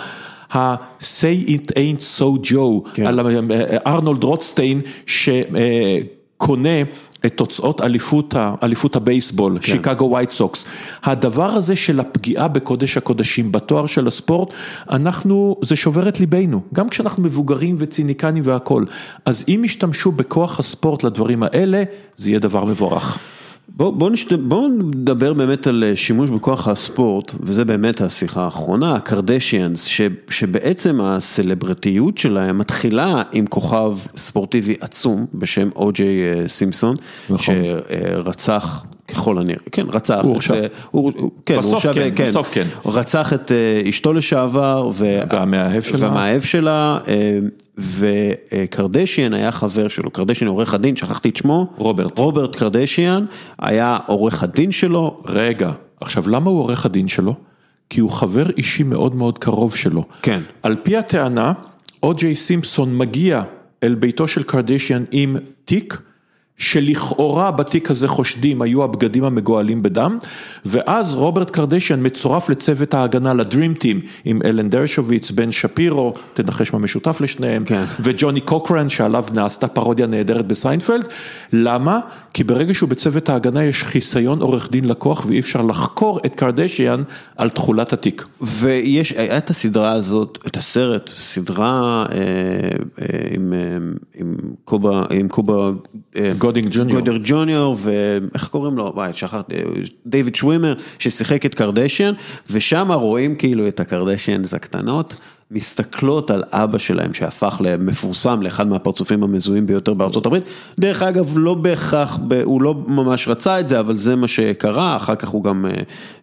ה-say it ain't so Joe, כן. על ארנולד רוטסטיין שקונה את תוצאות אליפות, אליפות הבייסבול, כן. שיקגו ווייט סוקס. הדבר הזה של הפגיעה בקודש הקודשים, בתואר של הספורט, אנחנו, זה שובר את ליבנו, גם כשאנחנו מבוגרים וציניקנים והכול. אז אם ישתמשו בכוח הספורט לדברים האלה, זה יהיה דבר מבורך. בוא, בוא, נשת... בוא נדבר באמת על אה, שימוש בכוח הספורט, וזה באמת השיחה האחרונה, הקרדשיאנס, ש... שבעצם הסלברטיות שלהם מתחילה עם כוכב ספורטיבי עצום בשם או.ג'יי אה, סימפסון, נכון. שרצח ככל הנראה, כן רצח, הוא הורשע. את, אה, הוא, כן, בסוף הוא הורשע כן, ב- בסוף כן. הוא רצח את אה, אשתו לשעבר, ו... והמאהב שלה. והמאהב שלה, אה, וקרדשיאן היה חבר שלו, קרדשיאן עורך הדין, שכחתי את שמו. רוברט. רוברט קרדשיאן היה עורך הדין שלו. רגע, עכשיו למה הוא עורך הדין שלו? כי הוא חבר אישי מאוד מאוד קרוב שלו. כן. על פי הטענה, או.ג'יי סימפסון מגיע אל ביתו של קרדשיאן עם תיק. שלכאורה בתיק הזה חושדים היו הבגדים המגואלים בדם, ואז רוברט קרדשיאן מצורף לצוות ההגנה ל dream team עם אלן דרשוביץ, בן שפירו, תנחש מה משותף לשניהם, כן. וג'וני קוקרן שעליו נעשתה פרודיה נהדרת בסיינפלד, למה? כי ברגע שהוא בצוות ההגנה יש חיסיון עורך דין לקוח ואי אפשר לחקור את קרדשיאן על תכולת התיק. ויש, היה את הסדרה הזאת, את הסרט, סדרה אה, אה, עם, אה, עם קובה, עם קובה, אה, גודינג ג'וניור. גודר ג'וניור, ואיך קוראים לו? וואי, שכחתי, דיוויד שווימר, ששיחק את קרדשיאן, ושם רואים כאילו את הקרדשיאנס הקטנות. מסתכלות על אבא שלהם שהפך למפורסם לאחד מהפרצופים המזוהים ביותר בארצות הברית. דרך אגב, לא בהכרח, הוא לא ממש רצה את זה, אבל זה מה שקרה, אחר כך הוא גם אה,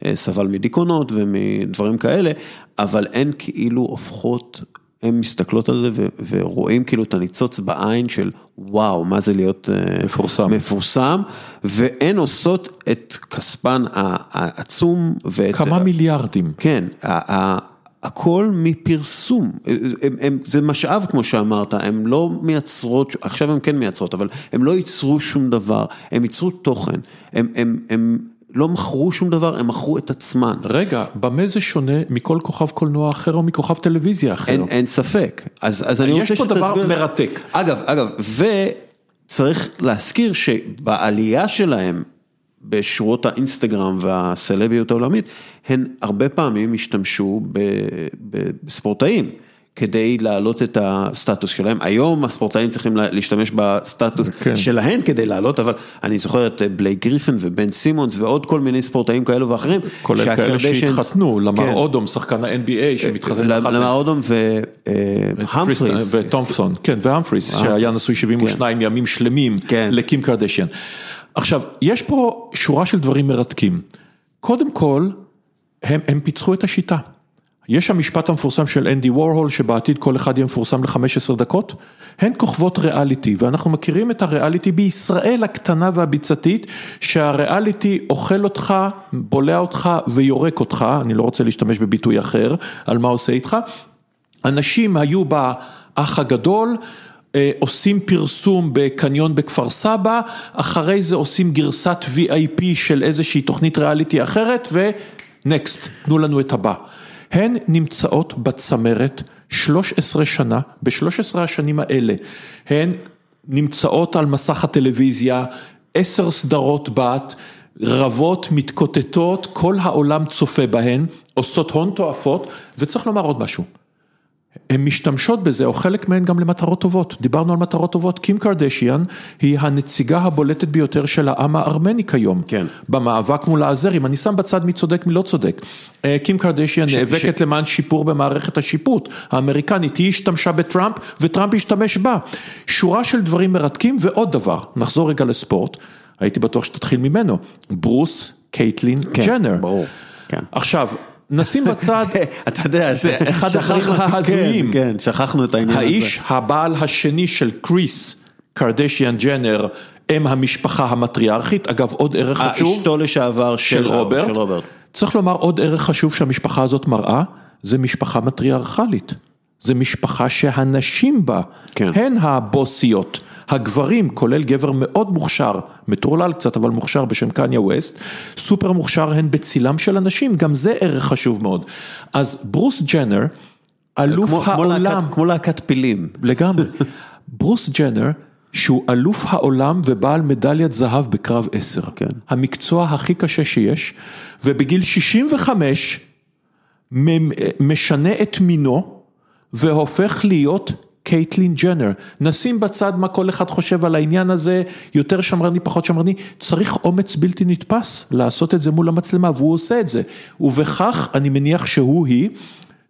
אה, סבל מדיכאונות ומדברים כאלה, אבל הן כאילו הופכות, הן מסתכלות על זה ורואים כאילו את הניצוץ בעין של וואו, מה זה להיות אה, מפורסם. מפורסם, והן עושות את כספן העצום. ואת, כמה מיליארדים. כן. הכל מפרסום, הם, הם, זה משאב כמו שאמרת, הם לא מייצרות, עכשיו הם כן מייצרות, אבל הם לא ייצרו שום דבר, הם ייצרו תוכן, הם לא מכרו שום דבר, הם מכרו את עצמן. רגע, במה זה שונה מכל כוכב קולנוע אחר או מכוכב טלוויזיה אחר? אין, אין ספק, אז, אז אני רוצה שתסביר. יש פה דבר מרתק. אגב, אגב, וצריך להזכיר שבעלייה שלהם, בשורות האינסטגרם והסלביות העולמית, הן הרבה פעמים השתמשו בספורטאים. כדי להעלות את הסטטוס שלהם, היום הספורטאים צריכים להשתמש בסטטוס כן. שלהם כדי לעלות, אבל אני זוכר את בלייק גריפן ובן סימונס ועוד כל מיני ספורטאים כאלו ואחרים. כולל כאלה שהתחתנו, למר כן. אודום, שחקן ה-NBA שמתחתן. למר אודום והמפריס. וטומפסון, כן, והמפריס, שהיה נשוי 72 כן. ימים שלמים כן. לקים קרדשיאן. עכשיו, יש פה שורה של דברים מרתקים. קודם כל, הם, הם פיצחו את השיטה. יש המשפט המפורסם של אנדי וורהול, שבעתיד כל אחד יהיה מפורסם ל-15 דקות. הן כוכבות ריאליטי, ואנחנו מכירים את הריאליטי בישראל הקטנה והביצתית, שהריאליטי אוכל אותך, בולע אותך ויורק אותך, אני לא רוצה להשתמש בביטוי אחר, על מה עושה איתך. אנשים היו באח הגדול, אה, עושים פרסום בקניון בכפר סבא, אחרי זה עושים גרסת VIP של איזושהי תוכנית ריאליטי אחרת ונקסט, תנו לנו את הבא. הן נמצאות בצמרת 13 שנה, ב-13 השנים האלה, הן נמצאות על מסך הטלוויזיה, עשר סדרות בת, רבות, מתקוטטות, כל העולם צופה בהן, עושות הון תועפות, וצריך לומר עוד משהו. הן משתמשות בזה, או חלק מהן גם למטרות טובות. דיברנו על מטרות טובות, קים קרדשיאן היא הנציגה הבולטת ביותר של העם הארמני כיום. כן. במאבק מול האזרים, אני שם בצד מי צודק מי לא צודק. אה, קים קרדשיאן ש... נאבקת ש... למען שיפור במערכת השיפוט האמריקנית, היא השתמשה בטראמפ וטראמפ השתמש בה. שורה של דברים מרתקים ועוד דבר, נחזור רגע לספורט, הייתי בטוח שתתחיל ממנו, ברוס קייטלין כן, ג'נר. ברור. כן. עכשיו, נשים בצד, אתה יודע, זה אחד הדברים ההזויים, כן, כן, שכחנו את העניין הזה. האיש הבעל השני של קריס, קרדשיאן ג'נר, אם המשפחה המטריארכית, אגב עוד ערך חשוב, אשתו לשעבר של רוברט, צריך לומר עוד ערך חשוב שהמשפחה הזאת מראה, זה משפחה מטריארכלית, זה משפחה שהנשים בה, כן. הן הבוסיות. הגברים, כולל גבר מאוד מוכשר, מטורלל קצת אבל מוכשר בשם קניה ווסט, סופר מוכשר הן בצילם של אנשים, גם זה ערך חשוב מאוד. אז ברוס ג'נר, אלוף כמו, העולם, כמו להקת, כמו להקת פילים. לגמרי, ברוס ג'נר, שהוא אלוף העולם ובעל מדליית זהב בקרב עשר. כן. המקצוע הכי קשה שיש, ובגיל 65 משנה את מינו והופך להיות קייטלין ג'נר, נשים בצד מה כל אחד חושב על העניין הזה, יותר שמרני, פחות שמרני, צריך אומץ בלתי נתפס לעשות את זה מול המצלמה, והוא עושה את זה. ובכך, אני מניח שהוא היא,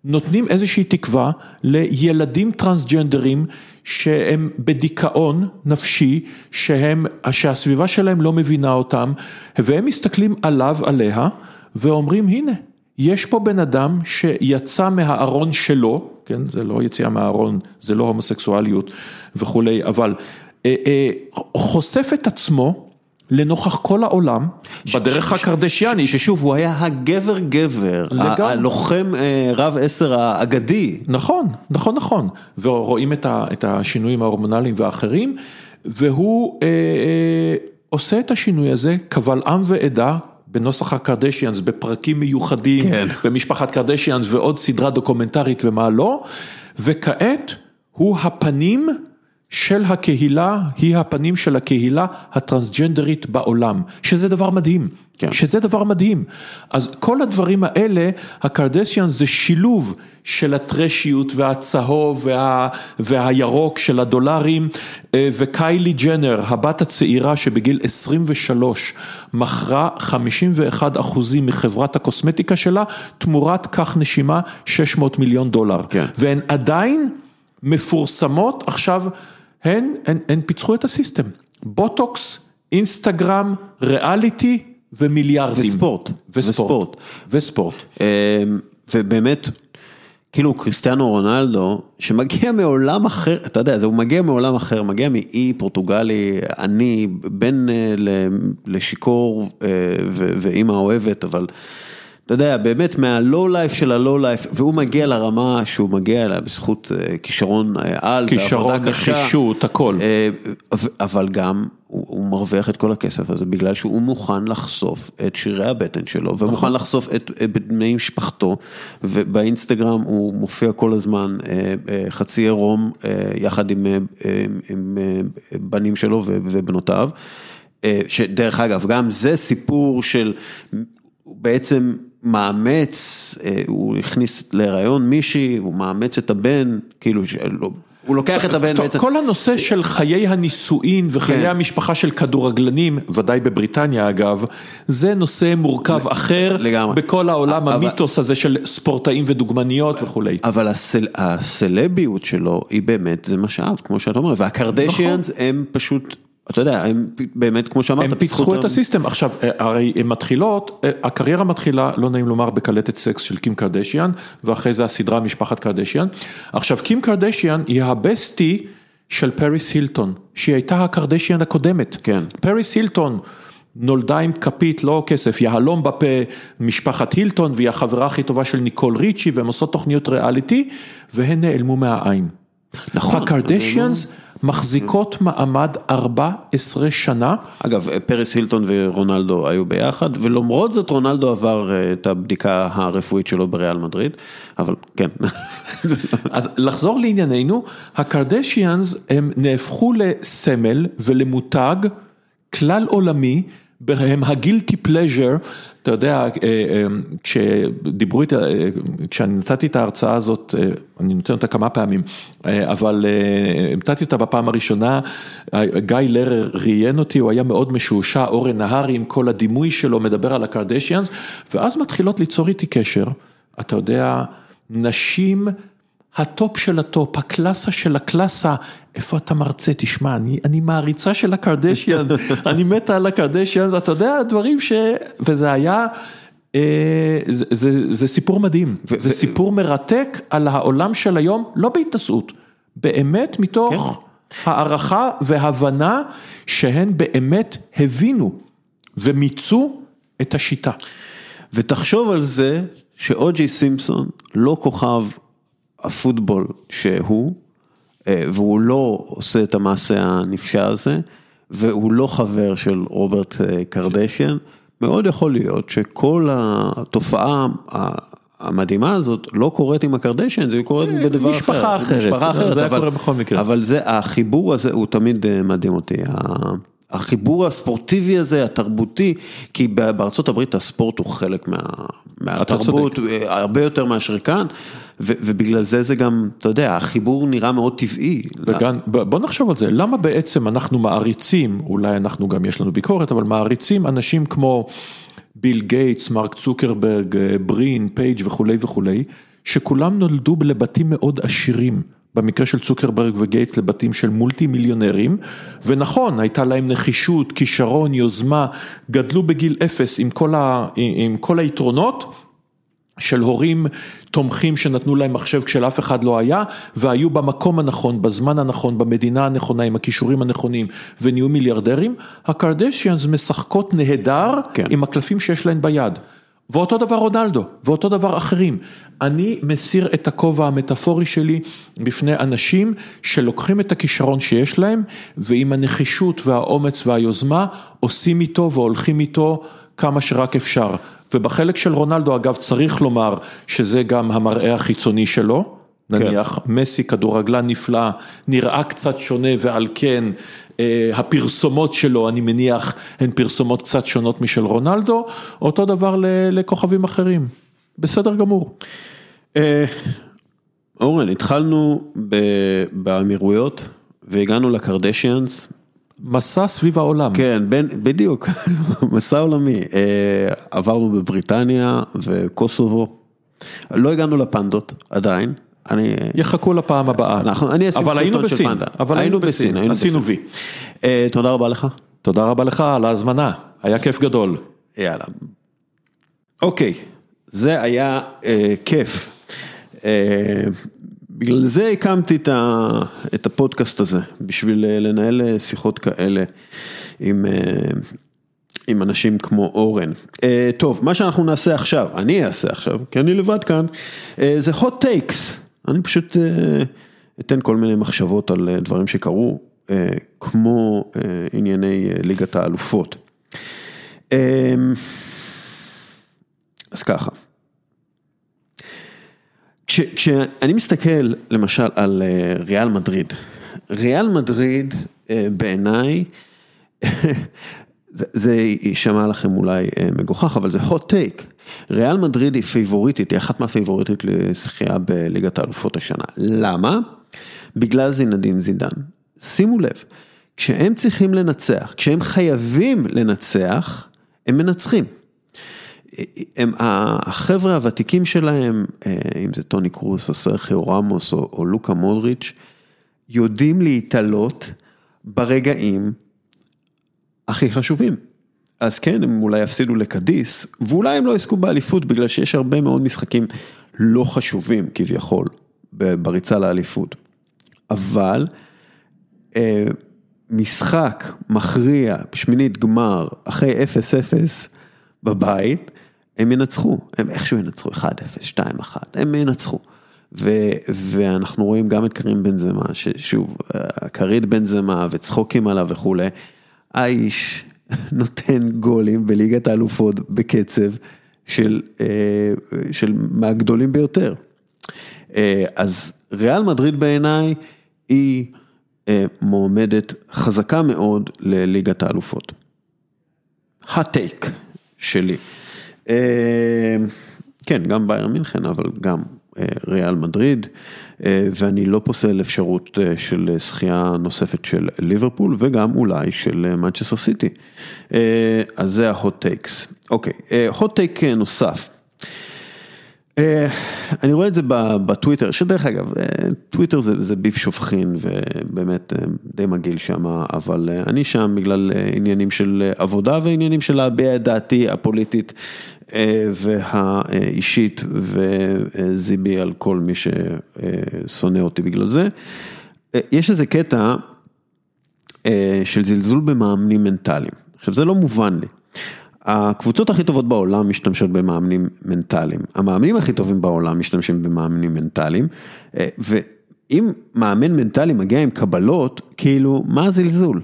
נותנים איזושהי תקווה לילדים טרנסג'נדרים שהם בדיכאון נפשי, שהם, שהסביבה שלהם לא מבינה אותם, והם מסתכלים עליו, עליה, ואומרים, הנה, יש פה בן אדם שיצא מהארון שלו, כן, זה לא יציאה מהארון, זה לא הומוסקסואליות וכולי, אבל אה, אה, חושף את עצמו לנוכח כל העולם, בדרך הקרדשיאנית. ששוב, הוא היה הגבר גבר, לגמרי. הלוחם אה, רב עשר האגדי. נכון, נכון, נכון, ורואים את ה- את השינויים ההורמונליים והאחרים, והוא אה, אה, עושה את השינוי הזה קבל עם ועדה. בנוסח הקרדשיאנס, בפרקים מיוחדים, כן. במשפחת קרדשיאנס ועוד סדרה דוקומנטרית ומה לא, וכעת הוא הפנים של הקהילה, היא הפנים של הקהילה הטרנסג'נדרית בעולם, שזה דבר מדהים, כן. שזה דבר מדהים. אז כל הדברים האלה, הקרדשיאן זה שילוב של הטרשיות והצהוב וה, והירוק של הדולרים, אה, וקיילי ג'נר, הבת הצעירה שבגיל 23 מכרה 51 אחוזים מחברת הקוסמטיקה שלה, תמורת כך נשימה 600 מיליון דולר. כן. והן עדיין מפורסמות עכשיו, הן, הן, הן פיצחו את הסיסטם. בוטוקס, אינסטגרם, ריאליטי ומיליארדים. וספורט. וספורט. וספורט. אה, ובאמת, כאילו קריסטיאנו רונלדו, שמגיע מעולם אחר, אתה יודע, זה הוא מגיע מעולם אחר, מגיע מאי פורטוגלי עני, בן אה, לשיכור אה, ואימא אוהבת, אבל אתה יודע, באמת מהלואו לייף של הלואו לייף, והוא מגיע לרמה שהוא מגיע אליה בזכות אה, כישרון על, כישרון. נחישות, הכל. אבל גם הוא הוא מרוויח את כל הכסף הזה בגלל שהוא מוכן לחשוף את שירי הבטן שלו ומוכן לחשוף את את בני משפחתו ובאינסטגרם הוא מופיע כל הזמן אה, אה, חצי עירום אה, יחד עם עם, אה, בנים שלו ובנותיו. שדרך אגב גם זה סיפור של בעצם מאמץ, הוא הכניס להיריון מישהי, הוא מאמץ את הבן, כאילו, הוא לוקח את הבן בעצם. כל הנושא של חיי הנישואין וחיי כן. המשפחה של כדורגלנים, ודאי בבריטניה אגב, זה נושא מורכב אחר, לגמרי. בכל העולם, המיתוס הזה של ספורטאים ודוגמניות וכולי. אבל הסל, הסלביות שלו היא באמת, זה משאב, כמו שאתה אומר, והקרדשיאנס הם פשוט, אתה יודע, הם באמת, כמו שאמרת, הם פיצחו את הסיסטם, עכשיו אה, הרי הן מתחילות, אה, הקריירה מתחילה, לא נעים לומר, בקלטת סקס של קים קרדשיאן, ואחרי זה הסדרה משפחת קרדשיאן. עכשיו קים קרדשיאן היא ה bestie של פריס הילטון, שהיא הייתה הקרדשיאן הקודמת. כן. פריס הילטון נולדה עם כפית, לא כסף, יהלום בפה, משפחת הילטון, והיא החברה הכי טובה של ניקול ריצ'י, והן עושות תוכניות ריאליטי, והן נעלמו מהעין. נכון. הקרדשיאנס מחזיקות מעמד 14 שנה. אגב, פריס הילטון ורונלדו היו ביחד, ולמרות זאת רונלדו עבר אה, את הבדיקה הרפואית שלו בריאל מדריד, אבל כן. אז לחזור לענייננו, הקרדשיאנס הם נהפכו לסמל ולמותג כלל עולמי, הם הגילטי פלז'ר, אתה יודע, אה, אה, כשדיברו איתי, אה, כשאני נתתי את ההרצאה הזאת, אני נותן אותה כמה פעמים, אבל נתתי אותה בפעם הראשונה, גיא לרר ראיין אותי, הוא היה מאוד משועשע, אורן נהרי עם כל הדימוי שלו מדבר על הקרדשיאנס, ואז מתחילות ליצור איתי קשר, אתה יודע, נשים הטופ של הטופ, הקלאסה של הקלאסה, איפה אתה מרצה? תשמע, אני, אני מעריצה של הקרדשיאנס, אני מתה על הקרדשיאנס, אתה יודע, דברים ש... וזה היה, אה, זה, זה, זה סיפור מדהים, זה ו- סיפור מרתק על העולם של היום, לא בהתנשאות, באמת מתוך הערכה והבנה שהן באמת הבינו ומיצו את השיטה. ותחשוב על זה שאו.ג'י סימפסון לא כוכב הפוטבול שהוא, אה, והוא לא עושה את המעשה הנפשע הזה, והוא לא חבר של רוברט אה, קרדשיאן, מאוד יכול להיות שכל התופעה המדהימה הזאת לא קורית עם הקרדשיאן, זה קורית בדבר אחר. משפחה אחרת. משפחה אחרת, זה אבל- קורה בכל מקרה. אבל זה, החיבור הזה הוא תמיד אה, מדהים אותי. החיבור הספורטיבי הזה, התרבותי, כי בארצות הברית הספורט הוא חלק מה, מהתרבות, אה, הרבה יותר מאשר כאן, ובגלל זה זה גם, אתה יודע, החיבור נראה מאוד טבעי. וגם, בוא נחשוב על זה, למה בעצם אנחנו מעריצים, אולי אנחנו גם יש לנו ביקורת, אבל מעריצים אנשים כמו ביל גייטס, מרק צוקרברג, אה, ברין, פייג' וכולי וכולי, שכולם נולדו לבתים מאוד עשירים. במקרה של צוקרברג וגייטס לבתים של מולטי מיליונרים, ונכון, הייתה להם נחישות, כישרון, יוזמה, גדלו בגיל אפס עם כל, ה, עם כל היתרונות, של הורים תומכים שנתנו להם מחשב כשלאף אחד לא היה, והיו במקום הנכון, בזמן הנכון, במדינה הנכונה, עם הכישורים הנכונים, ונהיו מיליארדרים, הקרדשיאנס משחקות נהדר כן. עם הקלפים שיש להן ביד. ואותו דבר רונלדו, ואותו דבר אחרים. אני מסיר את הכובע המטאפורי שלי בפני אנשים שלוקחים את הכישרון שיש להם, ועם הנחישות והאומץ והיוזמה, עושים איתו והולכים איתו כמה שרק אפשר. ובחלק של רונלדו, אגב, צריך לומר שזה גם המראה החיצוני שלו. נניח מסי כדורגלן נפלא, נראה קצת שונה ועל כן אה, הפרסומות שלו אני מניח הן פרסומות קצת שונות משל רונלדו, אותו דבר ל- לכוכבים אחרים, בסדר גמור. אה, אורן, התחלנו ב- באמירויות והגענו לקרדשיאנס. מסע סביב העולם. כן, בין, בדיוק, מסע עולמי. אה, עברנו בבריטניה וקוסובו. לא הגענו לפנדות עדיין. אני, יחכו לפעם הבאה. אנחנו, אני אשים אבל היינו סרטון של בסין, פנדה. אבל היינו בסין, היינו עשינו בסין. וי. אה, תודה רבה לך. תודה רבה לך על ההזמנה, היה כיף גדול. יאללה. אוקיי, זה היה אה, כיף. אה, בגלל זה הקמתי את, הפודקאסט הזה, בשביל אה, לנהל אה, שיחות כאלה עם, אה, עם אנשים כמו אורן. טוב, מה שאנחנו נעשה עכשיו, אני אעשה עכשיו, כי אני לבד כאן, זה hot takes. אני פשוט אתן כל מיני מחשבות על דברים שקרו, כמו ענייני ליגת האלופות. אז ככה. כש, כשאני מסתכל למשל על אה, ריאל מדריד, ריאל מדריד אה, בעיניי, זה, יישמע לכם אולי אה, מגוחך, אבל זה hot take. ריאל מדריד היא פייבוריטית, היא אחת מהפייבוריטית לזכייה בליגת האלופות השנה. למה? בגלל זינדין זידן. שימו לב, כשהם צריכים לנצח, כשהם חייבים לנצח, הם מנצחים. הם, החבר'ה הוותיקים שלהם, אם זה טוני קרוס או סרחיו רמוס או, או לוקה מודריץ', יודעים להתעלות ברגעים הכי חשובים. אז כן, הם אולי יפסידו לקדיס, ואולי הם לא יזכו באליפות, בגלל שיש הרבה מאוד משחקים לא חשובים כביכול בריצה לאליפות. אבל אה, משחק מכריע, שמינית גמר, אחרי 0-0 בבית, הם ינצחו, הם איכשהו ינצחו 1-0, 2-1, הם ינצחו. ו, ואנחנו רואים גם את קרים בן זמה, ששוב, כרית בן זמה וצחוקים עליו וכולי, האיש נותן גולים בליגת האלופות בקצב של, של מהגדולים ביותר. אז ריאל מדריד בעיניי היא מועמדת חזקה מאוד לליגת האלופות. הטייק שלי. כן, גם בייר מינכן, אבל גם ריאל מדריד, ואני לא פוסל אפשרות של זכייה נוספת של ליברפול וגם אולי של מנצ'סטר סיטי. אז זה ה hot takes. אוקיי, hot take נוסף. אני רואה את זה בטוויטר, שדרך אגב, טוויטר זה, זה ביב שופכין ובאמת די מגעיל שם, אבל אני שם בגלל עניינים של עבודה ועניינים של להביע את דעתי הפוליטית והאישית וזיבי על כל מי ששונא אותי בגלל זה. יש איזה קטע של זלזול במאמנים מנטליים, עכשיו זה לא מובן לי. הקבוצות הכי טובות בעולם משתמשות במאמנים מנטליים, המאמנים הכי טובים בעולם משתמשים במאמנים מנטליים, ואם מאמן מנטלי מגיע עם קבלות, כאילו, מה הזלזול?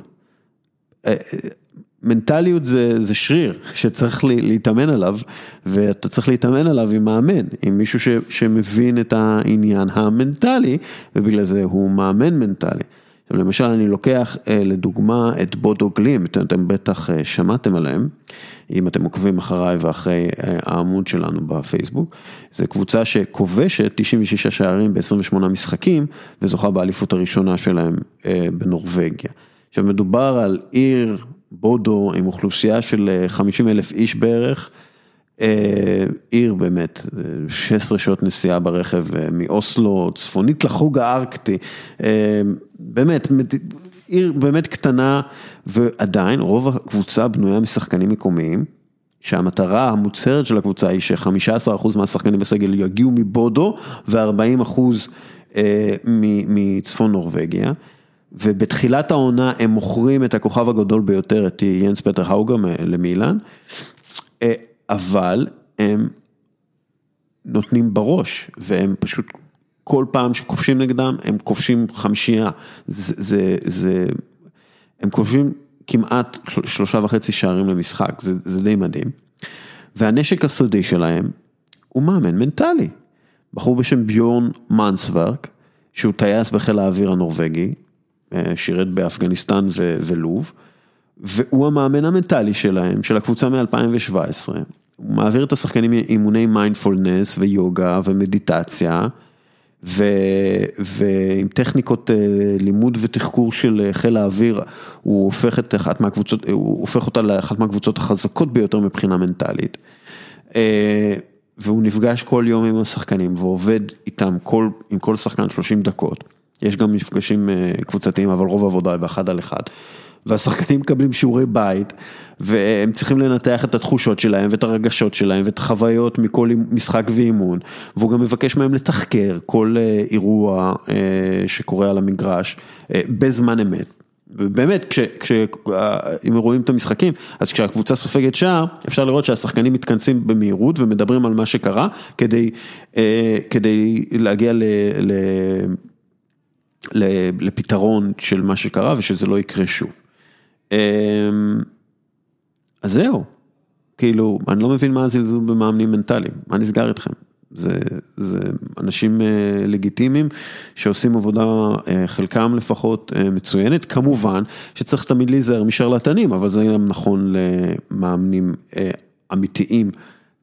מנטליות זה, זה שריר שצריך להתאמן עליו, ואתה צריך להתאמן עליו עם מאמן, עם מישהו ש, שמבין את העניין המנטלי, ובגלל זה הוא מאמן מנטלי. למשל אני לוקח לדוגמה את בודו גלים, אתם בטח שמעתם עליהם, אם אתם עוקבים אחריי ואחרי העמוד שלנו בפייסבוק, זו קבוצה שכובשת 96 שערים ב-28 משחקים וזוכה באליפות הראשונה שלהם בנורבגיה. עכשיו מדובר על עיר בודו עם אוכלוסייה של 50 אלף איש בערך, עיר באמת, 16 שעות נסיעה ברכב מאוסלו, צפונית לחוג הארקטי, באמת, עיר באמת קטנה ועדיין רוב הקבוצה בנויה משחקנים מקומיים, שהמטרה המוצהרת של הקבוצה היא ש-15% מהשחקנים בסגל יגיעו מבודו ו-40% אה, מצפון נורבגיה. ובתחילת העונה הם מוכרים את הכוכב הגדול ביותר, את ינס פטר האוגה למילאן, אה, אבל הם נותנים בראש, והם פשוט כל פעם שכובשים נגדם, הם כובשים חמישייה, זה, זה, זה, הם כובשים כמעט שלושה וחצי שערים למשחק, זה, זה די מדהים. והנשק הסודי שלהם הוא מאמן מנטלי. בחור בשם ביורן מנסוורק, שהוא טייס בחיל האוויר הנורבגי, אה, שירת באפגניסטן ו- ולוב, והוא המאמן המנטלי שלהם, של הקבוצה מ-2017. הוא מעביר את השחקנים אימוני מיינדפולנס ויוגה ומדיטציה. ו, ועם טכניקות אה, לימוד ותחקור של אה, חיל האוויר, הוא הופך את אחת מהקבוצות, הוא הופך אותה לאחת מהקבוצות החזקות ביותר מבחינה מנטלית. אה, והוא נפגש כל יום עם השחקנים ועובד איתם כל, עם כל שחקן 30 דקות. יש גם מפגשים קבוצתיים, אבל רוב העבודה היא באחד על אחד. והשחקנים מקבלים שיעורי בית, והם צריכים לנתח את התחושות שלהם ואת הרגשות שלהם ואת החוויות מכל משחק ואימון, והוא גם מבקש מהם לתחקר כל אה, אירוע אה, שקורה על המגרש אה, בזמן אמת. באמת, כש, כש, אם רואים את המשחקים, אז כשהקבוצה סופגת שער, אפשר לראות שהשחקנים מתכנסים במהירות ומדברים על מה שקרה, כדי, כדי להגיע ל... ל לפתרון של מה שקרה ושזה לא יקרה שוב. אמ, אז זהו, כאילו, אני לא מבין מה הזלזול במאמנים מנטליים, מה נסגר איתכם? זה, זה אנשים אה, לגיטימיים שעושים עבודה, אה, חלקם לפחות אה, מצוינת, כמובן שצריך תמיד להיזהר משרלטנים, אבל זה גם נכון למאמנים אמיתיים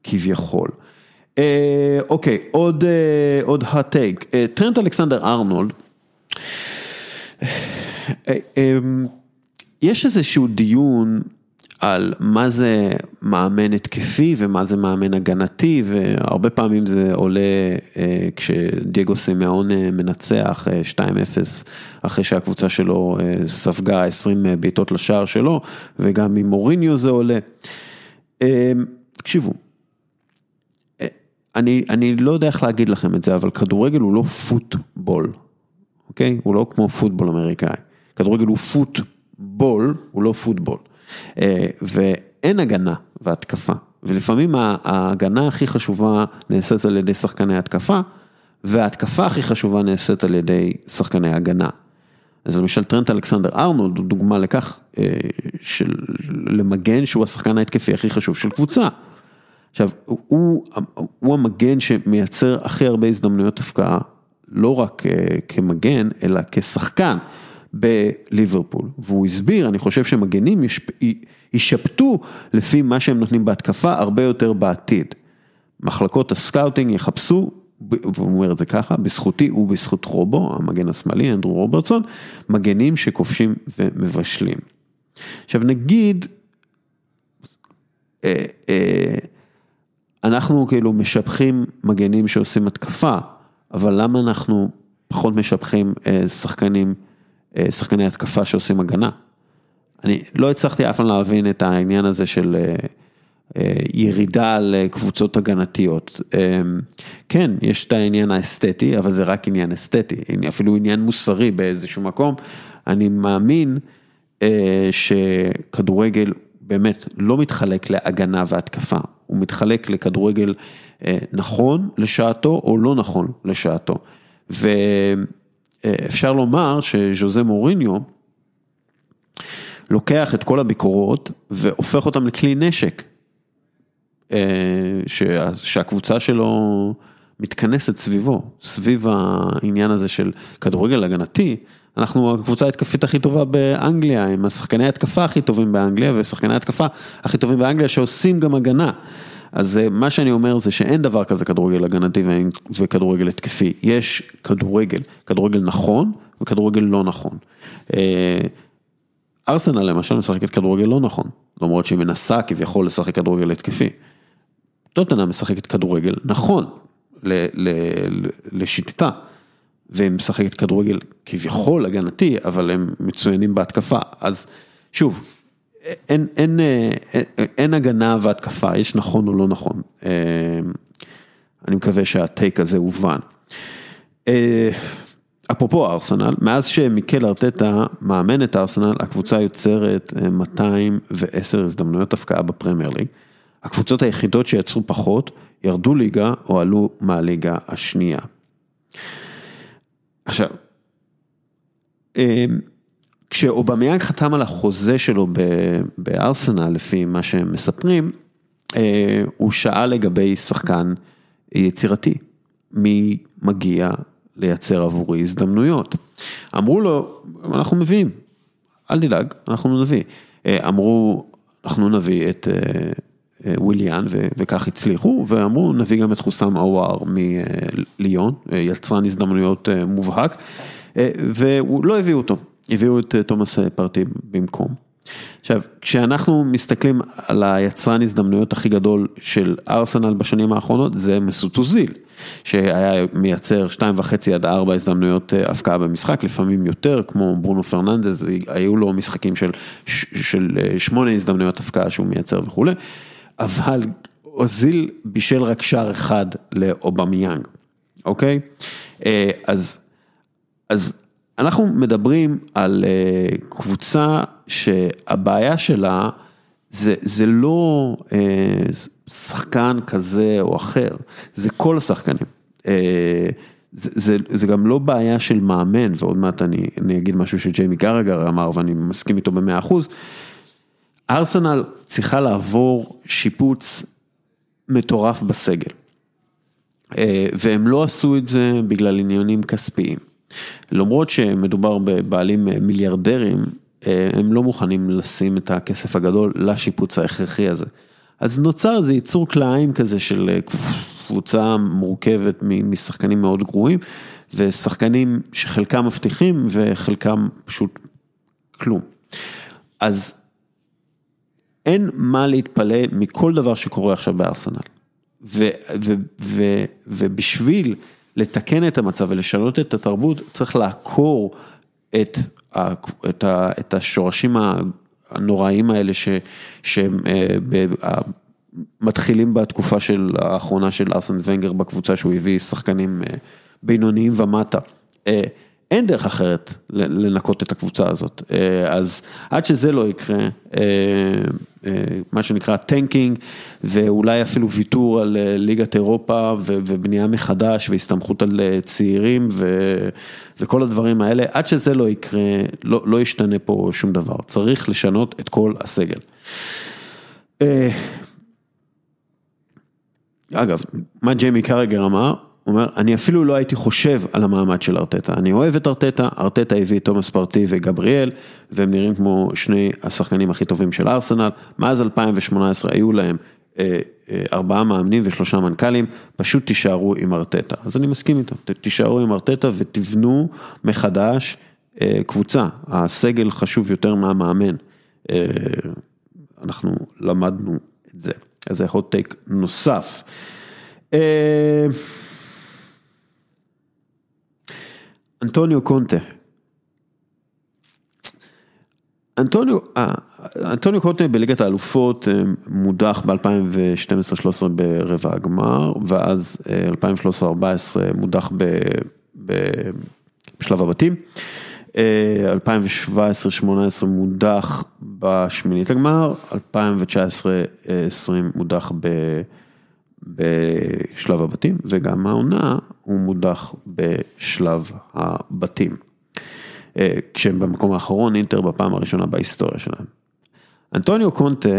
כביכול. אוקיי, עוד, עוד hot take, טרנט אלכסנדר ארנולד. יש איזשהו דיון על מה זה מאמן התקפי ומה זה מאמן הגנתי, והרבה פעמים זה עולה אה, כשדייגו סימאון אה, מנצח 2-0 אה, אחרי שהקבוצה שלו ספגה 20 בעיטות לשער שלו, וגם ממוריניו זה עולה. תקשיבו, אני, אני לא יודע איך להגיד לכם את זה, אבל כדורגל הוא לא פוטבול, אוקיי? הוא לא כמו פוטבול אמריקאי. כדורגל הוא פוטבול, הוא לא פוטבול. אה, ואין הגנה והתקפה, ולפעמים ההגנה הכי חשובה נעשית על ידי שחקני התקפה, וההתקפה הכי חשובה נעשית על ידי שחקני הגנה. אז למשל טרנט אלכסנדר ארנולד הוא דוגמה לכך אה, של למגן שהוא השחקן ההתקפי הכי חשוב של קבוצה. עכשיו, הוא, הוא המגן שמייצר הכי הרבה הזדמנויות הפקעה, לא רק אה, כמגן, אלא כשחקן. בליברפול, והוא הסביר, אני חושב שמגנים יישפטו לפי מה שהם נותנים בהתקפה הרבה יותר בעתיד. מחלקות ה scouting יחפשו, והוא אומר את זה ככה, בזכותי ובזכות רובו, המגן השמאלי, אנדרו רוברטסון, מגנים שכובשים ומבשלים. עכשיו נגיד, אה, אה, אנחנו כאילו משבחים מגנים שעושים התקפה, אבל למה אנחנו פחות משבחים אה, שחקנים אה, שחקני התקפה שעושים הגנה. אני לא הצלחתי אף פעם להבין את העניין הזה של אה, ירידה לקבוצות הגנתיות. כן, יש את העניין האסתטי, אבל זה רק עניין אסתטי, אפילו עניין מוסרי באיזשהו מקום. אני מאמין שכדורגל באמת לא מתחלק להגנה והתקפה, הוא מתחלק לכדורגל נכון לשעתו או לא נכון לשעתו. ו... אפשר לומר שז'וזה מוריניו לוקח את כל הביקורות והופך אותם לכלי נשק, אה, שהקבוצה שלו מתכנסת סביבו, סביב העניין הזה של כדורגל הגנתי. אנחנו הקבוצה ההתקפית הכי טובה באנגליה, עם השחקני ההתקפה הכי טובים באנגליה ושחקני ההתקפה הכי טובים באנגליה שעושים גם הגנה. אז אה, מה שאני אומר זה שאין דבר כזה כדורגל הגנתי וכדורגל התקפי, יש כדורגל, כדורגל נכון וכדורגל לא נכון. אה, ארסנל למשל משחקת כדורגל לא נכון, למרות שהיא מנסה כביכול לשחק כדורגל התקפי. טוטנה משחקת כדורגל נכון לשיטתה, והיא משחקת כדורגל כביכול הגנתי, אבל הם מצוינים בהתקפה. אז שוב, אין, אין, אין, אין הגנה והתקפה, יש נכון או לא נכון. אני מקווה שהטייק הזה הובן. אפרופו ארסנל, מאז שמיקל ארטטה מאמן את ארסנל, הקבוצה יוצרת 210 הזדמנויות הפקעה בפרמייר ליג. הקבוצות היחידות שיצרו פחות, ירדו ליגה או עלו מהליגה השנייה. עכשיו, כשאובמיאנג חתם על החוזה שלו בארסנל, לפי מה שהם מספרים, הוא שאל לגבי שחקן יצירתי, מי מגיע לייצר עבורי הזדמנויות. אמרו לו, אנחנו מביאים, אל תדאג, אנחנו נביא. אמרו, אנחנו נביא את וויליאן, וכך הצליחו, ואמרו, נביא גם את חוסם עוואר מליון, יצרן הזדמנויות מובהק, ולא הביאו אותו, הביאו את תומאס פרטי במקום. עכשיו, כשאנחנו מסתכלים על היצרן הזדמנויות הכי גדול של ארסנל בשנים האחרונות, זה מסות אוזיל, שהיה מייצר 2.5 עד 4 הזדמנויות הפקעה במשחק, לפעמים יותר, כמו ברונו פרננדז, היו לו משחקים של 8 הזדמנויות הפקעה שהוא מייצר וכולי, אבל אוזיל בישל רק שער אחד לאובמיאנג, אוקיי? אז, אז אנחנו מדברים על קבוצה שהבעיה שלה זה, זה לא שחקן כזה או אחר, זה כל השחקנים. זה, זה, זה גם לא בעיה של מאמן, ועוד מעט אני, אני אגיד משהו שג'יימי גרגר אמר ואני מסכים איתו במאה אחוז. ארסנל צריכה לעבור שיפוץ מטורף בסגל. והם לא עשו את זה בגלל עניינים כספיים. למרות שמדובר בבעלים מיליארדרים, הם לא מוכנים לשים את הכסף הגדול לשיפוץ ההכרחי הזה. אז נוצר איזה ייצור כלאיים כזה של קבוצה מורכבת משחקנים מאוד גרועים, ושחקנים שחלקם מבטיחים וחלקם פשוט כלום. אז אין מה להתפלא מכל דבר שקורה עכשיו בארסנל. ו, ו, ו, ובשביל לתקן את המצב ולשנות את התרבות, צריך לעקור את, ה, את, ה, את השורשים הנוראים האלה ש, שהם מתחילים בתקופה של האחרונה של ארסן ונגר בקבוצה שהוא הביא שחקנים בינוניים ומטה. אין דרך אחרת לנקות את הקבוצה הזאת, אז עד שזה לא יקרה, מה שנקרא tanking ואולי אפילו ויתור על ליגת אירופה ובנייה מחדש והסתמכות על צעירים וכל הדברים האלה, עד שזה לא יקרה, לא, לא ישתנה פה שום דבר, צריך לשנות את כל הסגל. אגב, מה ג'יימי קראגר אמר? אומר, אני אפילו לא הייתי חושב על המעמד של ארטטה, אני אוהב את ארטטה, ארטטה הביא את תומאס פארטיי וגבריאל, והם נראים כמו שני השחקנים הכי טובים של ארסנל, מאז 2018 היו להם ארבעה מאמנים ושלושה מנכ"לים, פשוט תישארו עם ארטטה, אז אני מסכים איתו, תישארו עם ארטטה ותבנו מחדש קבוצה, הסגל חשוב יותר מהמאמן, אנחנו למדנו את זה, אז זה hot take נוסף. אנטוניו קונטה. אנטוניו, אה, אנטוניו קונטה בליגת האלופות מודח ב-2012-2013 ברבע הגמר, ואז 2013-2014 מודח ב, ב, בשלב הבתים. 2017-2018 מודח בשמינית הגמר, 2019-2020 מודח ב... בשלב הבתים, וגם העונה הוא מודח בשלב הבתים. כשהם במקום האחרון, אינטר בפעם הראשונה בהיסטוריה שלהם. אנטוניו קונטה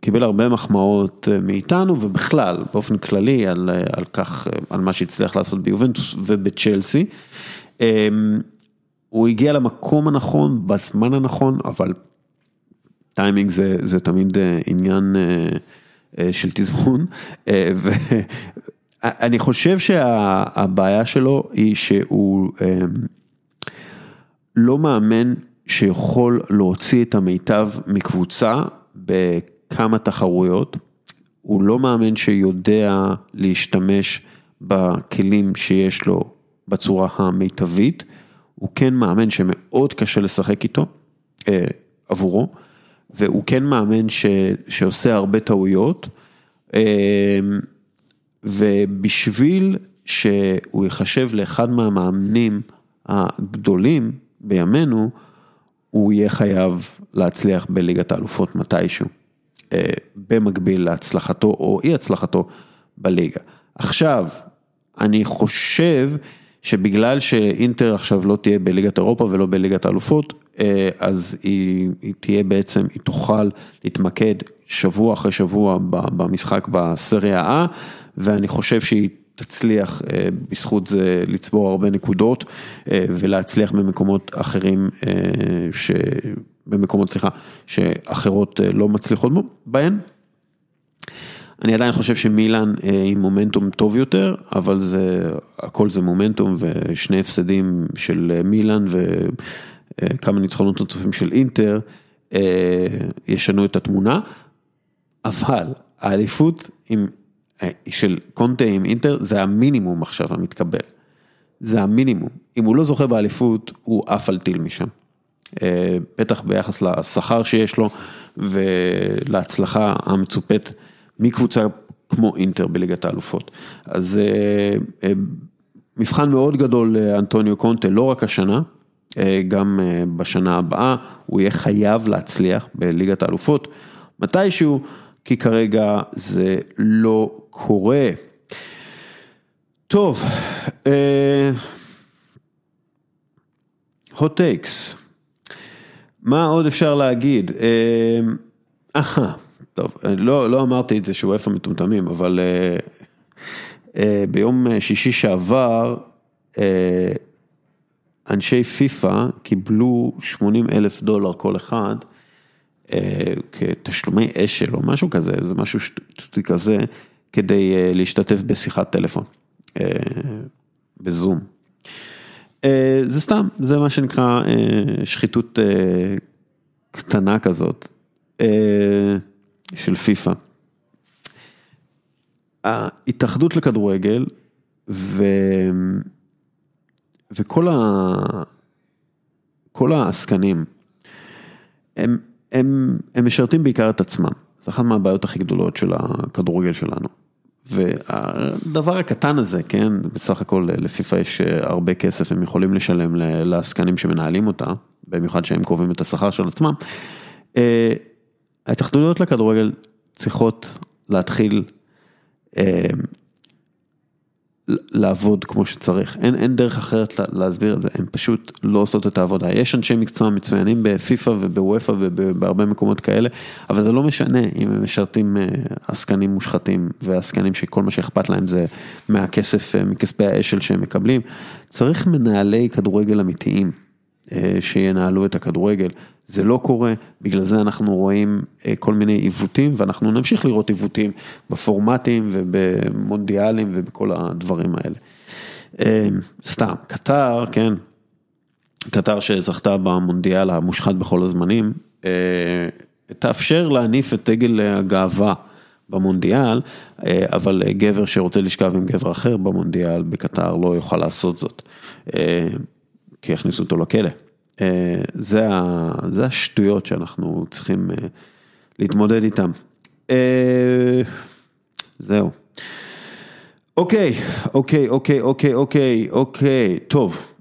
קיבל הרבה מחמאות מאיתנו ובכלל, באופן כללי, על, על כך, על מה שהצליח לעשות ביובנטוס ובצ'לסי. הוא הגיע למקום הנכון, בזמן הנכון, אבל טיימינג זה, זה תמיד עניין של תזמון, ואני חושב שהבעיה שלו היא שהוא לא מאמן שיכול להוציא את המיטב מקבוצה בכמה תחרויות, הוא לא מאמן שיודע להשתמש בכלים שיש לו בצורה המיטבית, הוא כן מאמן שמאוד קשה לשחק איתו, עבורו. והוא כן מאמן ש, שעושה הרבה טעויות, ובשביל שהוא ייחשב לאחד מהמאמנים הגדולים בימינו, הוא יהיה חייב להצליח בליגת האלופות מתישהו, במקביל להצלחתו או אי הצלחתו בליגה. עכשיו, אני חושב שבגלל שאינטר עכשיו לא תהיה בליגת אירופה ולא בליגת האלופות, אז היא, היא תהיה בעצם, היא תוכל להתמקד שבוע אחרי שבוע במשחק בסריה A, ואני חושב שהיא תצליח בזכות זה לצבור הרבה נקודות ולהצליח במקומות אחרים, ש... במקומות, סליחה, שאחרות לא מצליחות בהן. אני עדיין חושב שמילאן עם מומנטום טוב יותר, אבל זה, הכל זה מומנטום ושני הפסדים של מילאן וכמה ניצחונות נוספים של אינטר ישנו את התמונה, אבל האליפות עם, של קונטה עם אינטר זה המינימום עכשיו המתקבל, זה המינימום, אם הוא לא זוכה באליפות הוא עף על טיל משם, בטח ביחס לשכר שיש לו ולהצלחה המצופת. מקבוצה כמו אינטר בליגת האלופות. אז מבחן מאוד גדול לאנטוניו קונטה, לא רק השנה, גם בשנה הבאה, הוא יהיה חייב להצליח בליגת האלופות, מתישהו, כי כרגע זה לא קורה. טוב, hot takes, מה עוד אפשר להגיד? אהה. טוב, לא, לא אמרתי את זה שהוא איפה מטומטמים, אבל ביום שישי שעבר, אנשי פיפא קיבלו 80 אלף דולר כל אחד, כתשלומי אשל או משהו כזה, זה משהו שטותי כזה, כדי להשתתף בשיחת טלפון, בזום. זה סתם, זה מה שנקרא שחיתות קטנה כזאת. של פיפא. ההתאחדות לכדורגל ו... וכל ה... כל העסקנים, הם, הם, הם משרתים בעיקר את עצמם, זה אחת מהבעיות הכי גדולות של הכדורגל שלנו. והדבר הקטן הזה, כן, בסך הכל לפיפ"א יש הרבה כסף, הם יכולים לשלם לעסקנים שמנהלים אותה, במיוחד שהם קובעים את השכר של עצמם. ההתאחדויות לכדורגל צריכות להתחיל אה, לעבוד כמו שצריך, אין, אין דרך אחרת להסביר את זה, הן פשוט לא עושות את העבודה. יש אנשי מקצוע מצוינים בפיפ"א ובוופ"א ובהרבה מקומות כאלה, אבל זה לא משנה אם הם משרתים עסקנים מושחתים ועסקנים שכל מה שאכפת להם זה מהכסף, מכספי האשל שהם מקבלים. צריך מנהלי כדורגל אמיתיים שינהלו את הכדורגל. זה לא קורה, בגלל זה אנחנו רואים כל מיני עיוותים ואנחנו נמשיך לראות עיוותים בפורמטים ובמונדיאלים ובכל הדברים האלה. סתם, קטר, כן, קטר שזכתה במונדיאל המושחת בכל הזמנים, תאפשר להניף את דגל הגאווה במונדיאל, אבל גבר שרוצה לשכב עם גבר אחר במונדיאל בקטר לא יוכל לעשות זאת, כי יכניסו אותו לכלא. זה השטויות שאנחנו צריכים להתמודד איתן. זהו. אוקיי, אוקיי, אוקיי, אוקיי, אוקיי, אוקיי, טוב.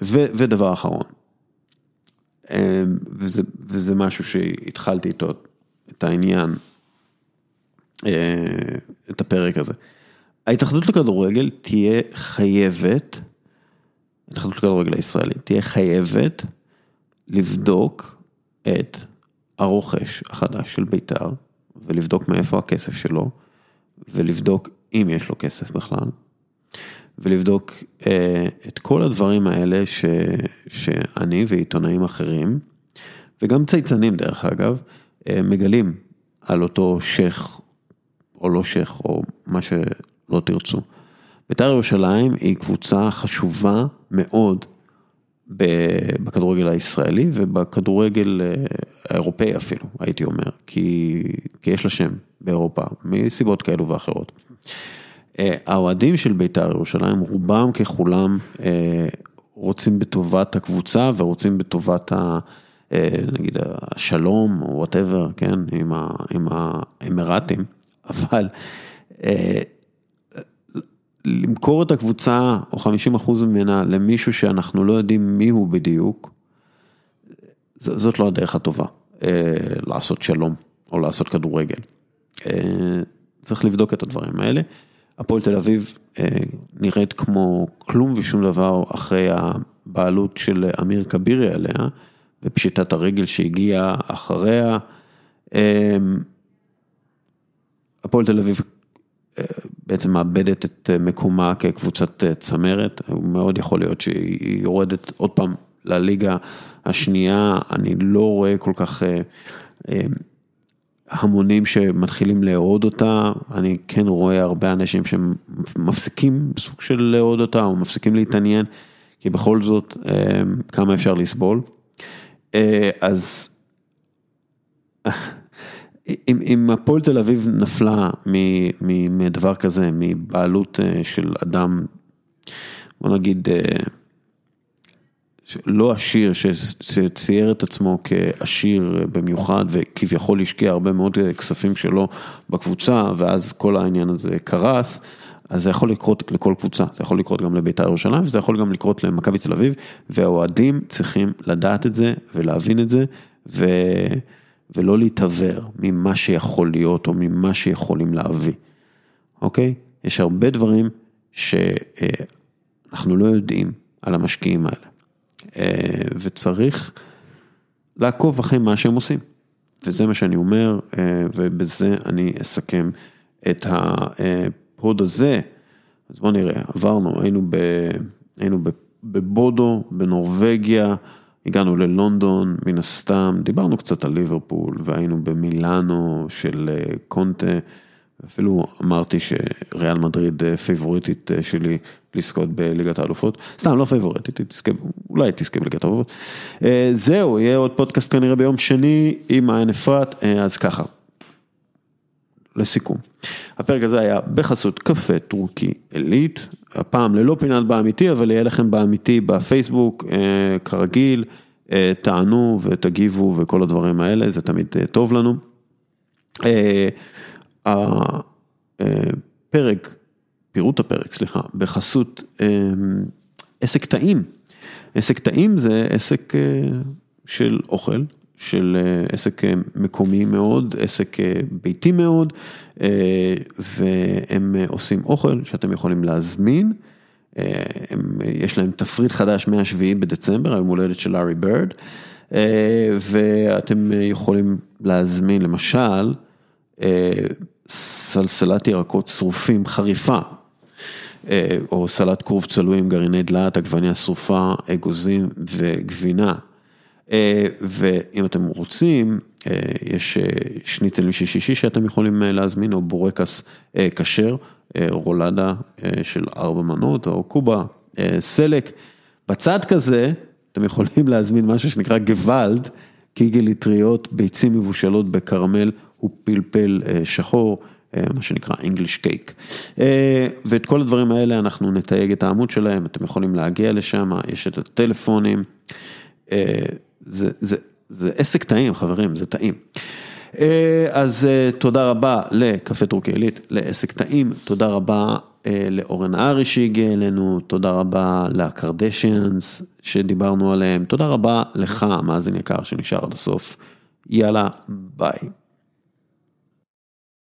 ודבר אחרון, וזה, וזה משהו שהתחלתי איתו את העניין, את הפרק הזה. ההתאחדות לכדורגל תהיה חייבת, ההתאחדות לכדורגל הישראלית תהיה חייבת לבדוק את הרוכש החדש של בית"ר, ולבדוק מאיפה הכסף שלו, ולבדוק אם יש לו כסף בכלל, ולבדוק את כל הדברים האלה ש, שאני ועיתונאים אחרים, וגם צייצנים דרך אגב, מגלים על אותו שייח, או לא שייח, או מה שלא תרצו. בית"ר ירושלים היא קבוצה חשובה מאוד בכדורגל הישראלי ובכדורגל האירופאי אפילו, הייתי אומר, כי, כי יש לה שם באירופה, מסיבות כאלו ואחרות. האוהדים של בית"ר ירושלים, רובם ככולם רוצים בטובת הקבוצה ורוצים בטובת נגיד השלום או וואטאבר, כן, ה, עם האמירתים, אבל למכור את הקבוצה או 50% ממנה למישהו שאנחנו לא יודעים מי הוא בדיוק, זאת לא הדרך הטובה, לעשות שלום או לעשות כדורגל. צריך לבדוק את הדברים האלה. הפועל תל אביב נראית כמו כלום ושום דבר אחרי הבעלות של אמיר כבירי עליה, ופשיטת הרגל שהגיעה אחריה. הפועל תל אביב בעצם מאבדת את מקומה כקבוצת צמרת, מאוד יכול להיות שהיא יורדת עוד פעם לליגה השנייה, אני לא רואה כל כך המונים שמתחילים לאהוד אותה, אני כן רואה הרבה אנשים שמפסיקים סוג של לאהוד אותה, או מפסיקים להתעניין, כי בכל זאת, כמה אפשר לסבול. אז אם אם הפועל תל אביב נפלה מדבר כזה, מבעלות של אדם, בוא נגיד, לא עשיר, שצייר את עצמו כעשיר במיוחד וכביכול השקיע הרבה מאוד כספים שלו בקבוצה ואז כל העניין הזה קרס, אז זה יכול לקרות לכל קבוצה, זה יכול לקרות גם לבית"ר ירושלים וזה יכול גם לקרות למכבי תל אביב והאוהדים צריכים לדעת את זה ולהבין את זה ו... ולא להתעוור ממה שיכול להיות או ממה שיכולים להביא, אוקיי? יש הרבה דברים שאנחנו לא יודעים על המשקיעים האלה. וצריך לעקוב אחרי מה שהם עושים. וזה מה שאני אומר, ובזה אני אסכם את ה pod הזה. אז בואו נראה, עברנו, היינו, ב, היינו בבודו, בנורבגיה, הגענו ללונדון, מן הסתם, דיברנו קצת על ליברפול, והיינו במילאנו של קונטה, אפילו אמרתי שריאל מדריד פייבוריטית שלי לזכות בליגת האלופות, סתם לא פייבוריטית, תזכה, אולי תזכה בליגת האלופות. זהו, יהיה עוד פודקאסט כנראה ביום שני עם מעיין אפרת, אז ככה. לסיכום, הפרק הזה היה בחסות קפה טורקי עילית, הפעם ללא פינת באמיתי, אבל יהיה לכם באמיתי בפייסבוק, כרגיל, תענו ותגיבו וכל הדברים האלה, זה תמיד טוב לנו. הפרק, פירוט הפרק, סליחה, בחסות עסק טעים. עסק טעים זה עסק של אוכל, של עסק מקומי מאוד, עסק ביתי מאוד, והם עושים אוכל שאתם יכולים להזמין. יש להם תפריט חדש מהשביעי בדצמבר, היום הולדת של לארי בירד, ואתם יכולים להזמין למשל סלסלת ירקות שרופים חריפה, או סלט כרוב צלוי עם גרעיני דלעת, עגבניה שרופה, אגוזים וגבינה. ואם אתם רוצים, יש שניצלים של שישי שאתם יכולים להזמין, או בורקס כשר, רולדה של ארבע מנות, או קובה, סלק. בצד כזה, אתם יכולים להזמין משהו שנקרא גוואלד, קיגל אטריות, ביצים מבושלות בקרמל ופלפל שחור. מה שנקרא English Cake. ואת כל הדברים האלה אנחנו נתייג את העמוד שלהם, אתם יכולים להגיע לשם, יש את הטלפונים. זה, זה, זה עסק טעים חברים, זה טעים. אז תודה רבה לקפה טורקי עילית, לעסק טעים, תודה רבה לאורן הארי שהגיע אלינו, תודה רבה לקרדשיאנס שדיברנו עליהם, תודה רבה לך, מאזין יקר שנשאר עד הסוף, יאללה, ביי.